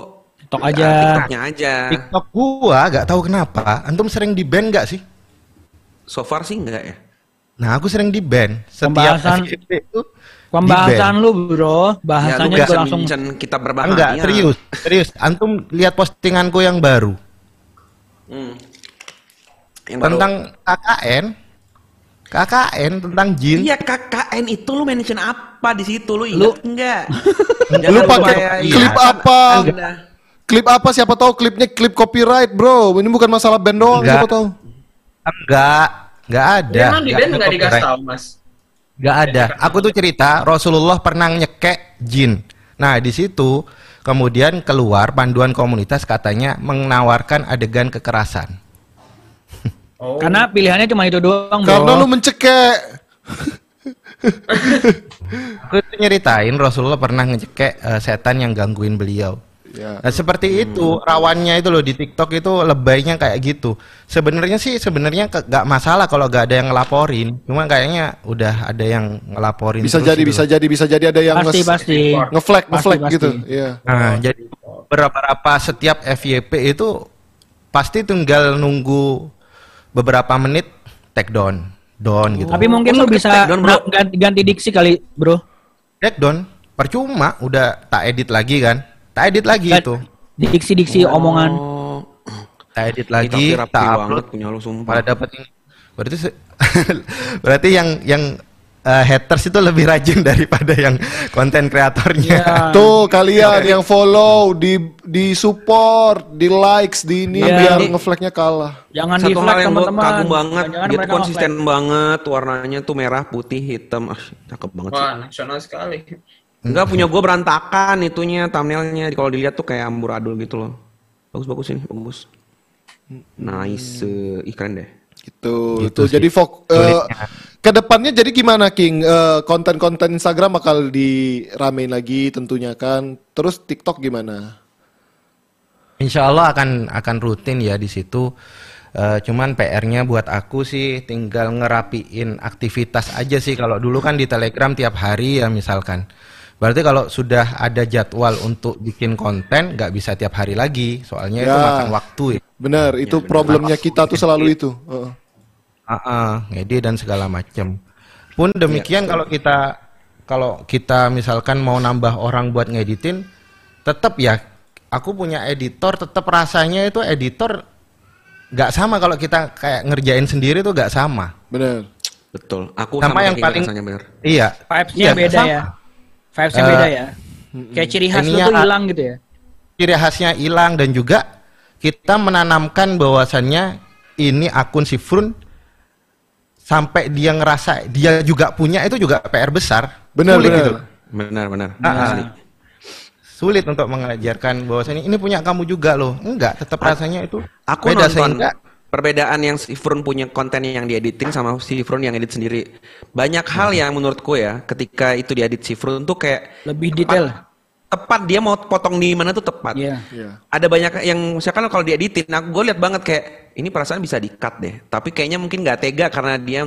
TikTok ya, aja. TikToknya aja. TikTok gua nggak tahu kenapa. Antum sering di ban nggak sih? So far sih enggak ya. Nah, aku sering di ban. Setiap Pembahasan- FYP itu Pembahasan lu bro, Ya, lu bahasanya bisa juga langsung kita berbahaya. enggak serius, serius. Antum lihat postinganku yang baru Hmm. Yang baru. tentang KKN. KKN tentang jin. Iya KKN itu lu mention apa di situ lu ingat enggak? Lu [LAUGHS] pakai klip Iya. apa? Anda. Klip apa? Siapa tahu klipnya klip copyright, bro. Ini bukan masalah band doang, Enggak. siapa tahu. Enggak, enggak ada. Dia emang di Enggak band ada nggak dikasih tahu, Mas. Gak ada. Aku tuh cerita Rasulullah pernah nyekek jin. Nah di situ kemudian keluar panduan komunitas katanya menawarkan adegan kekerasan. Oh. karena pilihannya cuma itu doang bro. Karena lu mencekek. Aku tuh nyeritain Rasulullah pernah ngecekek eh, setan yang gangguin beliau. Ya. Nah seperti itu rawannya itu loh di TikTok itu lebaynya kayak gitu. Sebenarnya sih sebenarnya ke- gak masalah kalau gak ada yang ngelaporin. Cuma kayaknya udah ada yang ngelaporin. Bisa jadi, gitu bisa loh. jadi, bisa jadi ada yang pasti nge- pasti. ngeflag, Pasti, ngeflag pasti. gitu. Iya. Nah, jadi beberapa setiap FYP itu pasti tinggal nunggu beberapa menit take down, down gitu. Tapi mungkin Oh, lu bisa down, bro. ganti, ganti diksi kali bro. take down percuma, udah tak edit lagi kan? Tak edit lagi itu. Diksi-diksi omongan. Oh. Tak edit lagi, tapi rapi tak banget upload. punya lu sumpah. Pada dapat ini. Berarti [LAUGHS] berarti yang yang eh, haters itu lebih rajin [LAUGHS] daripada yang konten kreatornya. Ya. [LAUGHS] Tuh kalian yang follow, di di support, di likes, di ini Iya. biar ngeflagnya kalah. Jangan Satu di hal yang gue teman-teman. kagum banget, Jangan dia tuh konsisten banget, warnanya tuh merah, putih, hitam, ah cakep banget sih. Wah, nasional sekali. Enggak punya gue berantakan itunya thumbnailnya kalau dilihat tuh kayak amburadul gitu loh. Bagus bagus ini bagus. Nice, eh, ih keren deh. Gitu. Gitu sih. jadi fok Sulitnya. ke depannya jadi gimana King? Eh, konten-konten Instagram bakal diramein lagi tentunya kan. Terus TikTok gimana? Insya Allah akan akan rutin ya di situ. Eh, cuman PR-nya buat aku sih tinggal ngerapiin aktivitas aja sih. Kalau dulu kan di Telegram tiap hari ya misalkan Berarti kalau sudah ada jadwal untuk bikin konten nggak bisa tiap hari lagi, soalnya itu Ya. makan waktu ya. Benar, itu problemnya kita tuh selalu itu. Heeh. Ah, ah, ngedit dan segala macam. Pun demikian kalau kita kalau kita misalkan mau nambah orang buat ngeditin, tetap ya aku punya editor, tetap rasanya itu editor nggak sama kalau kita kayak ngerjain sendiri tuh nggak sama. Benar. Betul. Aku Sama yang kayak paling- rasanya bener. Iya. Vibes-nya Iya, beda sama. ya. Vibes-nya Eh, beda ya. Kayak ciri khas lu tuh hilang gitu ya. Ciri khasnya hilang dan juga kita menanamkan bahwasannya ini akun si Frun sampai dia ngerasa dia juga punya itu juga PR besar. Benar, Sulit benar. gitu. Benar, benar. Ah, ah. Asli. Sulit untuk mengajarkan bahwasannya ini punya kamu juga loh. Enggak, tetap rasanya itu Aku beda nonton sehingga perbedaan yang si Frun punya konten yang diediting sama si Frun yang edit sendiri. Banyak hal yang menurutku ya, ketika itu diedit si Frun tuh kayak Lebih detail. tepat dia mau potong di mana tuh tepat. Iya. Iya. Ada banyak yang misalkan kalau dieditin, aku gue lihat banget kayak ini perasaan bisa di cut deh. Tapi kayaknya mungkin nggak tega karena dia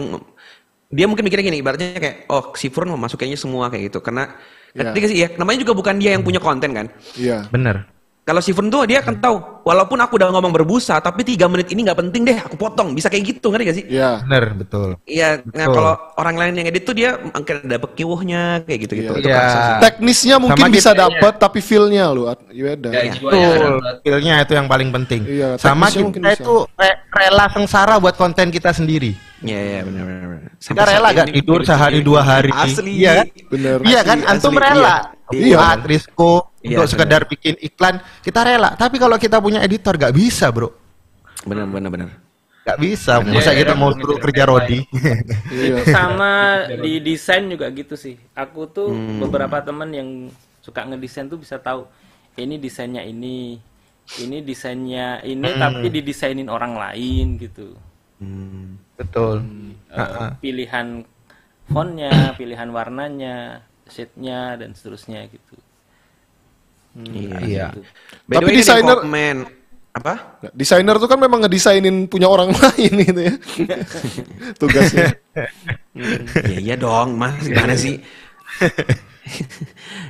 dia mungkin mikirnya gini, ibaratnya kayak oh si Frun mau masukinnya semua kayak gitu. Karena Iya. ketika sih ya, namanya juga bukan dia yang punya konten kan. Iya. bener. Kalau si tuh dia akan tahu, walaupun aku udah ngomong berbusa, tapi tiga menit ini nggak penting deh, aku potong. Bisa kayak gitu, ngerti gak sih? Iya. Bener, betul. Iya, nah kalau orang lain yang edit tuh dia mungkin ada pekiwuhnya kayak gitu-gitu. Iya. Sih. Teknisnya mungkin Sama bisa kita- dapat tapi feel-nya lu at- beda. Ya, Iya. Betul. Skillnya itu yang paling penting. Iya, Sama kita itu re- rela sengsara buat konten kita sendiri. Iya, iya, benar benar. benar. Kita rela gak ini tidur sehari dua hari. Asli. Iya kan? Bener. Iya kan? Antum asli, rela. Iya. Buat Risco Iya, untuk bener. sekedar bikin iklan, kita rela. Tapi kalau kita punya editor gak bisa, Bro. Benar benar benar. Gak bisa. Bener. Masa Iya, kita iya, mau bener. suruh kerja Rodi. Iya. Itu sama di desain juga gitu sih. Aku tuh beberapa teman yang suka ngedesain tuh bisa tahu ini desainnya ini, ini desainnya ini tapi didesainin orang lain gitu. Betul. Eh, pilihan fontnya, pilihan warnanya, shade-nya dan seterusnya gitu. Iya. Iya. Gitu. Tapi desainer- komen apa? Desainer tuh kan memang ngedesainin punya orang [LAUGHS] lain gitu ya. [LAUGHS] Tugasnya. [LAUGHS] Iya iya dong, Mas. Gimana sih?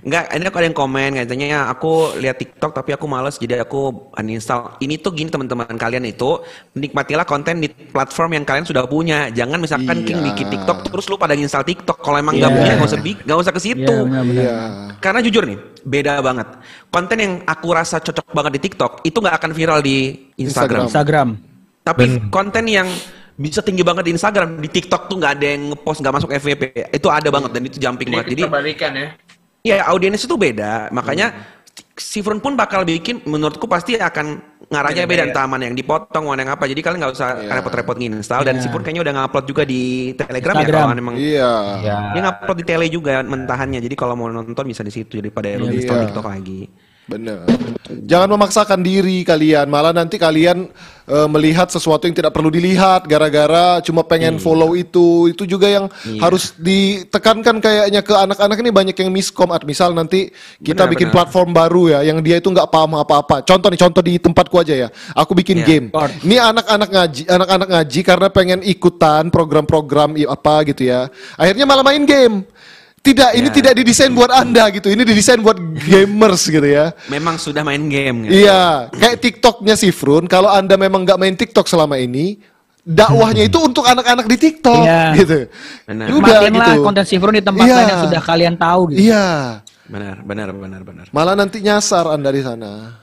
Enggak, ini aku ada yang komen katanya aku lihat TikTok tapi aku males jadi aku uninstall. Ini tuh gini teman-teman kalian itu nikmatilah konten di platform yang kalian sudah punya. Jangan misalkan Iya. king dikit TikTok terus lu pada install TikTok. Kalau emang nggak Iya. punya nggak usah nggak usah ke situ. Iya, benar-benar. Iya. Karena jujur nih, beda banget. Konten yang aku rasa cocok banget di TikTok itu nggak akan viral di Instagram. Instagram. Tapi konten yang bisa tinggi banget di Instagram, di TikTok tuh nggak ada yang ngepost nggak masuk FVP. Itu ada banget dan itu jumping Jadi banget. Jadi kebalikan ya. ya audiens itu beda. Makanya si Frun pun bakal bikin menurutku pasti akan ngarahnya beda Beda-beda. entah mana yang dipotong, mana yang apa. Jadi kalian nggak usah Iya. repot-repot nginstal dan Iya. si kayaknya udah ngupload juga di Telegram ya Instagram. kalau emang Iya. dia ngupload di tele juga mentahannya. Jadi kalau mau nonton bisa di situ daripada lu Iya. install Iya. TikTok lagi. Benar. Jangan memaksakan diri kalian, malah nanti kalian eh, melihat sesuatu yang tidak perlu dilihat gara-gara cuma pengen follow itu. Itu juga yang Iya. harus ditekankan kayaknya ke anak-anak ini banyak yang miskom. At misal nanti kita Benar, bikin benar. platform baru ya, yang dia itu nggak paham apa-apa. Contoh nih, contoh di tempatku aja ya. Aku bikin Iya. game. Ini anak-anak ngaji, anak-anak ngaji karena pengen ikutan program-program apa gitu ya. Akhirnya malah main game. Tidak, ini Ya. tidak didesain buat Anda gitu. Ini didesain buat gamers gitu ya. Memang sudah main game. gitu. Iya, kayak TikToknya si Frun. Kalau anda memang nggak main TikTok selama ini, dakwahnya itu untuk anak-anak di TikTok, Iya. gitu. Benar. Udah Matiin lah gitu. konten Sifrun di tempat Iya. lain yang sudah kalian tahu gitu. Iya, Benar, benar, benar, benar. malah nanti nyasar anda di sana.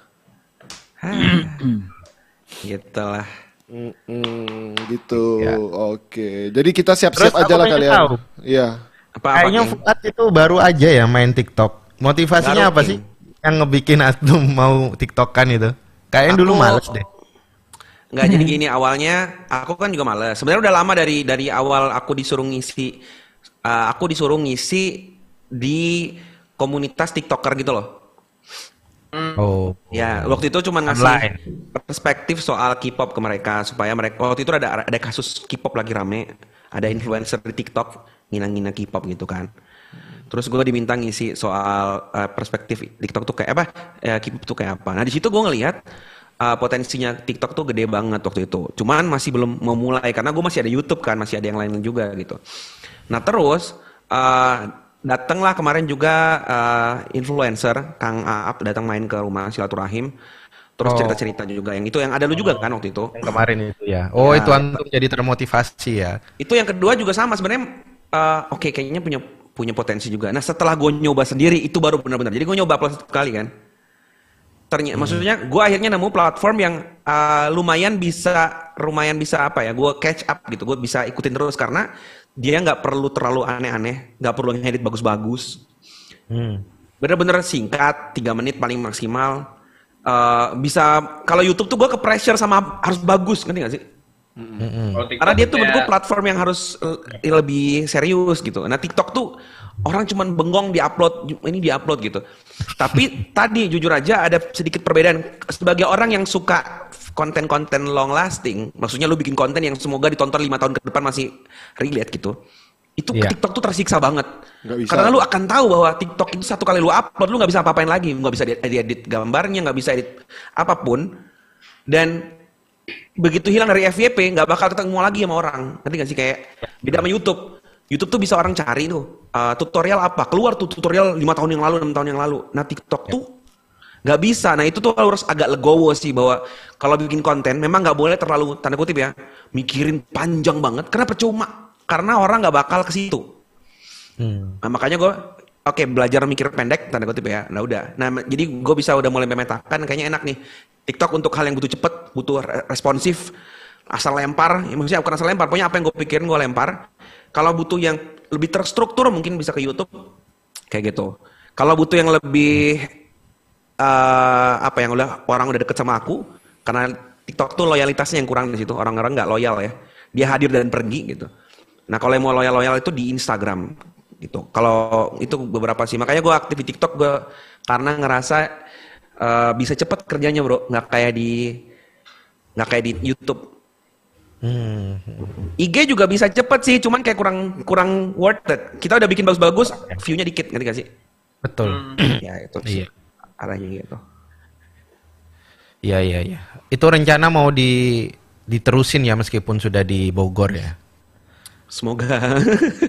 Gitu lah. Mm-mm, gitu. Ya. Oke. Jadi kita siap-siap aja lah kalian. tahu. Iya. Apa apa? Kayaknya? Fuad itu baru aja ya main TikTok. Motivasinya Baru, apa sih? Yang ngebikin Atum mau TikTokan itu? Kayaknya dulu Aku- males deh. Nggak jadi [LAUGHS] gini awalnya aku kan juga males. Sebenarnya udah lama dari dari awal aku disuruh ngisi uh, aku disuruh ngisi di komunitas TikToker gitu loh. Oh. Ya, waktu itu cuma ngasih Online. perspektif soal K-pop ke mereka supaya mereka waktu itu ada ada kasus K-pop lagi rame, ada influencer di TikTok ngina-ngina K-pop gitu kan. Terus gue diminta ngisi soal uh, perspektif TikTok tuh kayak apa, ya, K-pop tuh kayak apa. Nah di situ gue ngelihat uh, potensinya TikTok tuh gede banget waktu itu. Cuman masih belum mau mulai karena gue masih ada YouTube kan, masih ada yang lain juga gitu. Nah terus uh, datanglah kemarin juga eh, influencer Kang Aap datang main ke rumah silaturahim. Terus Oh. cerita-cerita juga yang itu yang ada lu juga kan waktu itu. Yang kemarin itu ya. Oh, Ya. itu antum jadi termotivasi ya. Itu yang kedua juga sama sebenarnya eh, oke kayaknya punya punya potensi juga. Nah, setelah gue nyoba sendiri itu baru benar-benar. Jadi gue nyoba upload satu kali kan. Ternyata maksudnya gue akhirnya nemu platform yang eh, lumayan bisa lumayan bisa apa ya? Gue catch up gitu. Gue bisa ikutin terus karena dia nggak perlu terlalu aneh-aneh, nggak perlu ngedit bagus-bagus. Hmm. Bener-bener singkat, 3 menit paling maksimal. Eh, bisa kalau YouTube tuh gue ke pressure sama harus bagus, ngerti gak sih? TikTok Karena dia tuh menurut gue platform yang harus eh, lebih serius gitu. Nah TikTok tuh orang cuman bengong di upload ini di upload gitu. Tapi [LAUGHS] tadi jujur aja ada sedikit perbedaan sebagai orang yang suka konten-konten long lasting, maksudnya lu bikin konten yang semoga ditonton lima tahun ke depan masih relate gitu. Itu Iya. TikTok tuh tersiksa banget. Bisa. Karena lu akan tahu bahwa TikTok itu satu kali lu upload lu nggak bisa apa-apain lagi, nggak bisa edit, edit gambarnya, nggak bisa edit apa pun. Dan begitu hilang dari FYP nggak bakal ketemu lagi sama orang. Nanti gak sih? Kayak beda sama YouTube. YouTube tuh bisa orang cari tuh uh, tutorial apa? Keluar tuh tutorial lima tahun yang lalu enam tahun yang lalu. Nah TikTok tuh nggak bisa. Nah itu tuh harus agak legowo sih bahwa kalau bikin konten memang nggak boleh terlalu tanda kutip ya mikirin panjang banget. Karena percuma. Karena orang nggak bakal ke situ. Hmm. Nah, makanya gue oke belajar mikir pendek tanda kutip ya. Nah udah. Nah jadi gue bisa udah mulai memetakan kayaknya enak nih. TikTok untuk hal yang butuh cepet, butuh re- responsif, asal lempar. Ya, maksudnya bukan asal lempar, pokoknya apa yang gue pikirin gue lempar. Kalau butuh yang lebih terstruktur mungkin bisa ke YouTube kayak gitu. Kalau butuh yang lebih eh apa yang udah orang udah deket sama aku karena TikTok tuh loyalitasnya yang kurang di situ. Orang-orang nggak loyal ya. Dia hadir dan pergi gitu. Nah kalau yang mau loyal-loyal itu di Instagram gitu. Kalau itu beberapa sih. Makanya gue aktif di TikTok gue karena ngerasa eh, bisa cepet kerjanya bro. Nggak kayak di nggak kayak di YouTube. Hmm. IG juga bisa cepet sih, cuman kayak kurang kurang worth it. Kita udah bikin bagus-bagus, view-nya dikit, ngerti gak sih? Betul. ya itu sih. Iya. Arahnya gitu. Iya, iya, iya. Itu rencana mau di diterusin ya meskipun sudah di Bogor ya. Semoga.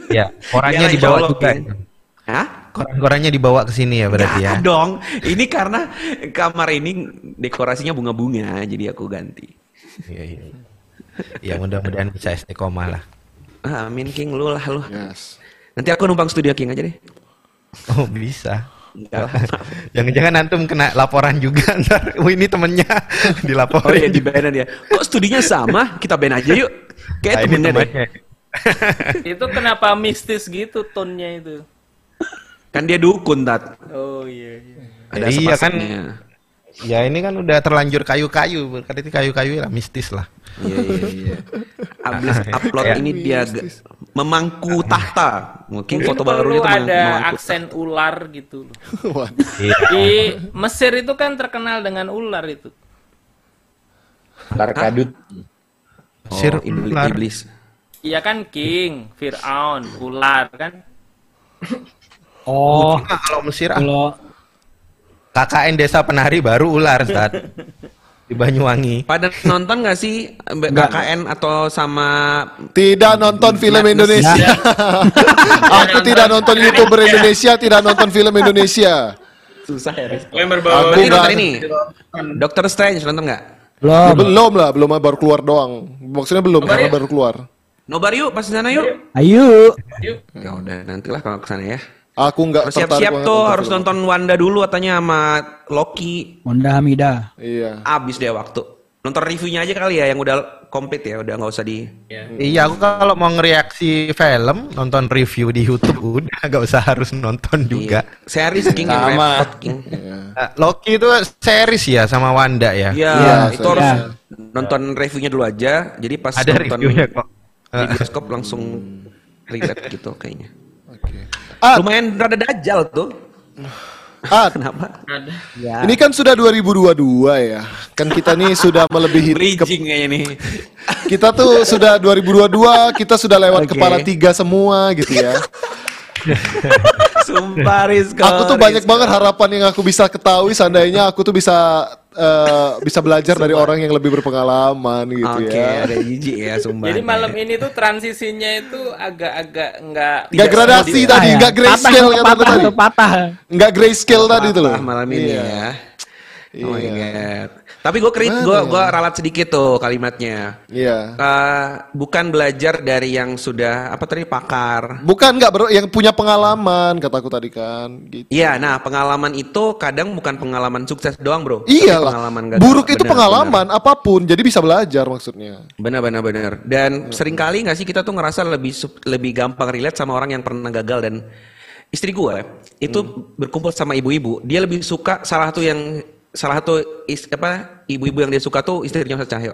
Ya, korannya Iyalah, dibawa Allah, juga. King. Hah? Koran-korannya dibawa ke sini ya berarti ya. Nggak dong. Ini karena kamar ini dekorasinya bunga-bunga, jadi aku ganti. Iya, iya. Ya mudah-mudahan bisa istiqomah lah. Ah, Amin King, lu lah lu. Yes. Nanti aku numpang studio King aja deh. Oh bisa. [LAUGHS] Jangan-jangan antum kena laporan juga [LAUGHS] ntar. Oh ini temennya [LAUGHS] Oh dilaporin. iya di band dia. Kok studinya sama? Kita band aja yuk. Kayak Nah, ini temennya deh. [LAUGHS] itu kenapa mistis gitu tonnya itu? Kan dia dukun, Tat. Oh iya iya. Ada Iya kan. Ya ini kan udah terlanjur kayu-kayu, berarti kayu-kayu lah mistis lah. Iya iya iya. [LAUGHS] Abis upload Ya. ini dia memangku tahta. Mungkin Mungkin foto barunya tuh mem- ada aksen ular gitu loh. [LAUGHS] Iya. Di Mesir itu kan terkenal dengan ular itu. Lar kadut. Oh, Sir iblis, ular. iblis. Iya kan King, Fir'aun, ular kan. Oh, kalau Mesir ah, kalau KKN Desa Penari baru ular saat di Banyuwangi. Pada nonton gak sih KKN atau sama Tidak nonton film. Indonesia. [LAUGHS] Aku tidak nonton YouTuber Indonesia, tidak nonton film Indonesia. susah ya? Riz? Yang berbau Aku nonton ini Doctor Strange nonton nggak? Ya, belum lah, belum baru keluar doang. Maksudnya belum karena baru keluar. Nobar yuk pas sana yuk. ayo. Ya udah nantilah kalau ke sana ya. Aku nggak siap-siap tuh nonton harus film. nonton Wanda dulu katanya sama Loki. Honda Hamida. Iya. Abis deh waktu. Nonton reviewnya aja kali ya yang udah komplit ya, udah nggak usah di. Iya, aku kalau mau ngereaksi film, nonton review di YouTube [LAUGHS] udah, gak usah harus nonton juga. Iya. Series King yang Sama. repot King. Eh, Loki itu series ya sama Wanda ya. Iya, Iya, itu harus nonton reviewnya dulu aja. Jadi pas Ada nonton reviewnya kok. Di bioskop langsung relate gitu kayaknya. Ah, Lumayan rada dajal tuh. ah, [LAUGHS] Kenapa? Ada. ini kan sudah 2022 ya. Kan kita nih sudah melebihi ke- Bridging kayaknya nih. kita tuh sudah 2022, kita sudah lewat Oke. kepala tiga semua gitu ya. [LAUGHS] Sumpah Rizko. Aku tuh banyak banget harapan yang aku bisa ketahui seandainya aku tuh bisa eh, bisa belajar dari orang yang lebih berpengalaman gitu Oke, ya. ada jijik ya sumpah. Jadi malam ini tuh transisinya itu agak-agak nggak Nggak gradasi tadi, Ah, ya. nggak grayscale kata patah, tadi. patah. Nggak grayscale tadi tuh loh. Malam ini Iya. ya. Oh my Iya. god. Tapi gue krit, gue gue ralat sedikit tuh kalimatnya. Iya. Eh, bukan belajar dari yang sudah apa tadi pakar. Bukan nggak bro, yang punya pengalaman kataku tadi kan. Gitu. Iya, nah pengalaman itu kadang bukan pengalaman sukses doang bro. Iya. Pengalaman gagal. Buruk itu Benar, pengalaman apa pun, jadi bisa belajar maksudnya. Benar benar benar. Dan sering kali nggak sih kita tuh ngerasa lebih lebih gampang relate sama orang yang pernah gagal dan istri gue itu berkumpul sama ibu-ibu. Dia lebih suka salah satu yang salah satu is, apa ibu-ibu yang dia suka tuh istrinya Ustaz Cahyo.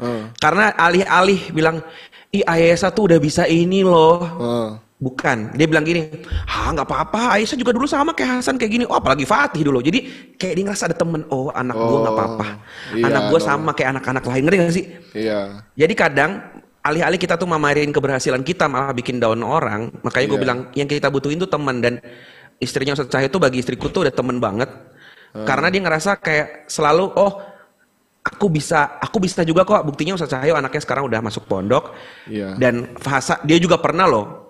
Heeh. Karena alih-alih bilang, ih Ayesa tuh udah bisa ini loh. Heeh. Bukan, dia bilang gini, ah nggak apa-apa, Aisyah juga dulu sama kayak Hasan kayak gini. Oh apalagi Fatih dulu. Jadi kayak dia ngerasa ada temen, oh anak gua nggak Oh, apa-apa. iya anak gua dong. sama kayak anak-anak lain, ngerti gak sih? Iya. Jadi kadang alih-alih kita tuh mamarin keberhasilan kita malah bikin down orang. Makanya gue Iya. bilang yang kita butuhin tuh teman dan istrinya Ustaz Cahyo tuh bagi istriku tuh udah temen banget. Hmm. Karena dia ngerasa kayak selalu oh aku bisa aku bisa juga kok buktinya Ustaz Cahyo anaknya sekarang udah masuk pondok Iya. dan fasa dia juga pernah loh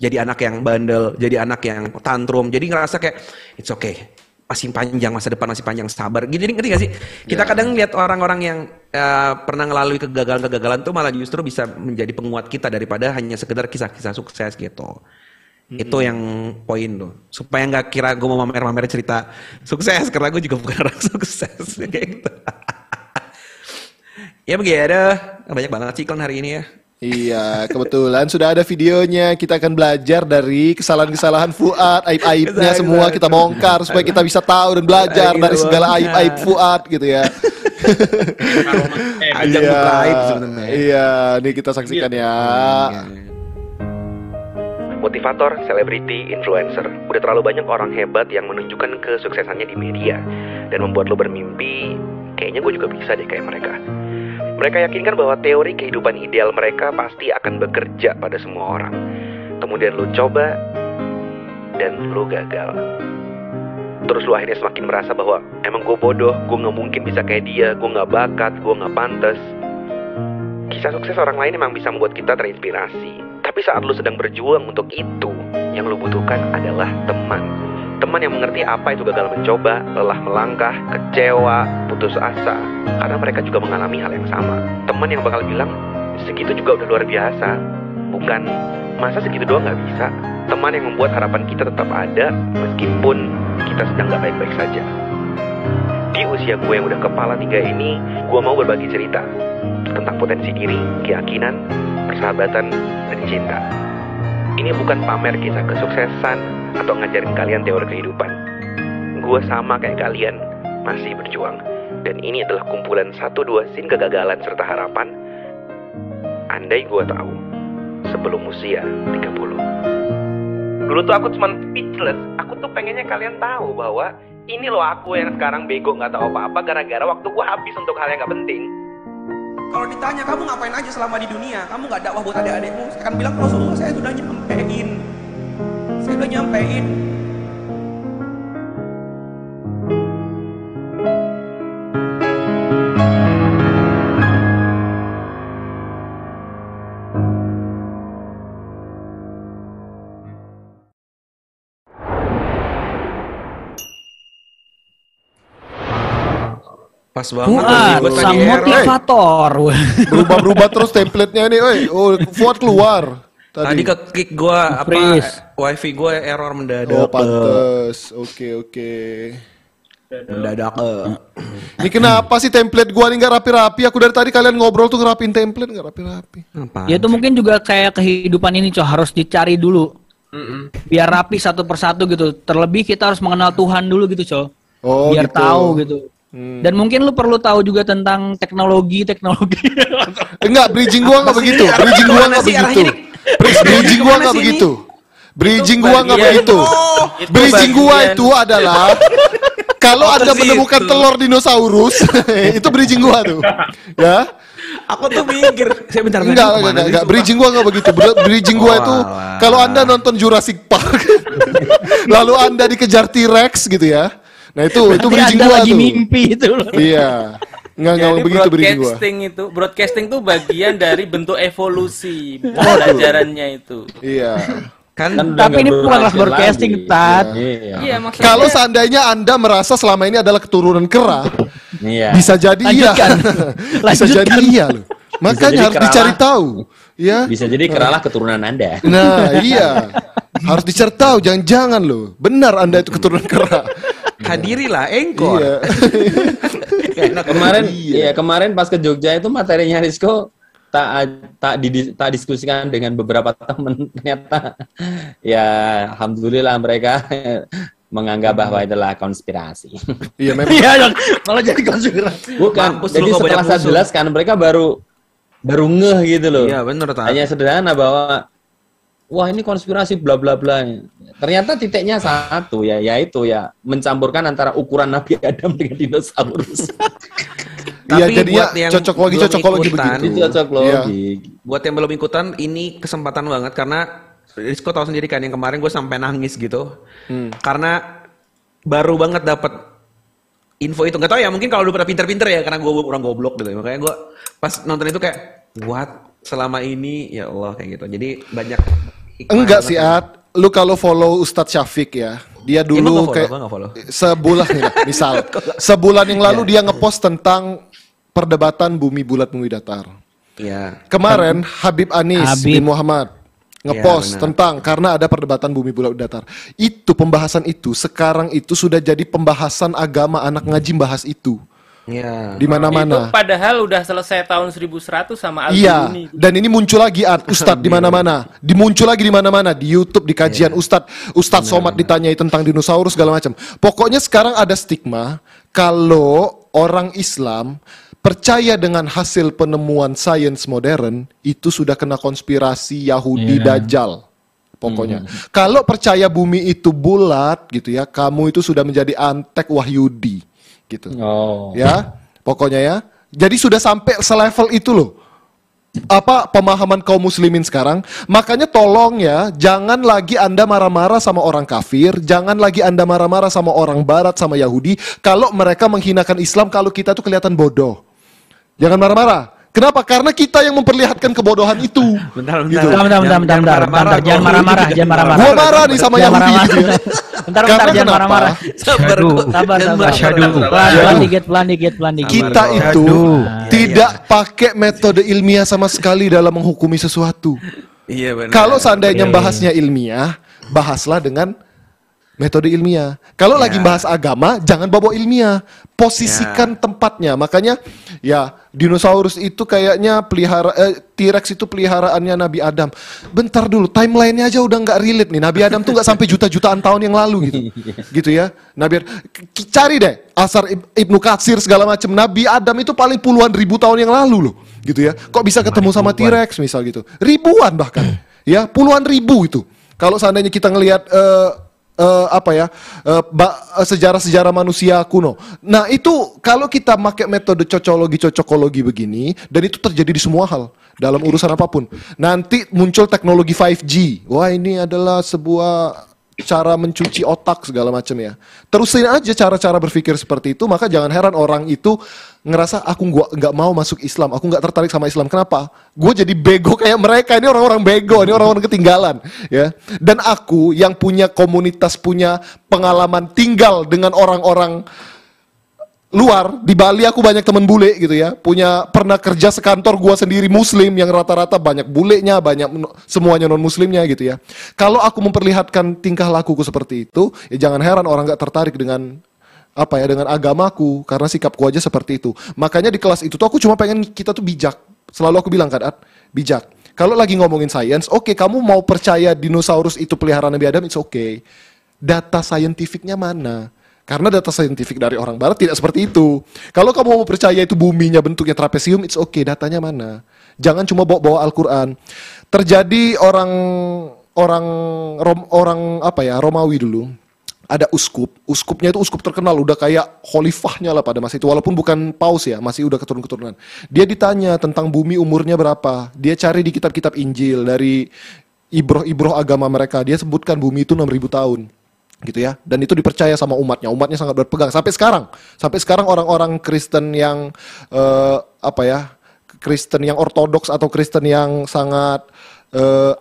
jadi anak yang bandel, jadi anak yang tantrum. Jadi ngerasa kayak it's okay. Masih panjang masa depan masih panjang sabar. Gitu ngerti gak sih? Kita Ya. kadang lihat orang-orang yang eh, pernah melalui kegagalan-kegagalan tuh malah justru bisa menjadi penguat kita daripada hanya sekedar kisah-kisah sukses gitu. Itu yang poin tuh. Supaya nggak kira gue mau mamer-mamer cerita sukses karena gue juga bukan [LAUGHS] orang sukses kayak gitu. [LAUGHS] ya begitu. Banyak banget sih iklan hari ini ya. Iya, kebetulan sudah ada videonya. Kita akan belajar dari kesalahan-kesalahan Fuad, aib-aibnya Kesalahan- semua kita bongkar supaya kita bisa tahu dan belajar dari segala aib-aib Fuad gitu ya. Ajang Iya, buka aib sebenarnya. Iya, nih kita saksikan ya. Motivator, selebriti, influencer. Udah terlalu banyak orang hebat yang menunjukkan kesuksesannya di media dan membuat lo bermimpi, kayaknya gue juga bisa deh kayak mereka. Mereka yakinkan bahwa teori kehidupan ideal mereka pasti akan bekerja pada semua orang. Kemudian lo coba dan lo gagal. Terus lo akhirnya semakin merasa bahwa emang gue bodoh, gue nggak mungkin bisa kayak dia, gue nggak bakat, gue nggak pantas. Kisah sukses orang lain memang bisa membuat kita terinspirasi. Tapi saat lu sedang berjuang untuk itu, yang lu butuhkan adalah teman. Teman yang mengerti apa itu gagal mencoba, lelah melangkah, kecewa, putus asa. Karena mereka juga mengalami hal yang sama. Teman yang bakal bilang, segitu juga udah luar biasa. Bukan, masa segitu doang nggak bisa. Teman yang membuat harapan kita tetap ada, meskipun kita sedang nggak baik-baik saja. Di usia gue yang udah kepala tiga ini, gue mau berbagi cerita tentang potensi diri, keyakinan, persahabatan, dan cinta. Ini bukan pamer kisah kesuksesan atau ngajarin kalian teori kehidupan. Gue sama kayak kalian, masih berjuang. Dan ini adalah kumpulan satu dua scene kegagalan serta harapan. Andai gue tahu, sebelum usia 30. Dulu tuh aku cuma speechless. Aku tuh pengennya kalian tahu bahwa ini loh aku yang sekarang bego nggak tahu apa-apa gara-gara waktu gue habis untuk hal yang nggak penting. Kalau ditanya kamu ngapain aja selama di dunia, kamu nggak dakwah buat adik-adikmu, akan bilang Rasulullah saya sudah nyampein, saya sudah nyampein. Pas banget buat sang tadi motivator. Berubah-berubah terus template-nya nih, oi. Oh, Fuad keluar. Tadi ke kick gua apa wifi gua error mendadak. Oh, pantes. Oke, oke. Mendadak. Ini kenapa sih template gua nih nggak rapi-rapi? Aku dari tadi kalian ngobrol tuh ngerapin template nggak rapi-rapi. Ya itu mungkin juga kayak kehidupan ini coy harus dicari dulu. Biar rapi satu persatu gitu. Terlebih kita harus mengenal Tuhan dulu gitu coy. Oh, Biar gitu. tahu gitu. Hmm. Dan mungkin lu perlu tahu juga tentang teknologi teknologi. [LAUGHS] Enggak, bridging gua nggak Apa sih begitu. Bridging gua Ke mana nggak sih begitu. Bridging gua Ke mana nggak sih ini? begitu. Bridging gua nggak bagian- begitu. itu Bridging gua itu adalah [LAUGHS] kalau Oh, Anda menemukan telur dinosaurus, [LAUGHS] itu bridging gua tuh. Ya. Aku tuh mikir, saya bentar Enggak, enggak, enggak, enggak. Bridging gua enggak begitu. Br- Bridging gua Oh, itu kalau Anda nonton Jurassic Park, lalu Anda dikejar T-Rex gitu ya. Nah itu itu Berarti bridging Anda gua lagi tuh. mimpi itu loh. Iya. Nggak nggak Jadi begitu bridging gua. broadcasting itu, broadcasting itu bagian dari bentuk evolusi pelajarannya itu. Iya. Kan Kan Tapi ini bukan kelas broadcasting, lagi. Tat. Iya. Iya, maksudnya Kalau seandainya Anda merasa selama ini adalah keturunan kera, Iya. bisa jadi iya. Lanjutkan. [LAUGHS] bisa Lanjutkan. jadi iya loh. Makanya harus keralah. dicari tahu. Ya. Bisa jadi keralah keturunan Anda. Nah, iya. Harus dicari tahu, jangan-jangan loh. Benar Anda itu keturunan kera. Hadirilah engkor. Iya. [LAUGHS] kemarin Iya. iya kemarin pas ke Jogja itu materinya Rizko tak tak didi- tak diskusikan dengan beberapa teman [LAUGHS] ternyata ya alhamdulillah mereka [LAUGHS] menganggap bahwa itulah konspirasi. Iya memang. Iya malah jadi konspirasi. Bukan. Mampus Jadi setelah saya jelaskan mereka baru baru ngeh gitu loh. Iya bener tak. Hanya sederhana bahwa wah ini konspirasi bla bla bla. Ternyata titiknya satu ya yaitu ya mencampurkan antara ukuran Nabi Adam dengan dinosaurus. [LAUGHS] Iya Tapi jadinya buat yang cocok lagi belum cocok lagi ikutan, begitu. Itu cocok loh. Iya. Buat yang belum ikutan, ini kesempatan banget karena Rizko tahu sendiri kan yang kemarin gue sampai nangis gitu, Hmm. karena baru banget dapat info itu. Gak tau ya, mungkin kalau lu pada pinter-pinter ya, karena gue orang goblok gitu. Makanya gue pas nonton itu kayak, what? Selama ini ya Allah kayak gitu. Jadi banyak. Enggak sih kan. At, lu kalau follow Ustadz Syafiq ya, dia dulu follow, kayak sebulan nih, misal [LAUGHS] sebulan yang lalu dia ngepost tentang perdebatan bumi bulat bumi datar. Iya. Kemarin Habib Anis Habib. bin Muhammad ngepost Iya, benar. tentang karena ada perdebatan bumi bulat datar. Itu pembahasan itu sekarang itu sudah jadi pembahasan agama anak ngaji bahas itu Iya. di itu mana-mana. padahal udah selesai tahun 1100 sama Al Iya, dan ini muncul lagi Art Ustadz di mana-mana. Dimuncul lagi di mana-mana. Di YouTube, di kajian Ustadz, Ustadz Somad ditanyai tentang dinosaurus segala macam. Pokoknya sekarang ada stigma kalau orang Islam percaya dengan hasil penemuan sains modern itu sudah kena konspirasi Yahudi Dajjal. Pokoknya, kalau percaya bumi itu bulat gitu ya, kamu itu sudah menjadi antek Wahyudi gitu Oh. ya pokoknya ya jadi sudah sampai selevel itu loh apa pemahaman kaum muslimin sekarang makanya tolong ya jangan lagi anda marah-marah sama orang kafir jangan lagi anda marah-marah sama orang barat sama Yahudi kalau mereka menghinakan Islam kalau kita tuh kelihatan bodoh jangan marah-marah kenapa karena kita yang memperlihatkan kebodohan itu Bentar, bentar. Gitu. Bentar, bentar, bentar, Jangan- bentar, jangan bentar, marah-marah, bentar, jangan gua marah-marah, juga jangan marah. marah-marah. gua marah nih sama Jangan Yahudi marah-marah. gitu ya. Bentar, bentar, Karena jangan kenapa? marah-marah. [LAUGHS] Sabar, sabar, sabar. marah-marah. Pelan, dikit, pelan dikit, pelan dikit. kita itu Aduh. tidak pakai metode ilmiah sama sekali dalam menghukumi sesuatu Iya benar. Kalau seandainya bahasnya ilmiah, bahaslah dengan metode ilmiah. Kalau Ya. lagi bahas agama, jangan bawa ilmiah. Posisikan tempatnya. Makanya ya dinosaurus itu kayaknya pelihara eh, T-Rex itu peliharaannya Nabi Adam. Bentar dulu, timelinenya aja udah nggak relate nih. Nabi Adam tuh nggak sampai juta-jutaan tahun yang lalu gitu. [LAUGHS] gitu ya. Nabi cari deh asar Ib- Ibnu Katsir segala macam. Nabi Adam itu paling puluhan ribu tahun yang lalu loh. Gitu ya. Kok bisa ketemu sama T-Rex misal gitu. Ribuan bahkan. ya, puluhan ribu itu. Kalau seandainya kita ngelihat eh, eh, apa ya eh, eh, sejarah-sejarah manusia kuno. Nah itu kalau kita pakai metode cocologi cocokologi begini dan itu terjadi di semua hal dalam urusan apa pun. Nanti muncul teknologi 5G. Wah ini adalah sebuah cara mencuci otak segala macam ya. Terusin aja cara-cara berpikir seperti itu, maka jangan heran orang itu ngerasa aku gua nggak mau masuk Islam, aku nggak tertarik sama Islam. Kenapa? Gue jadi bego kayak mereka. Ini orang-orang bego, ini orang-orang ketinggalan, ya. Dan aku yang punya komunitas, punya pengalaman tinggal dengan orang-orang luar di Bali aku banyak temen bule gitu ya. Punya pernah kerja sekantor gua sendiri muslim yang rata-rata banyak bulenya banyak semuanya non muslimnya gitu ya. Kalau aku memperlihatkan tingkah lakuku seperti itu ya jangan heran orang nggak tertarik dengan apa ya dengan agamaku karena sikapku aja seperti itu. Makanya di kelas itu tuh aku cuma pengen kita tuh bijak. Selalu aku bilang kan bijak. Kalau lagi ngomongin sains oke kamu mau percaya dinosaurus itu peliharaan Nabi Adam it's okay. Data saintifiknya mana karena data saintifik dari orang barat tidak seperti itu. Kalau kamu mau percaya itu buminya bentuknya trapesium, it's okay. Datanya mana? Jangan cuma bawa-bawa Al-Quran. Terjadi orang orang Rom, orang apa ya Romawi dulu. Ada uskup, uskupnya itu uskup terkenal, udah kayak khalifahnya lah pada masa itu, walaupun bukan paus ya, masih udah keturunan-keturunan. Dia ditanya tentang bumi umurnya berapa, dia cari di kitab-kitab Injil dari ibroh-ibroh agama mereka, dia sebutkan bumi itu 6000 tahun gitu ya. Dan itu dipercaya sama umatnya. Umatnya sangat berpegang. Sampai sekarang. Sampai sekarang orang-orang Kristen yang eh, apa ya Kristen yang ortodoks atau Kristen yang sangat eh,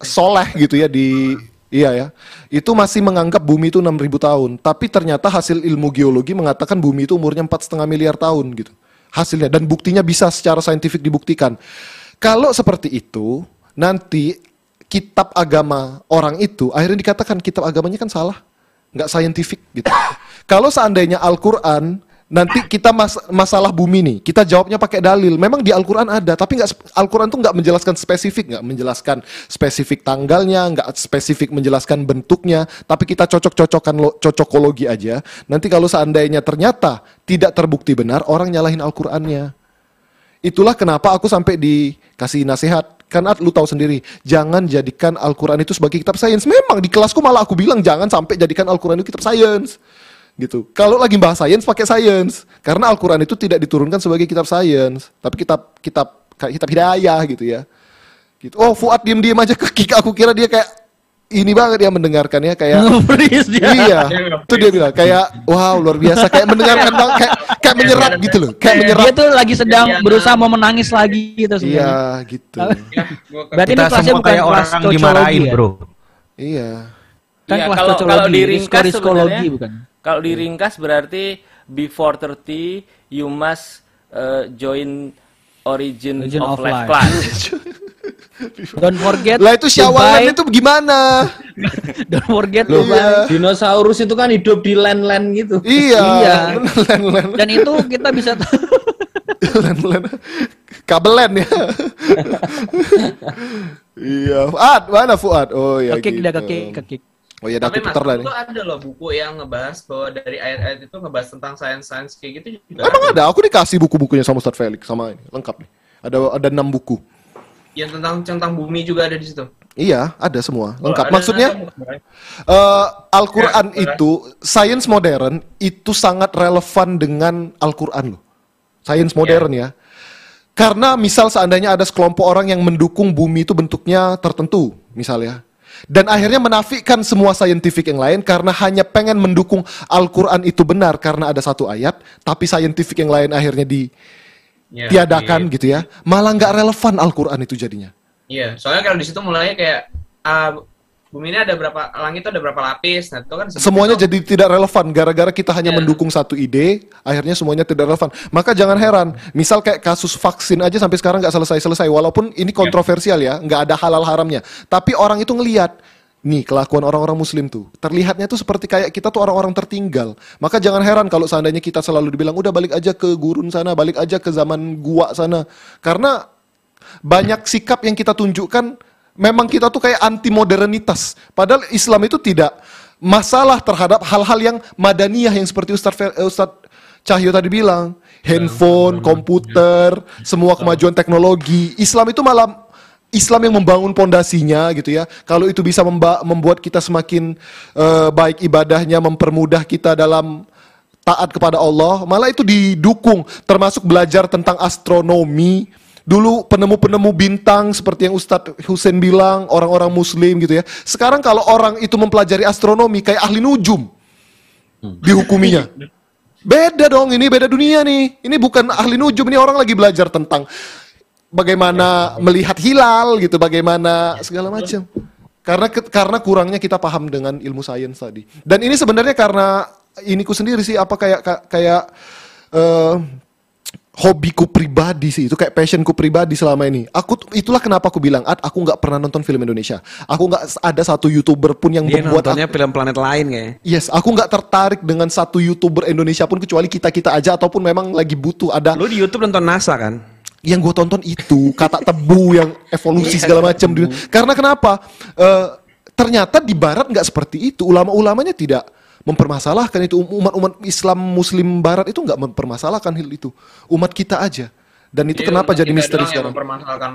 soleh gitu ya di iya ya. Itu masih menganggap bumi itu 6000 tahun. Tapi ternyata hasil ilmu geologi mengatakan bumi itu umurnya empat setengah miliar tahun gitu hasilnya. Dan buktinya bisa secara saintifik dibuktikan. Kalau seperti itu nanti kitab agama orang itu akhirnya dikatakan kitab agamanya kan salah. Nggak saintifik gitu. Kalau seandainya Al-Quran nanti kita mas- masalah bumi nih kita jawabnya pakai dalil. Memang di Al-Quran ada tapi nggak Al-Quran tuh nggak menjelaskan spesifik nggak menjelaskan spesifik tanggalnya nggak spesifik menjelaskan bentuknya tapi kita cocok-cocokkan lo- cocokologi aja. Nanti kalau seandainya ternyata tidak terbukti benar orang nyalahin Al-Qurannya Itulah kenapa aku sampai dikasih nasihat. Kan At, lu tahu sendiri, jangan jadikan Al-Quran itu sebagai kitab sains. Memang di kelasku malah aku bilang jangan sampai jadikan Al-Quran itu kitab sains. Gitu. Kalau lagi bahas sains pakai sains. Karena Al-Quran itu tidak diturunkan sebagai kitab sains, tapi kitab kitab kitab hidayah gitu ya. Gitu. Oh, Fuad diem-diem aja [LAUGHS] ke Kik. Aku kira dia kayak ini banget ya mendengarkannya kayak Nge-freeze dia. iya itu dia bilang kayak wow luar biasa kayak mendengarkan bang kayak kayak menyerap gitu loh kayak menyerap Dia tuh lagi sedang berusaha mau menangis lagi gitu sebenarnya. iya gitu Berarti ini Kita kelasnya semua bukan kayak kelas orang dimarahin, ya? bro. iya Kan Iya, kelas kalau kalau diringkas sebenarnya, bukan? Kalau diringkas berarti before 30 you must uh, join origin, Origin of, of life, life. class. [LAUGHS] Don't forget lah itu syawalan itu gimana? [LAUGHS] Don't forget Loh, iya. Dinosaurus itu kan hidup di land-land gitu. iya Iya. len len Dan itu kita bisa [LAUGHS] len kabelen ya? Iya. Fuad mana Fuad? Oh ya kekik gitu. dia kekik kekik. oh ya Tapi mas, putar lah itu ada loh buku yang ngebahas bahwa dari ayat-ayat itu ngebahas tentang sains-sains kayak gitu juga. emang ada? Aku dikasih buku-bukunya sama Ustadz Felix sama ini. Lengkap nih. Ada ada enam buku Yang tentang tentang bumi juga ada di situ. Iya, ada semua, lengkap. Kalau ada, Maksudnya ada, eh, Al-Quran Ya, itu sains modern itu sangat relevan dengan Al-Quran loh. Sains modern ya. Karena misal seandainya ada sekelompok orang yang mendukung bumi itu bentuknya tertentu, misalnya. Dan akhirnya menafikan semua saintifik yang lain karena hanya pengen mendukung Al-Quran itu benar karena ada satu ayat, tapi saintifik yang lain akhirnya Ya, ditiadakan iya. gitu ya. Malah nggak relevan Al-Quran itu jadinya. Iya, soalnya kalau di situ mulainya kayak ah, bumi ini ada berapa langit itu ada berapa lapis. Nah, itu kan semuanya itu- jadi tidak relevan gara-gara kita hanya Iya. mendukung satu ide akhirnya semuanya tidak relevan maka jangan heran misal kayak kasus vaksin aja sampai sekarang nggak selesai-selesai walaupun ini kontroversial ya nggak ada halal haramnya tapi orang itu ngelihat nih kelakuan orang-orang muslim tuh terlihatnya tuh seperti kayak kita tuh orang-orang tertinggal maka jangan heran kalau seandainya kita selalu dibilang udah balik aja ke gurun sana balik aja ke zaman gua sana karena banyak sikap yang kita tunjukkan memang kita tuh kayak anti modernitas. Padahal Islam itu tidak masalah terhadap hal-hal yang madaniyah yang seperti Ustadz Fel- eh, Ustadz Cahyo tadi bilang, handphone, komputer, semua kemajuan teknologi. Islam itu malah Islam yang membangun pondasinya gitu ya. Kalau itu bisa memba- membuat kita semakin eh, baik ibadahnya, mempermudah kita dalam taat kepada Allah, malah itu didukung termasuk belajar tentang astronomi. Dulu penemu-penemu bintang seperti yang Ustadz Husain bilang, orang-orang muslim gitu ya. Sekarang kalau orang itu mempelajari astronomi kayak ahli nujum dihukuminya. [LAUGHS] Beda dong, ini beda dunia nih. Ini bukan ahli nujum, ini orang lagi belajar tentang bagaimana melihat hilal gitu, bagaimana segala macam. Karena karena kurangnya kita paham dengan ilmu sains tadi. Dan ini sebenarnya karena iniku sendiri sih apa kayak ka- kayak eh, hobiku pribadi sih itu kayak passionku pribadi selama ini. Aku itulah kenapa aku bilang, Ad, aku nggak pernah nonton film Indonesia. Aku nggak ada satu youtuber pun yang Dia membuat nontonnya aku, film planet lain kayaknya. yes, aku nggak tertarik dengan satu youtuber Indonesia pun kecuali kita kita aja ataupun memang lagi butuh ada Lu di YouTube nonton NASA kan? Yang gue tonton itu kata tebu yang evolusi segala macam di- karena kenapa? Eh, ternyata di barat nggak seperti itu. Ulama-ulamanya tidak mempermasalahkan itu. Umat-umat Islam Muslim Barat itu nggak mempermasalahkan hal itu. Umat kita aja. Dan itu Iya, kenapa umat jadi misteri sekarang?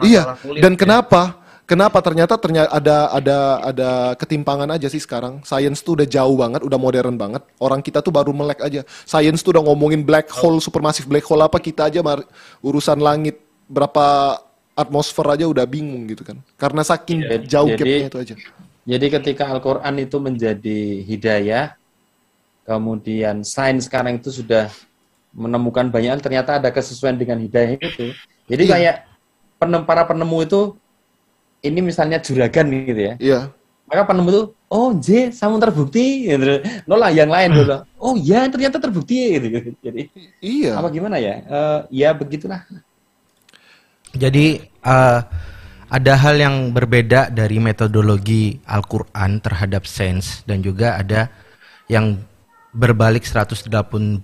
iya kulit, dan ya. kenapa kenapa? Ternyata ternyata ada ada ada ketimpangan aja sih sekarang. Sains tuh udah jauh banget udah modern banget. Orang kita tuh baru melek aja. Sains tuh udah ngomongin black hole supermassive black hole apa kita aja mar- urusan langit berapa atmosfer aja udah bingung gitu kan. Karena saking Jadi- jauh jadi- gapnya itu aja. Jadi ketika Al-Quran itu menjadi hidayah, kemudian sains sekarang itu sudah menemukan banyak ternyata ada kesesuaian dengan hidayah itu. Jadi Iya. kayak penem, para penemu itu, ini misalnya juragan gitu ya. Iya. Maka penemu itu, oh J, samun terbukti. Gitu. Nolah yang lain dulu. [LAUGHS] Oh ya, ternyata terbukti. Gitu. Jadi Iya. apa gimana ya? Eh, ya begitulah. Jadi eh, ada hal yang berbeda dari metodologi Al-Quran terhadap sains dan juga ada yang berbalik 180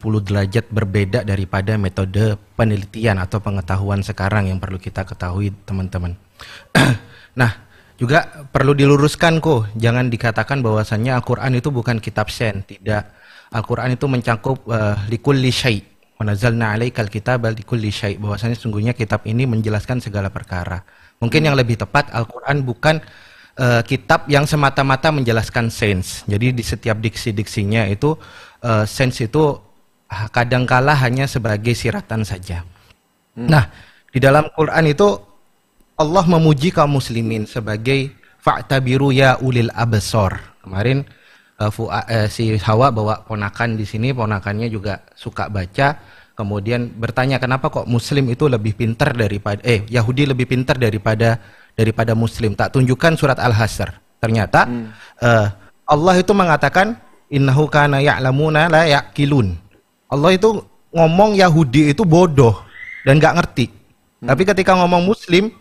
derajat berbeda daripada metode penelitian atau pengetahuan sekarang yang perlu kita ketahui teman-teman. [CLEARS THROAT] nah, juga perlu diluruskan kok, jangan dikatakan bahwasannya Al-Quran itu bukan kitab sains, tidak. Al-Quran itu mencakup uh, likulli syai' Wanazalna alaikal kitab likulli syai' bahwasanya sungguhnya kitab ini menjelaskan segala perkara. Mungkin yang lebih tepat Al-Qur'an bukan eh, kitab yang semata-mata menjelaskan sains. Jadi di setiap diksi-diksinya itu eh, sains itu kadangkala hanya sebagai siratan saja. Nah, di dalam Quran itu Allah memuji kaum muslimin sebagai fa'tabiru ya ulil absor. Kemarin eh, Fua- eh, si Hawa bawa ponakan di sini, ponakannya juga suka baca. Kemudian bertanya kenapa kok Muslim itu lebih pintar daripada eh Yahudi lebih pintar daripada daripada Muslim. Tak tunjukkan surat Al-Hasr. Ternyata eh, Allah itu mengatakan innahu kana ya'lamuna la ya'qilun. Allah itu ngomong Yahudi itu bodoh dan nggak ngerti. Tapi ketika ngomong Muslim,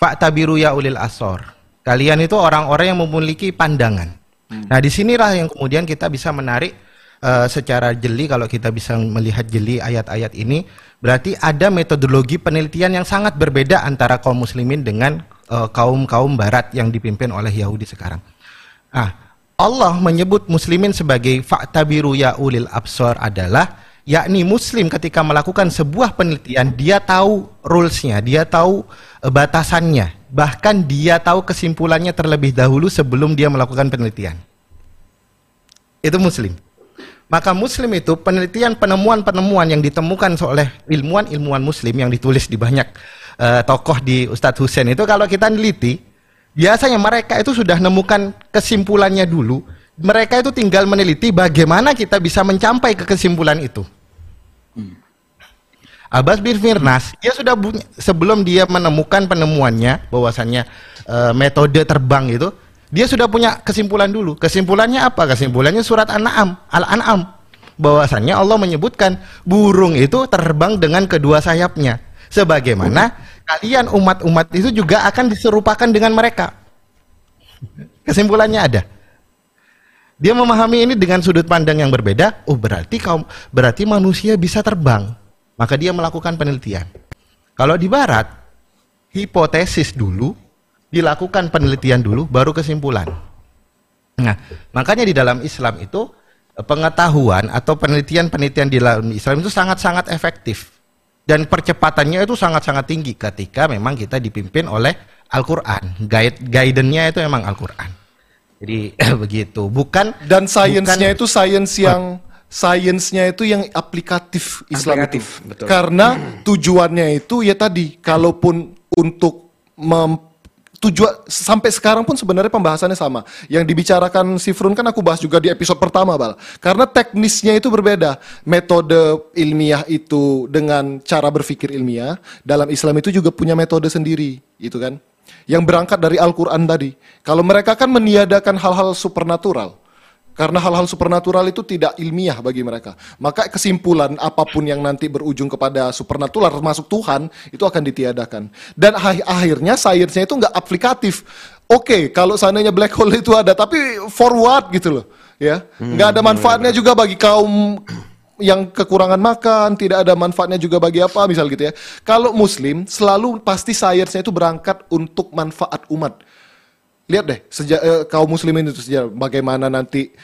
fa'tabiru ya ulil asor. Kalian itu orang-orang yang memiliki pandangan. Nah, di sinilah yang kemudian kita bisa menarik eh, secara jeli kalau kita bisa melihat jeli ayat-ayat ini, berarti ada metodologi penelitian yang sangat berbeda antara kaum muslimin dengan eh, kaum-kaum barat yang dipimpin oleh Yahudi sekarang. Ah, Allah menyebut muslimin sebagai fa'tabiru ya ulil absor adalah yakni muslim ketika melakukan sebuah penelitian dia tahu rulesnya, dia tahu eh, batasannya, bahkan dia tahu kesimpulannya terlebih dahulu sebelum dia melakukan penelitian. Itu muslim. Maka muslim itu penelitian penemuan-penemuan yang ditemukan oleh ilmuwan-ilmuwan muslim yang ditulis di banyak eh, tokoh di Ustadz Husain itu kalau kita neliti biasanya mereka itu sudah nemukan kesimpulannya dulu. Mereka itu tinggal meneliti bagaimana kita bisa mencapai ke kesimpulan itu. Abbas bin Firnas, dia sudah punya, sebelum dia menemukan penemuannya bahwasannya eh, metode terbang itu, dia sudah punya kesimpulan dulu. Kesimpulannya apa? Kesimpulannya surat An-Na'am, Al-An'am. Bahwasannya Allah menyebutkan burung itu terbang dengan kedua sayapnya. Sebagaimana kalian umat-umat itu juga akan diserupakan dengan mereka. Kesimpulannya ada. Dia memahami ini dengan sudut pandang yang berbeda. Oh, berarti kaum berarti manusia bisa terbang. Maka dia melakukan penelitian. Kalau di barat, hipotesis dulu, dilakukan penelitian dulu baru kesimpulan. Nah, makanya di dalam Islam itu pengetahuan atau penelitian-penelitian di dalam Islam itu sangat-sangat efektif. Dan percepatannya itu sangat-sangat tinggi ketika memang kita dipimpin oleh Al-Qur'an. Guide guidance-nya itu memang Al-Qur'an. Jadi [LAUGHS] begitu. Bukan Dan sainsnya itu sains yang sainsnya itu yang aplikatif Islam Aplikatif, itu. betul. Karena tujuannya itu ya tadi, kalaupun untuk mem, tujuan sampai sekarang pun sebenarnya pembahasannya sama. Yang dibicarakan Sifrun kan aku bahas juga di episode pertama, Bal. Karena teknisnya itu berbeda. Metode ilmiah itu dengan cara berpikir ilmiah dalam Islam itu juga punya metode sendiri, gitu kan? Yang berangkat dari Al-Qur'an tadi. Kalau mereka kan meniadakan hal-hal supernatural. Karena hal-hal supernatural itu tidak ilmiah bagi mereka. Maka kesimpulan apa pun yang nanti berujung kepada supernatural termasuk Tuhan itu akan ditiadakan. Dan akhirnya sainsnya itu nggak aplikatif. Oke, kalau seandainya black hole itu ada, tapi forward gitu loh, ya, nggak ada manfaatnya juga bagi kaum yang kekurangan makan, tidak ada manfaatnya juga bagi apa, misal gitu ya. Kalau Muslim selalu pasti sainsnya itu berangkat untuk manfaat umat lihat deh sejak eh, kaum muslimin itu sejak bagaimana nanti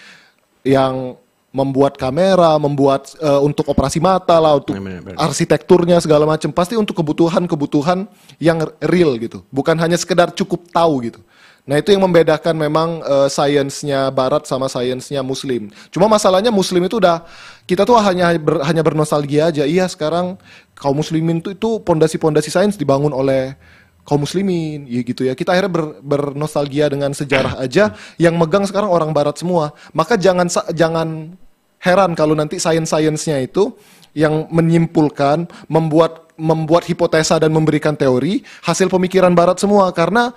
yang membuat kamera, membuat eh, untuk operasi mata lah, untuk benar. arsitekturnya segala macam, pasti untuk kebutuhan-kebutuhan yang real gitu, bukan hanya sekedar cukup tahu gitu. Nah itu yang membedakan memang eh, sainsnya Barat sama sainsnya Muslim. Cuma masalahnya Muslim itu udah kita tuh hanya ber- hanya bernostalgia aja. Iya sekarang kaum Muslimin tuh itu pondasi-pondasi sains dibangun oleh kaum muslimin ya gitu ya kita akhirnya ber- bernostalgia dengan sejarah aja yang megang sekarang orang barat semua maka jangan jangan heran kalau nanti sains-sainsnya itu yang menyimpulkan membuat membuat hipotesa dan memberikan teori hasil pemikiran barat semua karena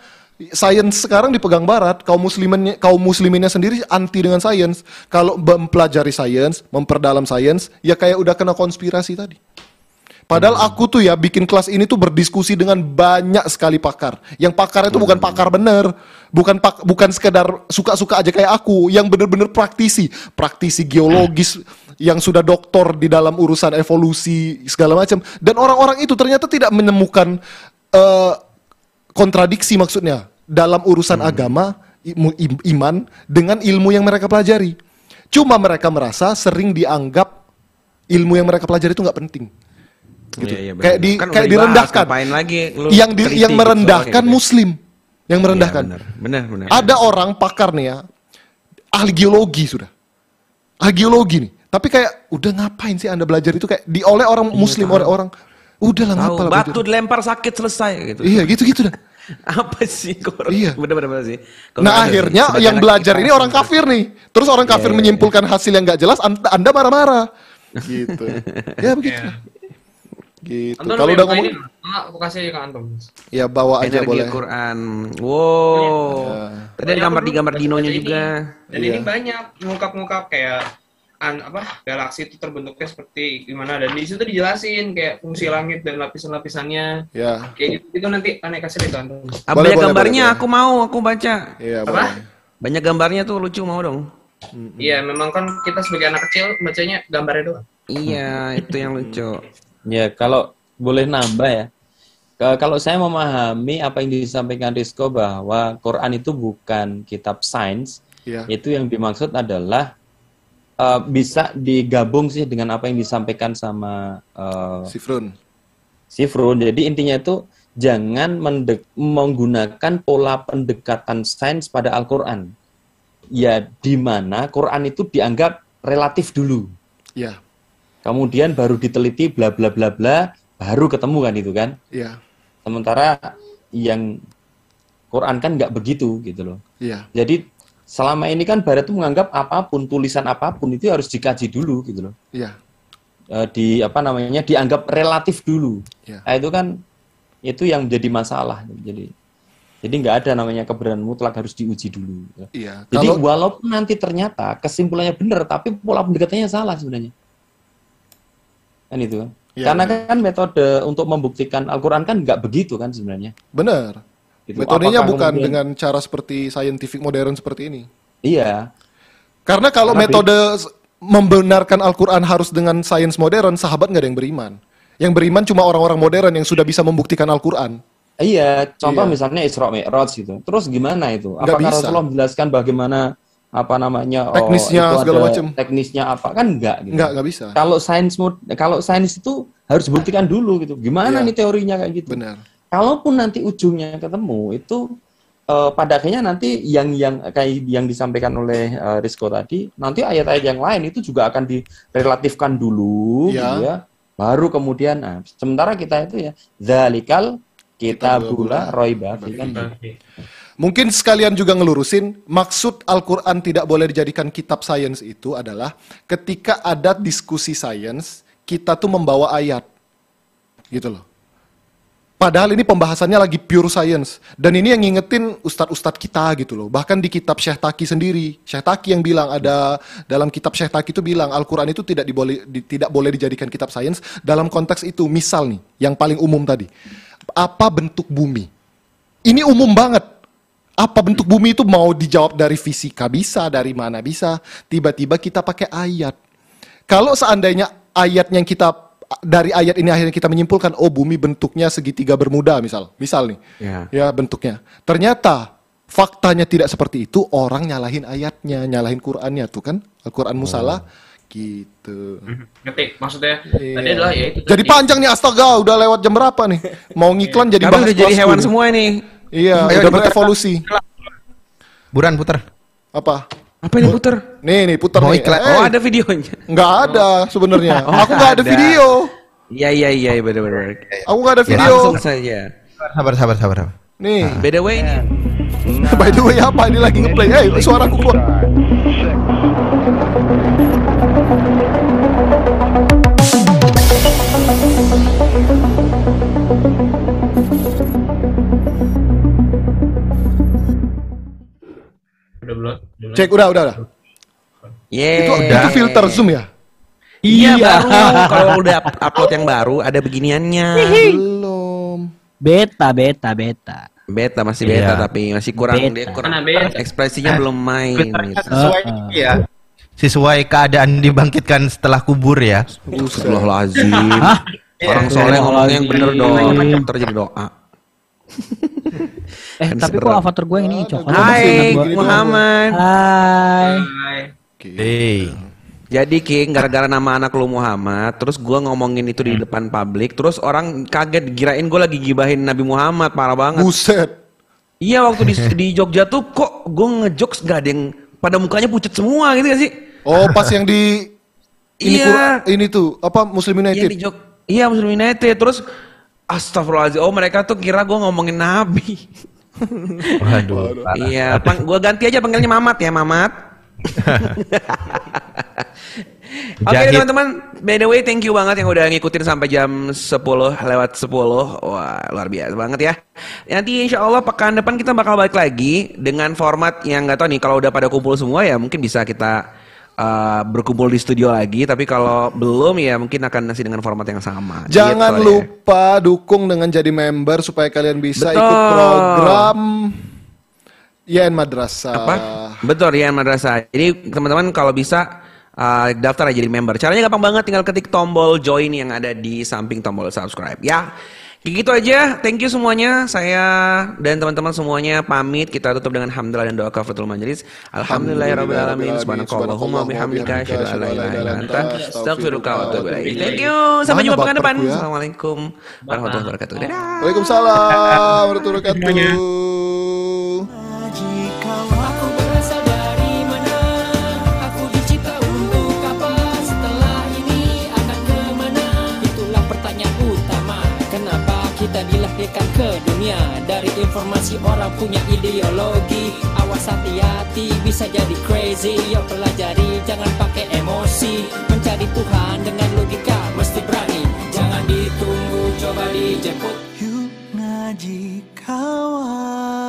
sains sekarang dipegang barat kaum musliminnya kaum musliminnya sendiri anti dengan sains kalau mempelajari sains memperdalam sains ya kayak udah kena konspirasi tadi. Padahal aku tuh ya bikin kelas ini tuh berdiskusi dengan banyak sekali pakar. Yang pakar itu bukan pakar bener, bukan pak, bukan sekedar suka-suka aja kayak aku, yang bener-bener praktisi, praktisi geologis yang sudah doktor di dalam urusan evolusi segala macam. Dan orang-orang itu ternyata tidak menemukan eh, kontradiksi maksudnya dalam urusan agama, imu- im- iman dengan ilmu yang mereka pelajari. Cuma mereka merasa sering dianggap ilmu yang mereka pelajari itu nggak penting gitu. Iya, iya, benar. kayak di Kan udah kayak direndahkan. lagi yang di, yang gitu merendahkan kayak muslim. Yang merendahkan. Iya, benar, benar, benar. Ada orang pakar nih ya, ahli geologi sudah. Ahli geologi nih. Tapi kayak udah ngapain sih Anda belajar itu kayak di oleh orang muslim oleh orang udahlah Tahu, ngapa lah batu dilempar sakit selesai gitu. Iya, gitu-gitu dah. Apa sih kok? Iya. Bener-bener sih. Kalau Nah akhirnya sebagian yang belajar kita- ini orang kafir nih. Terus orang Iya, kafir menyimpulkan hasil yang nggak jelas, Anda marah-marah. Gitu. [LAUGHS] ya begitu. Gitu. Anton Kalau udah ngomong, ini, aku kasih ke Anton. ya bawa aja Energi boleh. Quran. Wow. Tadi ada gambar di gambar dinonya juga. Dan Iya. ini banyak ngungkap-ngungkap kayak an, apa galaksi itu terbentuknya seperti gimana dan di situ dijelasin kayak fungsi langit dan lapisan-lapisannya Ya. kayak gitu itu nanti aneh kasih lihat Anton. Ah, Boleh, banyak boleh, gambarnya, boleh, aku mau, aku baca. Iya, Apa? boleh. Banyak gambarnya tuh lucu mau dong. Iya, memang kan kita sebagai anak kecil bacanya gambarnya doang. Iya, itu yang lucu. Ya, kalau boleh nambah ya. Kalau saya memahami apa yang disampaikan Rizko bahwa Quran itu bukan kitab sains, Iya. itu yang dimaksud adalah eh, bisa digabung sih dengan apa yang disampaikan sama eh, Sifrun. Sifrun. Jadi intinya itu jangan menggunakan pola pendekatan sains pada Al-Quran. Ya, di mana Quran itu dianggap relatif dulu. Iya. Kemudian baru diteliti bla bla bla bla, baru ketemu kan itu kan. Iya. Sementara yang Quran kan nggak begitu gitu loh. Iya. Jadi selama ini kan Barat itu menganggap apa pun tulisan apa pun itu harus dikaji dulu gitu loh. Iya. Eh, di apa namanya dianggap relatif dulu. Iya. Nah, itu kan itu yang menjadi masalah. Jadi jadi nggak ada namanya kebenaran mutlak harus diuji dulu. Iya. Jadi Kalau walaupun nanti ternyata kesimpulannya benar, tapi pola pendekatannya salah sebenarnya. Kan itu kan. Iya, Karena kan metode untuk membuktikan Al-Quran kan nggak begitu kan sebenarnya. benar. Gitu. Metodenya Apakah bukan kemudian- dengan cara seperti scientific modern seperti ini. Iya, Karena kalau Karena metode membenarkan Al-Quran harus dengan sains modern, sahabat nggak ada yang beriman. Yang beriman cuma orang-orang modern yang sudah bisa membuktikan Al-Quran. iya. Contoh Iya. misalnya Isra Mi'raj gitu. Terus gimana itu? Apakah bisa. Rasulullah menjelaskan bagaimana apa namanya? oh, Teknisnya, itu segala macam. Teknisnya apa? Kan enggak gitu. Nggak, nggak bisa. Kalau sains kalau sains itu harus buktikan dulu gitu. Gimana Iya. nih teorinya kayak gitu? Benar. Kalaupun nanti ujungnya ketemu itu eh, pada akhirnya nanti yang yang kayak yang disampaikan oleh eh, Rizko tadi, nanti ayat-ayat yang lain itu juga akan direlatifkan dulu, gitu ya. Baru kemudian, nah, sementara kita itu ya, zalikal kita bula roiba kan. Mungkin sekalian juga ngelurusin, maksud Al-Quran tidak boleh dijadikan kitab sains itu adalah ketika ada diskusi sains, kita tuh membawa ayat. Gitu loh. Padahal ini pembahasannya lagi pure science. Dan ini yang ngingetin ustadz-ustadz kita gitu loh. Bahkan di kitab Syekh Taki sendiri. Syekh Taki yang bilang, ada dalam kitab Syekh Taki itu bilang, Al-Quran itu tidak, diboleh, di- tidak boleh dijadikan kitab sains dalam konteks itu. Misal nih, yang paling umum tadi. Apa bentuk bumi? Ini umum banget. Apa bentuk bumi itu mau dijawab dari fisika bisa, dari mana bisa. Tiba-tiba kita pakai ayat. Kalau seandainya ayat yang kita dari ayat ini akhirnya kita menyimpulkan oh bumi bentuknya segitiga bermuda misal. Misal nih. Ya. Ya bentuknya. Ternyata faktanya tidak seperti itu, orang nyalahin ayatnya, nyalahin Qur'annya tuh kan. Al-Qur'an musalah gitu. Ngerti? Maksudnya Iya. tadi adalah ya itu. Jadi tadi. panjang nih astaga, udah lewat jam berapa nih? Mau ngiklan jadi Sekarang bahas udah jadi hewan semua ini. Iya, Ayo, udah berevolusi. Buran puter. Apa? Apa ini puter? Nih nih putar Mau nih. iklan. Eh, Oh, ada videonya. Nggak ada sebenarnya. Oh, Aku nggak ada ada. video. Iya, iya, iya, benar-benar. Aku nggak ada Ya, video. Langsung saja. Sabar, sabar, sabar. sabar. Nih, By the way ini by the way apa ini lagi ngeplay? Eh, suaraku keluar. Udah belum? Belum. Cek udah, udah, udah. Yeah. Itu, itu filter zoom ya? Iya baru kalau udah up- upload yang baru ada beginiannya. Belum. Beta, beta, beta. Beta masih beta Iya. tapi masih kurang Beta. dia kurang ekspresinya belum main. Gitu. Sesuai Uh, ya. Sesuai keadaan dibangkitkan setelah kubur ya. Astagfirullahaladzim. Orang soleh ngomongnya yang bener dong. Terjadi doa. Eh, Kan tapi kok avatar gue yang ini coklat? Hai Muhammad. Hai. Hai. Hey. Jadi King gara-gara nama anak lu Muhammad, terus gua ngomongin itu di depan publik, terus orang kaget kirain gue lagi gibahin Nabi Muhammad, parah banget. Buset. Iya waktu di, di Jogja tuh kok gue ngejokes gak ada yang pada mukanya pucet semua gitu gak sih? Oh, pas yang di ini Iya. Qur- ini tuh apa Muslim Iya United. di Jog, iya Muslim United terus Astagfirullahaladzim, oh mereka tuh kira gue ngomongin Nabi. [LAUGHS] Waduh. iya, pang, gue ganti aja panggilnya Mamat ya Mamat. [LAUGHS] Oke Jahit. teman-teman, by the way thank you banget yang udah ngikutin sampai jam 10 lewat 10 Wah luar biasa banget ya Nanti insya Allah pekan depan kita bakal balik lagi Dengan format yang gak tahu nih Kalau udah pada kumpul semua ya mungkin bisa kita uh, berkumpul di studio lagi Tapi kalau belum ya mungkin akan masih dengan format yang sama Jangan Gitu ya. lupa dukung dengan jadi member supaya kalian bisa Betul. ikut program YN Madrasah. Apa? Betul Rian Madrasah. Jadi teman-teman kalau bisa uh, daftar aja jadi member. Caranya gampang banget, tinggal ketik tombol join yang ada di samping tombol subscribe ya. Kayak gitu aja. Thank you semuanya. Saya dan teman-teman semuanya pamit. Kita tutup dengan hamdalah dan doa kafaratul majelis. Alhamdulillahirabbil alamin. Subhanakallahumma bihamdika asyhadu an la ilaha illa anta astaghfiruka wa atubu ilaik. Thank you. Sampai jumpa pekan depan. Assalamualaikum warahmatullahi wabarakatuh. Dadah. Waalaikumsalam warahmatullahi wabarakatuh. Dunia? Dari informasi orang punya ideologi. Awas hati-hati bisa jadi crazy. Yo pelajari jangan pakai emosi. Mencari Tuhan dengan logika mesti berani. Jangan ditunggu coba dijemput. Yuk ngaji kawan